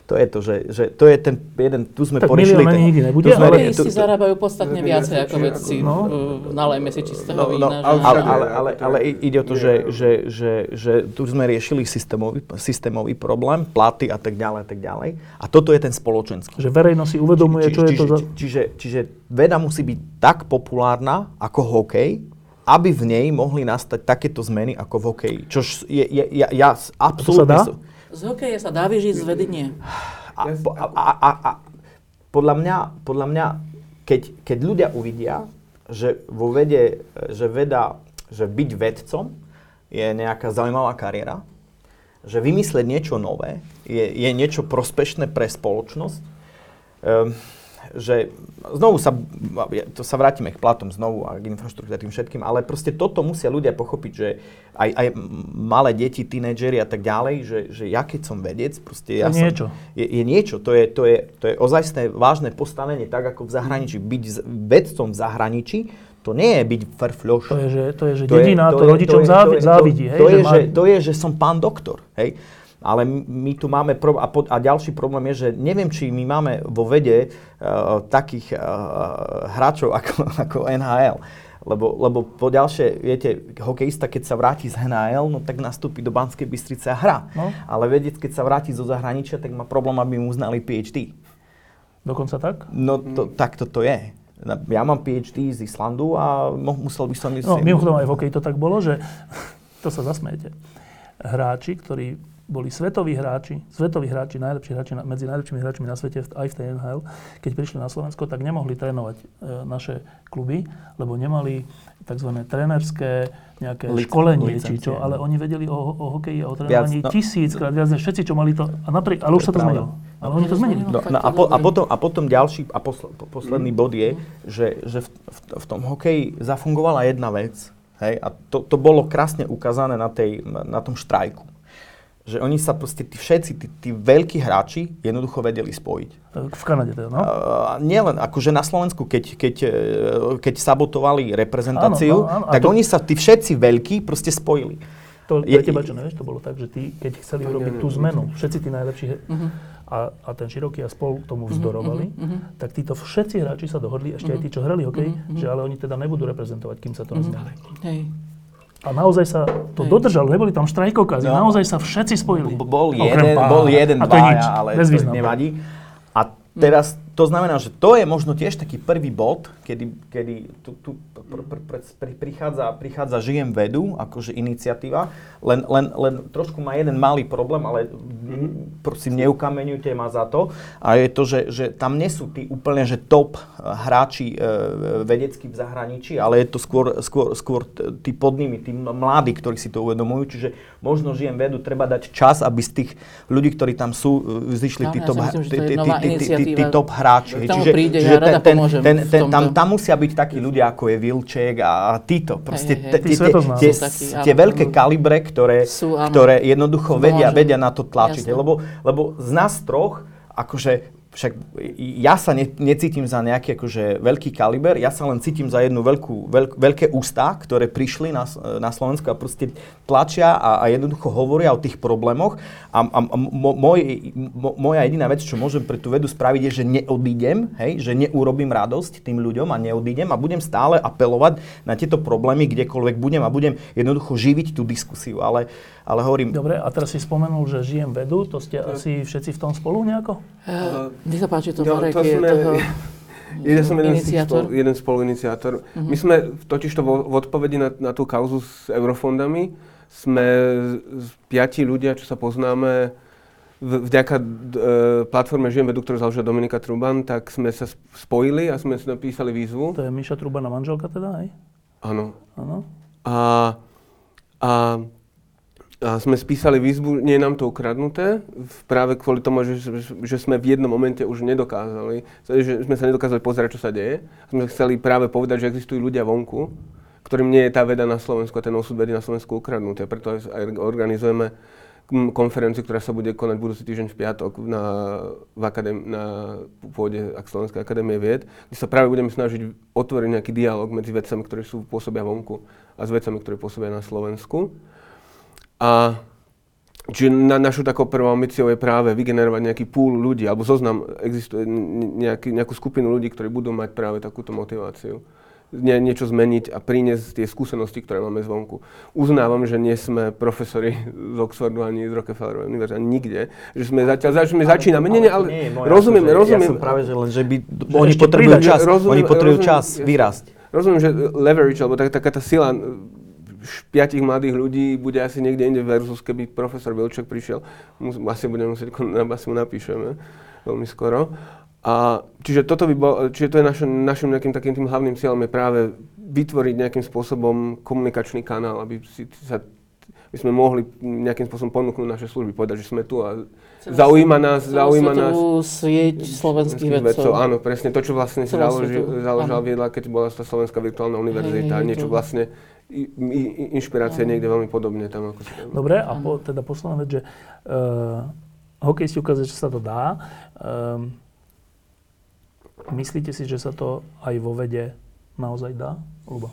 To je to, že, že to je ten jeden, tu sme Tak ani ten- nikdy nebude, tu sme ale- tu- tu- zarábajú podstatne viacej ako vedci. No. No. Nalejme si čistého No, no, vína. ale, že- ale, ale, ale, to ale i- ide o to, že, no. že, že, že tu sme riešili systémový, systémový problém, platy a tak ďalej a tak ďalej. A toto je ten spoločenský. Že verejnosť si uvedomuje, čo je to čiže, za... čiže, čiže veda musí byť tak populárna ako hokej, aby v nej mohli nastať takéto zmeny ako v hokeji. Čož je, je, ja, ja absolútne... dá? Z hokeja sa dá vyžiť, z vedy nie. A, a, a, a, a podľa mňa, podľa mňa keď, keď ľudia uvidia že vo vede, že veda, že byť vedcom je nejaká zaujímavá kariéra, že vymyslieť niečo nové je, je niečo prospešné pre spoločnosť. Um, že znovu sa, to sa vrátime k platom znovu a k infraštruktúre tým všetkým, ale proste toto musia ľudia pochopiť, že aj, aj malé deti, tínedžeri a tak ďalej, že, že ja keď som vedec, proste ja je niečo. Je, je niečo, to je, to, je, to je ozajstné vážne postavenie, tak ako v zahraničí. Byť vedcom v zahraničí, to nie je byť frfľoš. To je, že, to je, že to dedina je, to, to je, rodičom to je, závidí. To, hej, to, je, že, to je, že som pán doktor. Hej? Ale my tu máme, pro, a, po, a ďalší problém je, že neviem, či my máme vo vede uh, takých uh, hráčov ako, ako NHL. Lebo, lebo po ďalšie, viete, hokejista, keď sa vráti z NHL, no tak nastúpi do Banskej Bystrice a hrá. No. Ale vedec, keď sa vráti zo zahraničia, tak má problém, aby mu uznali PhD. Dokonca tak? No to, mm. tak toto je. Ja mám PhD z Islandu a musel by som ísť... No, mimochodom aj v hokeji to tak bolo, že to sa zasmiete. Hráči, ktorí boli svetoví hráči, svetoví hráči, najlepší hráči, medzi najlepšími hráčmi na svete, aj v tej NHL, keď prišli na Slovensko, tak nemohli trénovať e, naše kluby, lebo nemali tzv. trénerské nejaké Lic- školenie, či čo, ale oni vedeli o, o hokeji a o trénovaní no, tisíckrát viac než všetci, čo mali to. A napriek, ale už sa to zmenilo. Ale oni to zmenili. No, no, a, po, a, potom, a potom ďalší a posl, posledný bod je, že, že v, v, v tom hokeji zafungovala jedna vec, hej, a to, to bolo krásne ukázané na, tej, na tom štrajku že oni sa proste, tí všetci, tí, tí veľkí hráči jednoducho vedeli spojiť. V Kanade teda, no? Uh, nielen, akože na Slovensku, keď, keď, e, keď sabotovali reprezentáciu, áno, áno, áno. tak to... oni sa, tí všetci veľkí proste spojili. To je, pre teba, čo nevieš, to bolo tak, že tí, keď chceli urobiť tú zmenu, všetci tí najlepší, uh-huh. a, a ten široký a spolu tomu mhm, vzdorovali, uh-huh. tak títo všetci hráči sa dohodli, ešte uh-huh. aj tí, čo hrali hokej, uh-huh. že ale oni teda nebudú reprezentovať, kým sa to uh-huh. nezmení. Hej. A naozaj sa to Hej. dodržalo, neboli tam štrajkovkázy, no. naozaj sa všetci spojili. Bol jeden, bol jeden, dvaja, ale to nevadí. A teraz to znamená, že to je možno tiež taký prvý bod, kedy, kedy tu, tu pr, pr, pr, pr, prichádza, prichádza Žijem vedu, akože iniciatíva, len, len, len trošku má jeden malý problém, ale prosím, neukameňujte ma za to. A je to, že, že tam nie sú tí úplne že top hráči e, vedeckí v zahraničí, ale je to skôr, skôr, skôr tí pod nimi, tí mladí, ktorí si to uvedomujú. Čiže možno Žijem vedu, treba dať čas, aby z tých ľudí, ktorí tam sú, zišli tí, top, hráči čiže, tam, musia byť takí ľudia, ako je Vilček a títo. Proste tie veľké kalibre, ktoré, ktoré jednoducho vedia, vedia na to tlačiť. Lebo, lebo z nás troch, akože však ja sa ne, necítim za nejaký akože veľký kaliber, ja sa len cítim za jednu veľkú, veľk, veľké ústa, ktoré prišli na, na Slovensku a proste tlačia a, a jednoducho hovoria o tých problémoch. A, a, a moj, mo, moja jediná vec, čo môžem pre tú vedu spraviť, je, že neodídem, hej, že neurobím radosť tým ľuďom a neodídem a budem stále apelovať na tieto problémy, kdekoľvek budem a budem jednoducho živiť tú diskusiu. Ale, ale hovorím... Dobre, a teraz si spomenul, že žijem vedu, to ste asi všetci v tom spolu nejako? Uh, Nech sa páči, to no, Marek to je sme, toho... Ja som jeden, iniciátor. Spolu, jeden spoluiniciátor. Uh-huh. My sme totiž to v odpovedi na, na tú kauzu s eurofondami, sme z piati ľudia, čo sa poznáme, vďaka e, platforme Žijem vedu, ktorú založila Dominika Truban, tak sme sa spojili a sme napísali výzvu. To je Miša Trubana manželka teda, aj? Áno. Áno. A, a a sme spísali výzvu, nie je nám to ukradnuté, práve kvôli tomu, že, že sme v jednom momente už nedokázali, že sme sa nedokázali pozerať, čo sa deje. Sme chceli práve povedať, že existujú ľudia vonku, ktorým nie je tá veda na Slovensku a ten osud vedy na Slovensku ukradnutý. A preto aj organizujeme konferenciu, ktorá sa bude konať budúci týždeň v piatok na, v akadém, na pôde Slovenskej akadémie vied, kde sa práve budeme snažiť otvoriť nejaký dialog medzi vedcami, ktorí sú pôsobia vonku a s vedcami, ktorí pôsobia na Slovensku. A Čiže na našu takou prvou ambíciou je práve vygenerovať nejaký púl ľudí, alebo zoznam, existuje nejaký, nejakú skupinu ľudí, ktorí budú mať práve takúto motiváciu. Nie, niečo zmeniť a priniesť tie skúsenosti, ktoré máme zvonku. Uznávam, že nie sme profesori z Oxfordu ani z Rockefellerovej univerzity, ani nikde. Že sme zatiaľ, že my začíname. Nie, nie, ale nie rozumiem, rozumiem. Ja som práve, že len, že by, oni potrebujú čas, rozumiem, oni potrebujú čas vyrásť. Rozumiem, že leverage, alebo tak, taká tá sila piatich mladých ľudí bude asi niekde inde versus keby profesor Vilček prišiel, asi budeme musieť, asi mu napíšeme veľmi skoro. A čiže, toto by bol, čiže to je našim, našim nejakým takým tým hlavným cieľom je práve vytvoriť nejakým spôsobom komunikačný kanál, aby si sa by sme mohli nejakým spôsobom ponúknuť naše služby, povedať, že sme tu a zaujíma nás, zaujíma nás. sieť slovenských vedcov. Áno, presne to, čo vlastne si založil, založila viedla, keď bola tá Slovenská virtuálna univerzita, niečo vlastne inšpirácia niekde veľmi podobne tam. Ako si tam. Dobre, a po, teda posledná vec, že uh, hokejisti ukáže, že sa to dá. Um, myslíte si, že sa to aj vo vede naozaj dá? Lubo.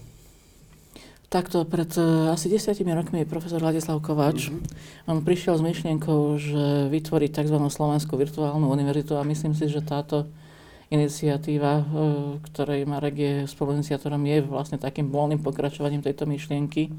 Takto pred uh, asi desiatimi rokmi profesor Ladislav Kovač, mm-hmm. on prišiel s myšlienkou, že vytvorí tzv. Slovenskú virtuálnu univerzitu a myslím si, že táto iniciatíva, uh, ktorej Marek je spoluiniciátorom, je vlastne takým voľným pokračovaním tejto myšlienky.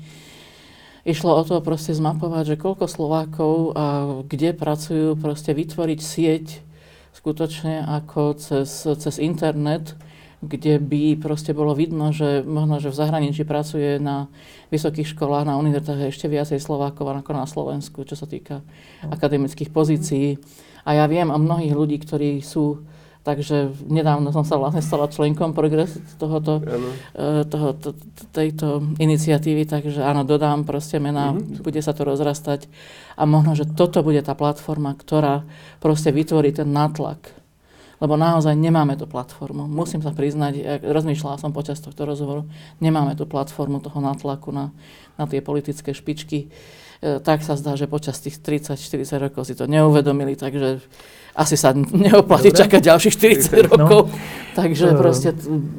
Išlo o to proste zmapovať, že koľko Slovákov a kde pracujú, proste vytvoriť sieť skutočne ako cez, cez internet, kde by proste bolo vidno, že možno, že v zahraničí pracuje na vysokých školách, na univerzitách ešte viacej Slovákov ako na Slovensku, čo sa týka akademických pozícií. A ja viem o mnohých ľudí, ktorí sú Takže nedávno som sa vlastne stala členkom progres tohoto, uh, toho, to, tejto iniciatívy, takže áno, dodám proste mená, mm-hmm. bude sa to rozrastať a možno, že toto bude tá platforma, ktorá proste vytvorí ten natlak lebo naozaj nemáme tú platformu. Musím sa priznať, rozmýšľala som počas tohto rozhovoru, nemáme tú platformu toho natlaku na, na tie politické špičky. E, tak sa zdá, že počas tých 30-40 rokov si to neuvedomili, takže asi sa neoplatí Dobre. čakať ďalších 40 no. rokov. Takže uh, proste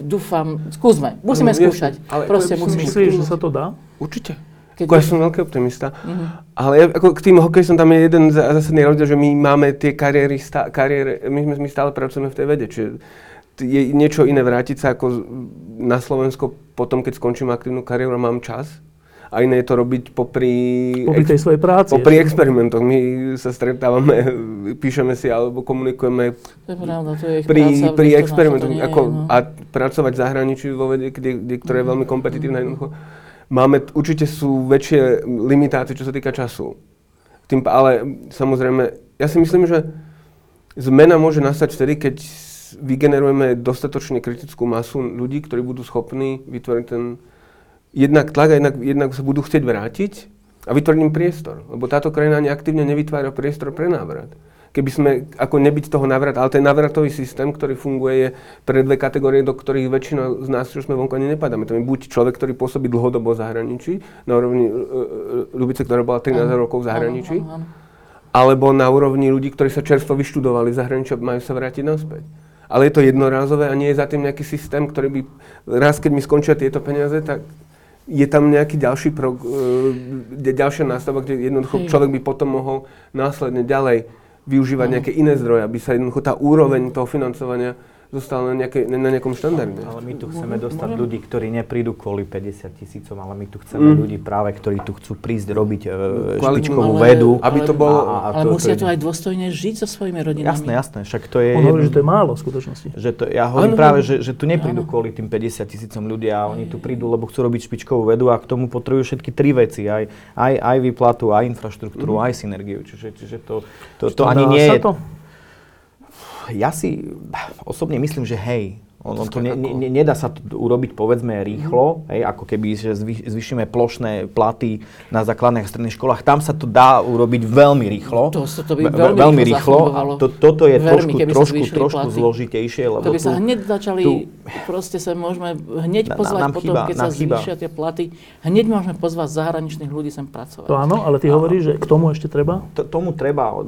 dúfam, skúsme, musíme no, skúšať. Ale proste musíme myslíš, že sa to dá? Určite. Keď ja som veľký optimista. Uh-huh. Ale ja, ako k tým hokejistom tam je jeden zásadný rozdiel, že my máme tie kariéry, stá, kariéry my, sme, my stále pracujeme v tej vede. Čiže je niečo iné vrátiť sa ako na Slovensko potom, keď skončím aktívnu kariéru a mám čas. A iné je to robiť popri... Popri tej svojej práci. Popri experimentoch. My sa stretávame, píšeme si alebo komunikujeme to je pravda, to je pri, práca, pri experimentoch. Ako, no. A pracovať v zahraničí vo vede, kde, kde, ktoré je veľmi kompetitívne jednoducho Máme, určite sú väčšie limitácie, čo sa týka času. Tým, ale samozrejme, ja si myslím, že zmena môže nastať vtedy, keď vygenerujeme dostatočne kritickú masu ľudí, ktorí budú schopní vytvoriť ten jednak tlak a jednak, jednak sa budú chcieť vrátiť a vytvoriť im priestor. Lebo táto krajina ani aktívne nevytvára priestor pre návrat keby sme ako nebyť toho návrat, ale ten návratový systém, ktorý funguje, je pre dve kategórie, do ktorých väčšina z nás, čo sme vonku, ani nepadáme. To je buď človek, ktorý pôsobí dlhodobo v zahraničí, na úrovni uh, Ľubice, ktorá bola 13 uh, rokov v zahraničí, alebo na úrovni ľudí, ktorí sa čerstvo vyštudovali v zahraničí a majú sa vrátiť naspäť. Ale je to jednorázové a nie je za tým nejaký systém, ktorý by raz, keď mi skončia tieto peniaze, tak je tam nejaký ďalší pro, uh, ďalšia nástava, kde jednoducho človek by potom mohol následne ďalej využívať nejaké iné zdroje, aby sa jednoducho tá úroveň toho financovania zostal na, nejaké, na nejakom štandarde. Ale my tu chceme dostať ľudí, ktorí neprídu kvôli 50 tisícom, ale my tu chceme mm. ľudí práve, ktorí tu chcú prísť robiť e, špičkovú ale, vedu. Aby to bolo... A, a ale to, musia to, aj dôstojne žiť so svojimi rodinami. Jasné, jasné. Však to je... On hovorí, že to je málo v skutočnosti. Že to, ja hovorím ano, práve, že, že tu neprídu ano. kvôli tým 50 tisícom ľudia, oni tu prídu, lebo chcú robiť špičkovú vedu a k tomu potrebujú všetky tri veci. Aj, aj, aj výplatu, aj infraštruktúru, mm. aj synergiu. Čiže, čiže to, to, to, to ani nie je... To? Ja si osobne myslím, že hej, ono to ne, ne, nedá sa to urobiť povedzme rýchlo, mm. hej, ako keby že zvy, zvyšíme plošné platy na základných a stredných školách. Tam sa to dá urobiť veľmi rýchlo. To, to by veľmi, veľmi rýchlo. A to, toto je veľmi, trošku, trošku, trošku zložitejšie. Lebo to by sa hneď začali, tu, proste sa môžeme hneď pozvať nám potom, chýba, keď sa chýba. zvýšia tie platy, hneď môžeme pozvať zahraničných ľudí sem pracovať. To áno, ale ty hovoríš, že k tomu ešte treba? To, tomu treba.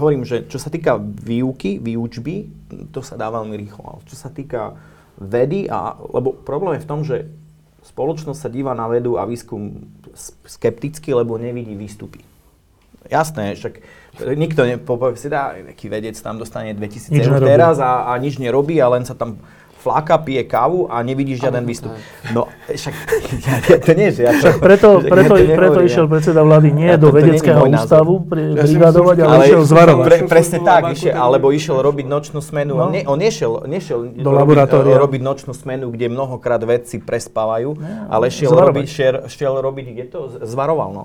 Hovorím, že čo sa týka výuky, výučby, to sa dá veľmi rýchlo. Čo sa týka vedy, a, lebo problém je v tom, že spoločnosť sa díva na vedu a výskum skepticky, lebo nevidí výstupy. Jasné, však nikto nepovie si dá, nejaký vedec tam dostane 2000 eur teraz a, a nič nerobí a len sa tam fláka, pije kávu a nevidíš žiaden výstup. No, však ja, to nie, že ja to... Však preto, preto, ja preto išiel predseda vlády nie ja do to, vedeckého to ústavu brigadovať, ale, ale išiel zvarovať. Pre, presne tak, išiel, alebo išiel robiť nočnú smenu. No. Ne, on nešiel, nešiel do laboratória. robiť nočnú smenu, kde mnohokrát vedci prespávajú, ne, ale šiel robiť, šiel, šiel robiť, kde to zvaroval. No.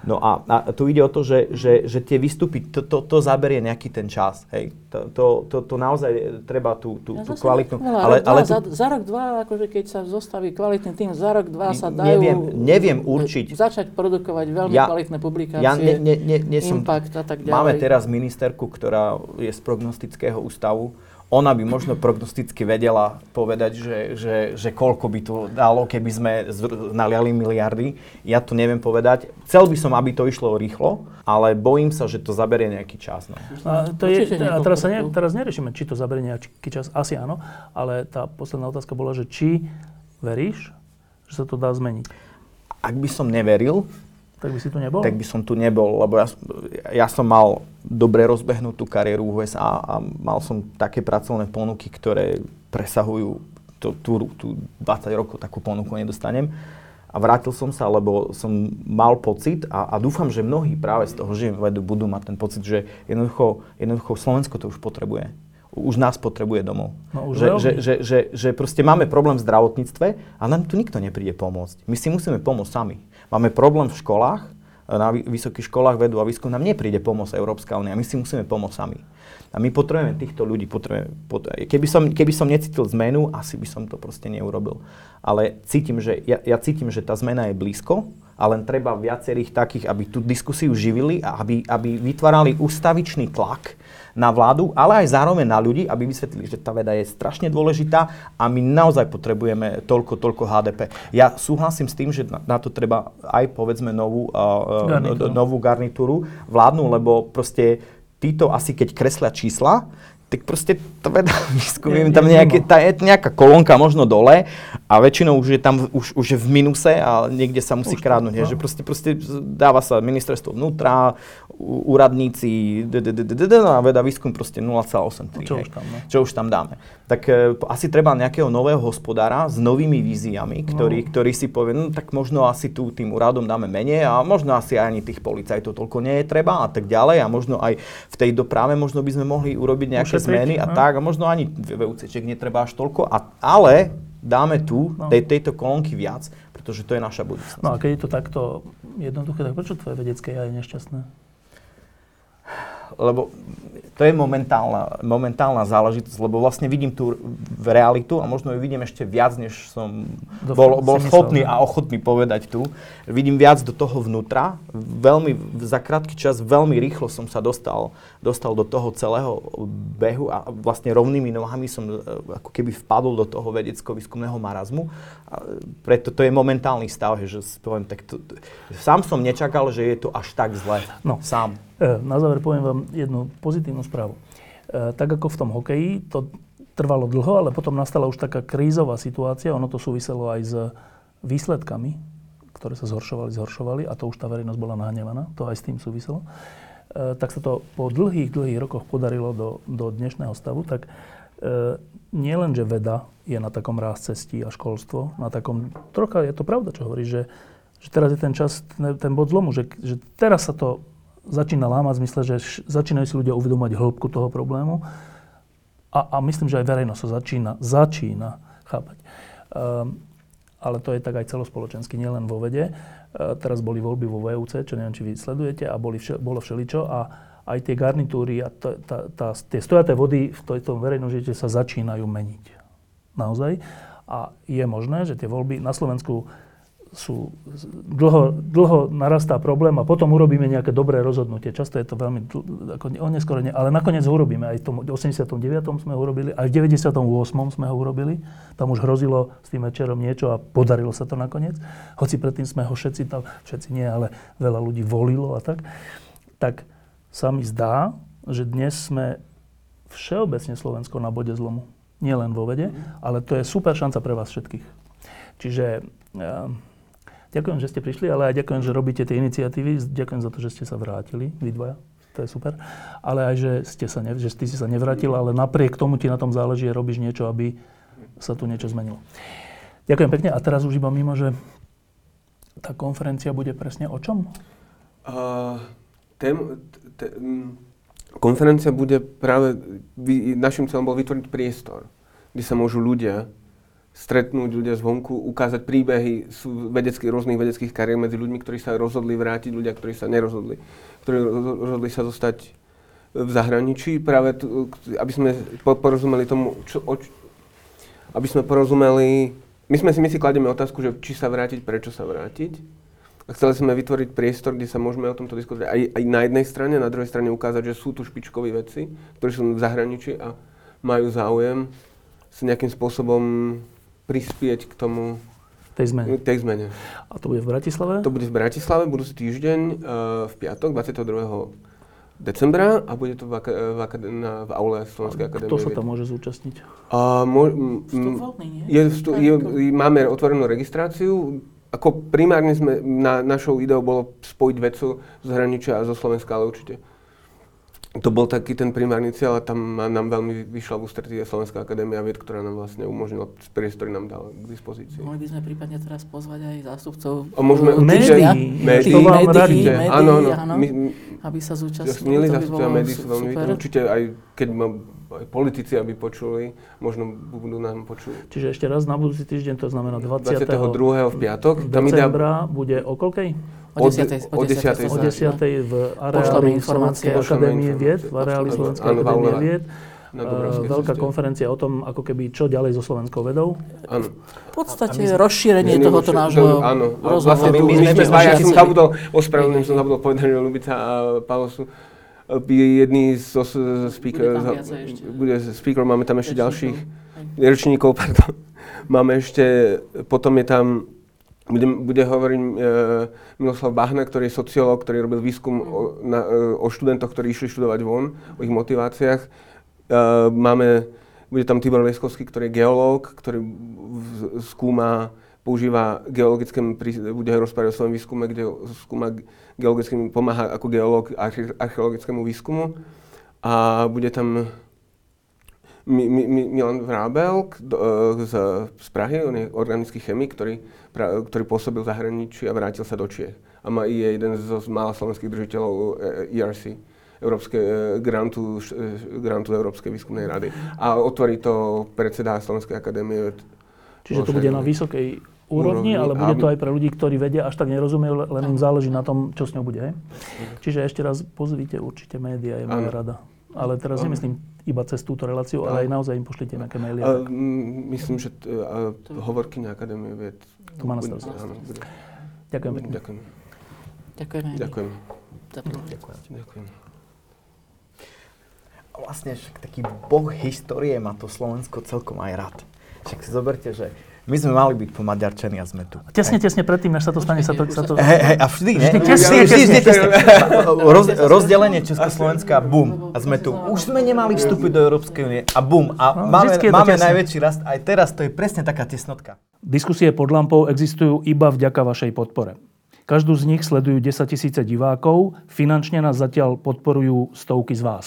No a, a tu ide o to, že, že, že tie výstupy, to, to, to zaberie nejaký ten čas. Hej. To, to, to, to naozaj treba tú, tú, Ja tú kvalitnú... veľa, Ale, rok, dva, ale tu, za, za rok, dva, akože keď sa zostaví kvalitný tým, za rok, dva sa dajú... neviem, neviem určiť. Začať produkovať veľmi Ja- kvalitné publikácie, Ja ne, ne, ne, som, impact a tak ďalej. Máme teraz ministerku, ktorá je z prognostického ústavu. Ona by možno prognosticky vedela povedať, že, že, že koľko by to dalo, keby sme zr- naliali miliardy. Ja to neviem povedať. Chcel by som, aby to išlo rýchlo, ale bojím sa, že to zaberie nejaký čas. No. A, to je, a teraz, sa ne, teraz neriešime, či to zaberie nejaký čas. Asi áno, ale tá posledná otázka bola, že či veríš, že sa to dá zmeniť. Ak by som neveril, Tak by si tu nebol? tak by som tu nebol, lebo ja, som- ja som mal dobre rozbehnutú kariéru v USA a mal som také pracovné ponuky, ktoré presahujú tú, tú, tú 20 rokov takú ponuku nedostanem. A vrátil som sa, lebo som mal pocit a, a dúfam, že mnohí práve z toho, že vedu, budú mať ten pocit, že jednoducho, jednoducho Slovensko to už potrebuje. Už nás potrebuje domov. No, už že, že, že, že, že proste máme problém v zdravotníctve a nám tu nikto nepríde pomôcť. My si musíme pomôcť sami. Máme problém v školách, na vy- vysokých školách vedu a výskum nám nepríde pomôcť Európska únia. My si musíme pomôcť sami. A my potrebujeme týchto ľudí. Potrebujeme, pot- keby, som, keby som necítil zmenu, asi by som to proste neurobil. Ale cítim, že, ja, ja cítim, že tá zmena je blízko a len treba viacerých takých, aby tú diskusiu živili a aby, aby vytvárali ústavičný tlak na vládu, ale aj zároveň na ľudí, aby vysvetlili, že tá veda je strašne dôležitá a my naozaj potrebujeme toľko, toľko HDP. Ja súhlasím s tým, že na, na to treba aj povedzme novú, uh, Garnitúru. novú garnitúru vládnu, lebo proste títo asi keď kreslia čísla, tak proste to veda výskum, Je- tam nejaké, mimo. tá, je nejaká kolónka možno dole a väčšinou už je tam už, už je v minuse a niekde sa musí Už to, krádnuť. no. No. Že proste, proste dáva sa ministerstvo vnútra, úradníci, no a veda výskum proste 0,83. Čo hej. už tam, no. Čo už tam dáme. Tak e, asi treba nejakého nového hospodára s novými víziami, ktorý, No. ktorý si povie, no tak možno asi tu tým úradom dáme menej a možno asi ani tých policajtov toľko nie je treba a tak ďalej a možno aj v tej doprave možno by sme mohli urobiť nejaké Ušetriť, zmeny a no. tak a možno ani VUCček netreba až toľko, a, ale dáme tu No. tej, tejto kolónky viac, pretože to je naša budúcnosť. No a keď je to takto jednoduché, tak prečo tvoje vedecké ja je nešťastné? Lebo to je momentálna, momentálna záležitosť, lebo vlastne vidím tú v realitu a možno ju vidím ešte viac, než som Do- bol, bol schopný a ochotný povedať tu. Vidím viac do toho vnútra. Veľmi, za krátky čas veľmi rýchlo som sa dostal, dostal do toho celého behu a vlastne rovnými nohami som e, ako keby vpadol do toho vedecko-výskumného marazmu. A preto to je momentálny stav, že poviem, tak to, sám som nečakal, že je to až tak zle. No. Sám. E, Na záver poviem vám jednu pozitívnu správu. E, Tak ako v tom hokeji, to trvalo dlho, ale potom nastala už taká krízová situácia. Ono to súviselo aj s výsledkami, ktoré sa zhoršovali, zhoršovali a to už tá verejnosť bola nahnevaná. To aj s tým súviselo. E, Tak sa to po dlhých, dlhých rokoch podarilo do, do dnešného stavu. Tak e, nie že veda je na takom ráz cestí a školstvo, na takom, trocha je to pravda, čo hovoríš, že, že teraz je ten čas, ten bod zlomu, že, že teraz sa to začína lámať v zmysle, že začínajú si ľudia uvedomať hĺbku toho problému a, a myslím, že aj verejnosť sa začína, začína chápať. Um, ale to je tak aj celospoločensky, nielen vo vede. Uh, teraz boli voľby vo VUC, čo neviem, či vy sledujete, a boli vše, bolo všeličo a aj tie garnitúry a to, tá, tá, tie stojaté vody v to- tom verejnom živote sa začínajú meniť. Naozaj. A je možné, že tie voľby na Slovensku sú dlho, dlho narastá problém a potom urobíme nejaké dobré rozhodnutie. Často je to veľmi ako oneskorene, ale nakoniec ho urobíme. Aj v tom 89. sme ho urobili, aj v 98. sme ho urobili. Tam už hrozilo s tým večerom niečo a podarilo sa to nakoniec. Hoci predtým sme ho všetci tam, všetci nie, ale veľa ľudí volilo a tak. Tak sa mi zdá, že dnes sme všeobecne Slovensko na bode zlomu. Nie len vo vede, ale to je super šanca pre vás všetkých. Čiže eh, Ďakujem, že ste prišli, ale aj ďakujem, že robíte tie iniciatívy. Ďakujem za to, že ste sa vrátili, vy dvaja. To je super. Ale aj, že, ste sa ne, že ty si sa nevrátil, ale napriek tomu ti na tom záleží a robíš niečo, aby sa tu niečo zmenilo. Ďakujem pekne. A teraz už iba mimo, že tá konferencia bude presne o čom? Uh, tém, t- t- m, konferencia bude práve, vy, našim cieľom bol vytvoriť priestor, kde sa môžu ľudia stretnúť ľudia zvonku, ukázať príbehy sú vedeckých, rôznych vedeckých kariér medzi ľuďmi, ktorí sa rozhodli vrátiť, ľudia, ktorí sa nerozhodli, ktorí rozhodli sa zostať v zahraničí, práve tu, aby sme porozumeli tomu, čo, o, aby sme porozumeli, my sme si, my si kladieme otázku, že či sa vrátiť, prečo sa vrátiť. A chceli sme vytvoriť priestor, kde sa môžeme o tomto diskutovať aj, aj na jednej strane, na druhej strane ukázať, že sú tu špičkoví vedci, ktorí sú v zahraničí a majú záujem sa nejakým spôsobom prispieť k tomu, tej zmene. tej zmene. A to bude v Bratislave? To bude v Bratislave, budúci týždeň, uh, v piatok, 22. decembra a bude to v, aka- v, aka- na, v aule Slovenskej akadémie. Kto sa tam môže zúčastniť? Uh, mo- m- Vstup voľný, nie? je, vstu- je, máme otvorenú registráciu. Ako primárne sme, na, našou ideou bolo spojiť vedcov z hraničia a zo Slovenska, ale určite to bol taký ten primárny cieľ a tam nám veľmi vyšla v ústretí Slovenská akadémia vied, ktorá nám vlastne umožnila, priestory nám dala k dispozícii. Mohli by sme prípadne teraz pozvať aj zástupcov A môžeme určite- médiá, médií, médií, Áno, áno. áno, My, aby sa zúčastnili. bolo médií sú veľmi. Určite aj keď ma aj politici, aby počuli, možno budú nám počuť. Čiže ešte raz na budúci týždeň, to znamená 20. 22. v piatok. Decembra bude o koľkej? O 10. o 10. O 10. v areáli informácie. Slovenskej akadémie vied, v areáli Slovenskej akadémie vied. na Dubravskej Veľká ceste. konferencia o tom, ako keby čo ďalej so slovenskou vedou. Áno. V podstate rozšírenie Nie, tohoto nášho Áno. A rozhovoru. Vlastne tu, My my sme dvaja, ja som zabudol, ospravedlňujem, som zabudol povedať, že Lubica a Paolo sú eh, jedný zo z, speaker, Bude za- ešte. bude speaker, máme tam ešte ďalších rečníkov, pardon. Máme ešte, potom je tam, bude, bude hovoriť e, Miloslav Bahna, ktorý je sociológ, ktorý robil výskum o, na, e, o študentoch, ktorí išli študovať von, o ich motiváciách. E, máme, bude tam Tibor Leskovský, ktorý je geológ, ktorý skúma, používa geologické, bude rozprávať o svojom výskume, kde skúma geologickým, pomáha ako geológ arche- archeologickému výskumu. A bude tam Mi- Mi- Mi- Milan Vrábel e, z, z Prahy, on je organický chemik, ktorý, pra, ktorý pôsobil v zahraničí a vrátil sa do Čiech. A má, je jeden zo z mála slovenských držiteľov e, ERC, Európske, e, grantu, š- e, grantu Európskej výskumnej rady. A otvorí to predseda Slovenskej akadémie. Čiže to bude na vysokej úrovni, Úrovni, ale bude to aj pre ľudí, ktorí vedia, až tak nerozumejú, le- len im záleží na tom, čo s ňou bude. hej? Čiže ešte raz pozvite určite médiá, je moja rada. Ale teraz nemyslím iba cez túto reláciu, ale aj naozaj im pošlite nejaké maily. A, myslím, že t, a, hovorkyňa Akadémie vied. To má na starosti. Ďakujem pekne. Ďakujem. Ďakujeme. Ďakujem. Ďakujem. Ďakujem. Vlastne taký boh histórie má to Slovensko celkom aj rád. Však si zoberte, že my sme mali byť pomaďarčení a sme tu. Tesne, tesne predtým, než sa to stane, sa to... Sa to Hej, hej, a vždy, ne? Vždy tesne, vždy, vždy, tesne. Roz, rozdelenie Československa, bum, a sme tu. Už sme nemali vstúpiť do Európskej únie a bum, a No, máme, máme tesne. najväčší rast. Aj teraz to je presne taká tesnotka. Diskusie pod lampou existujú iba vďaka vašej podpore. Každú z nich sledujú 10 tisíce divákov, finančne nás zatiaľ podporujú stovky z vás.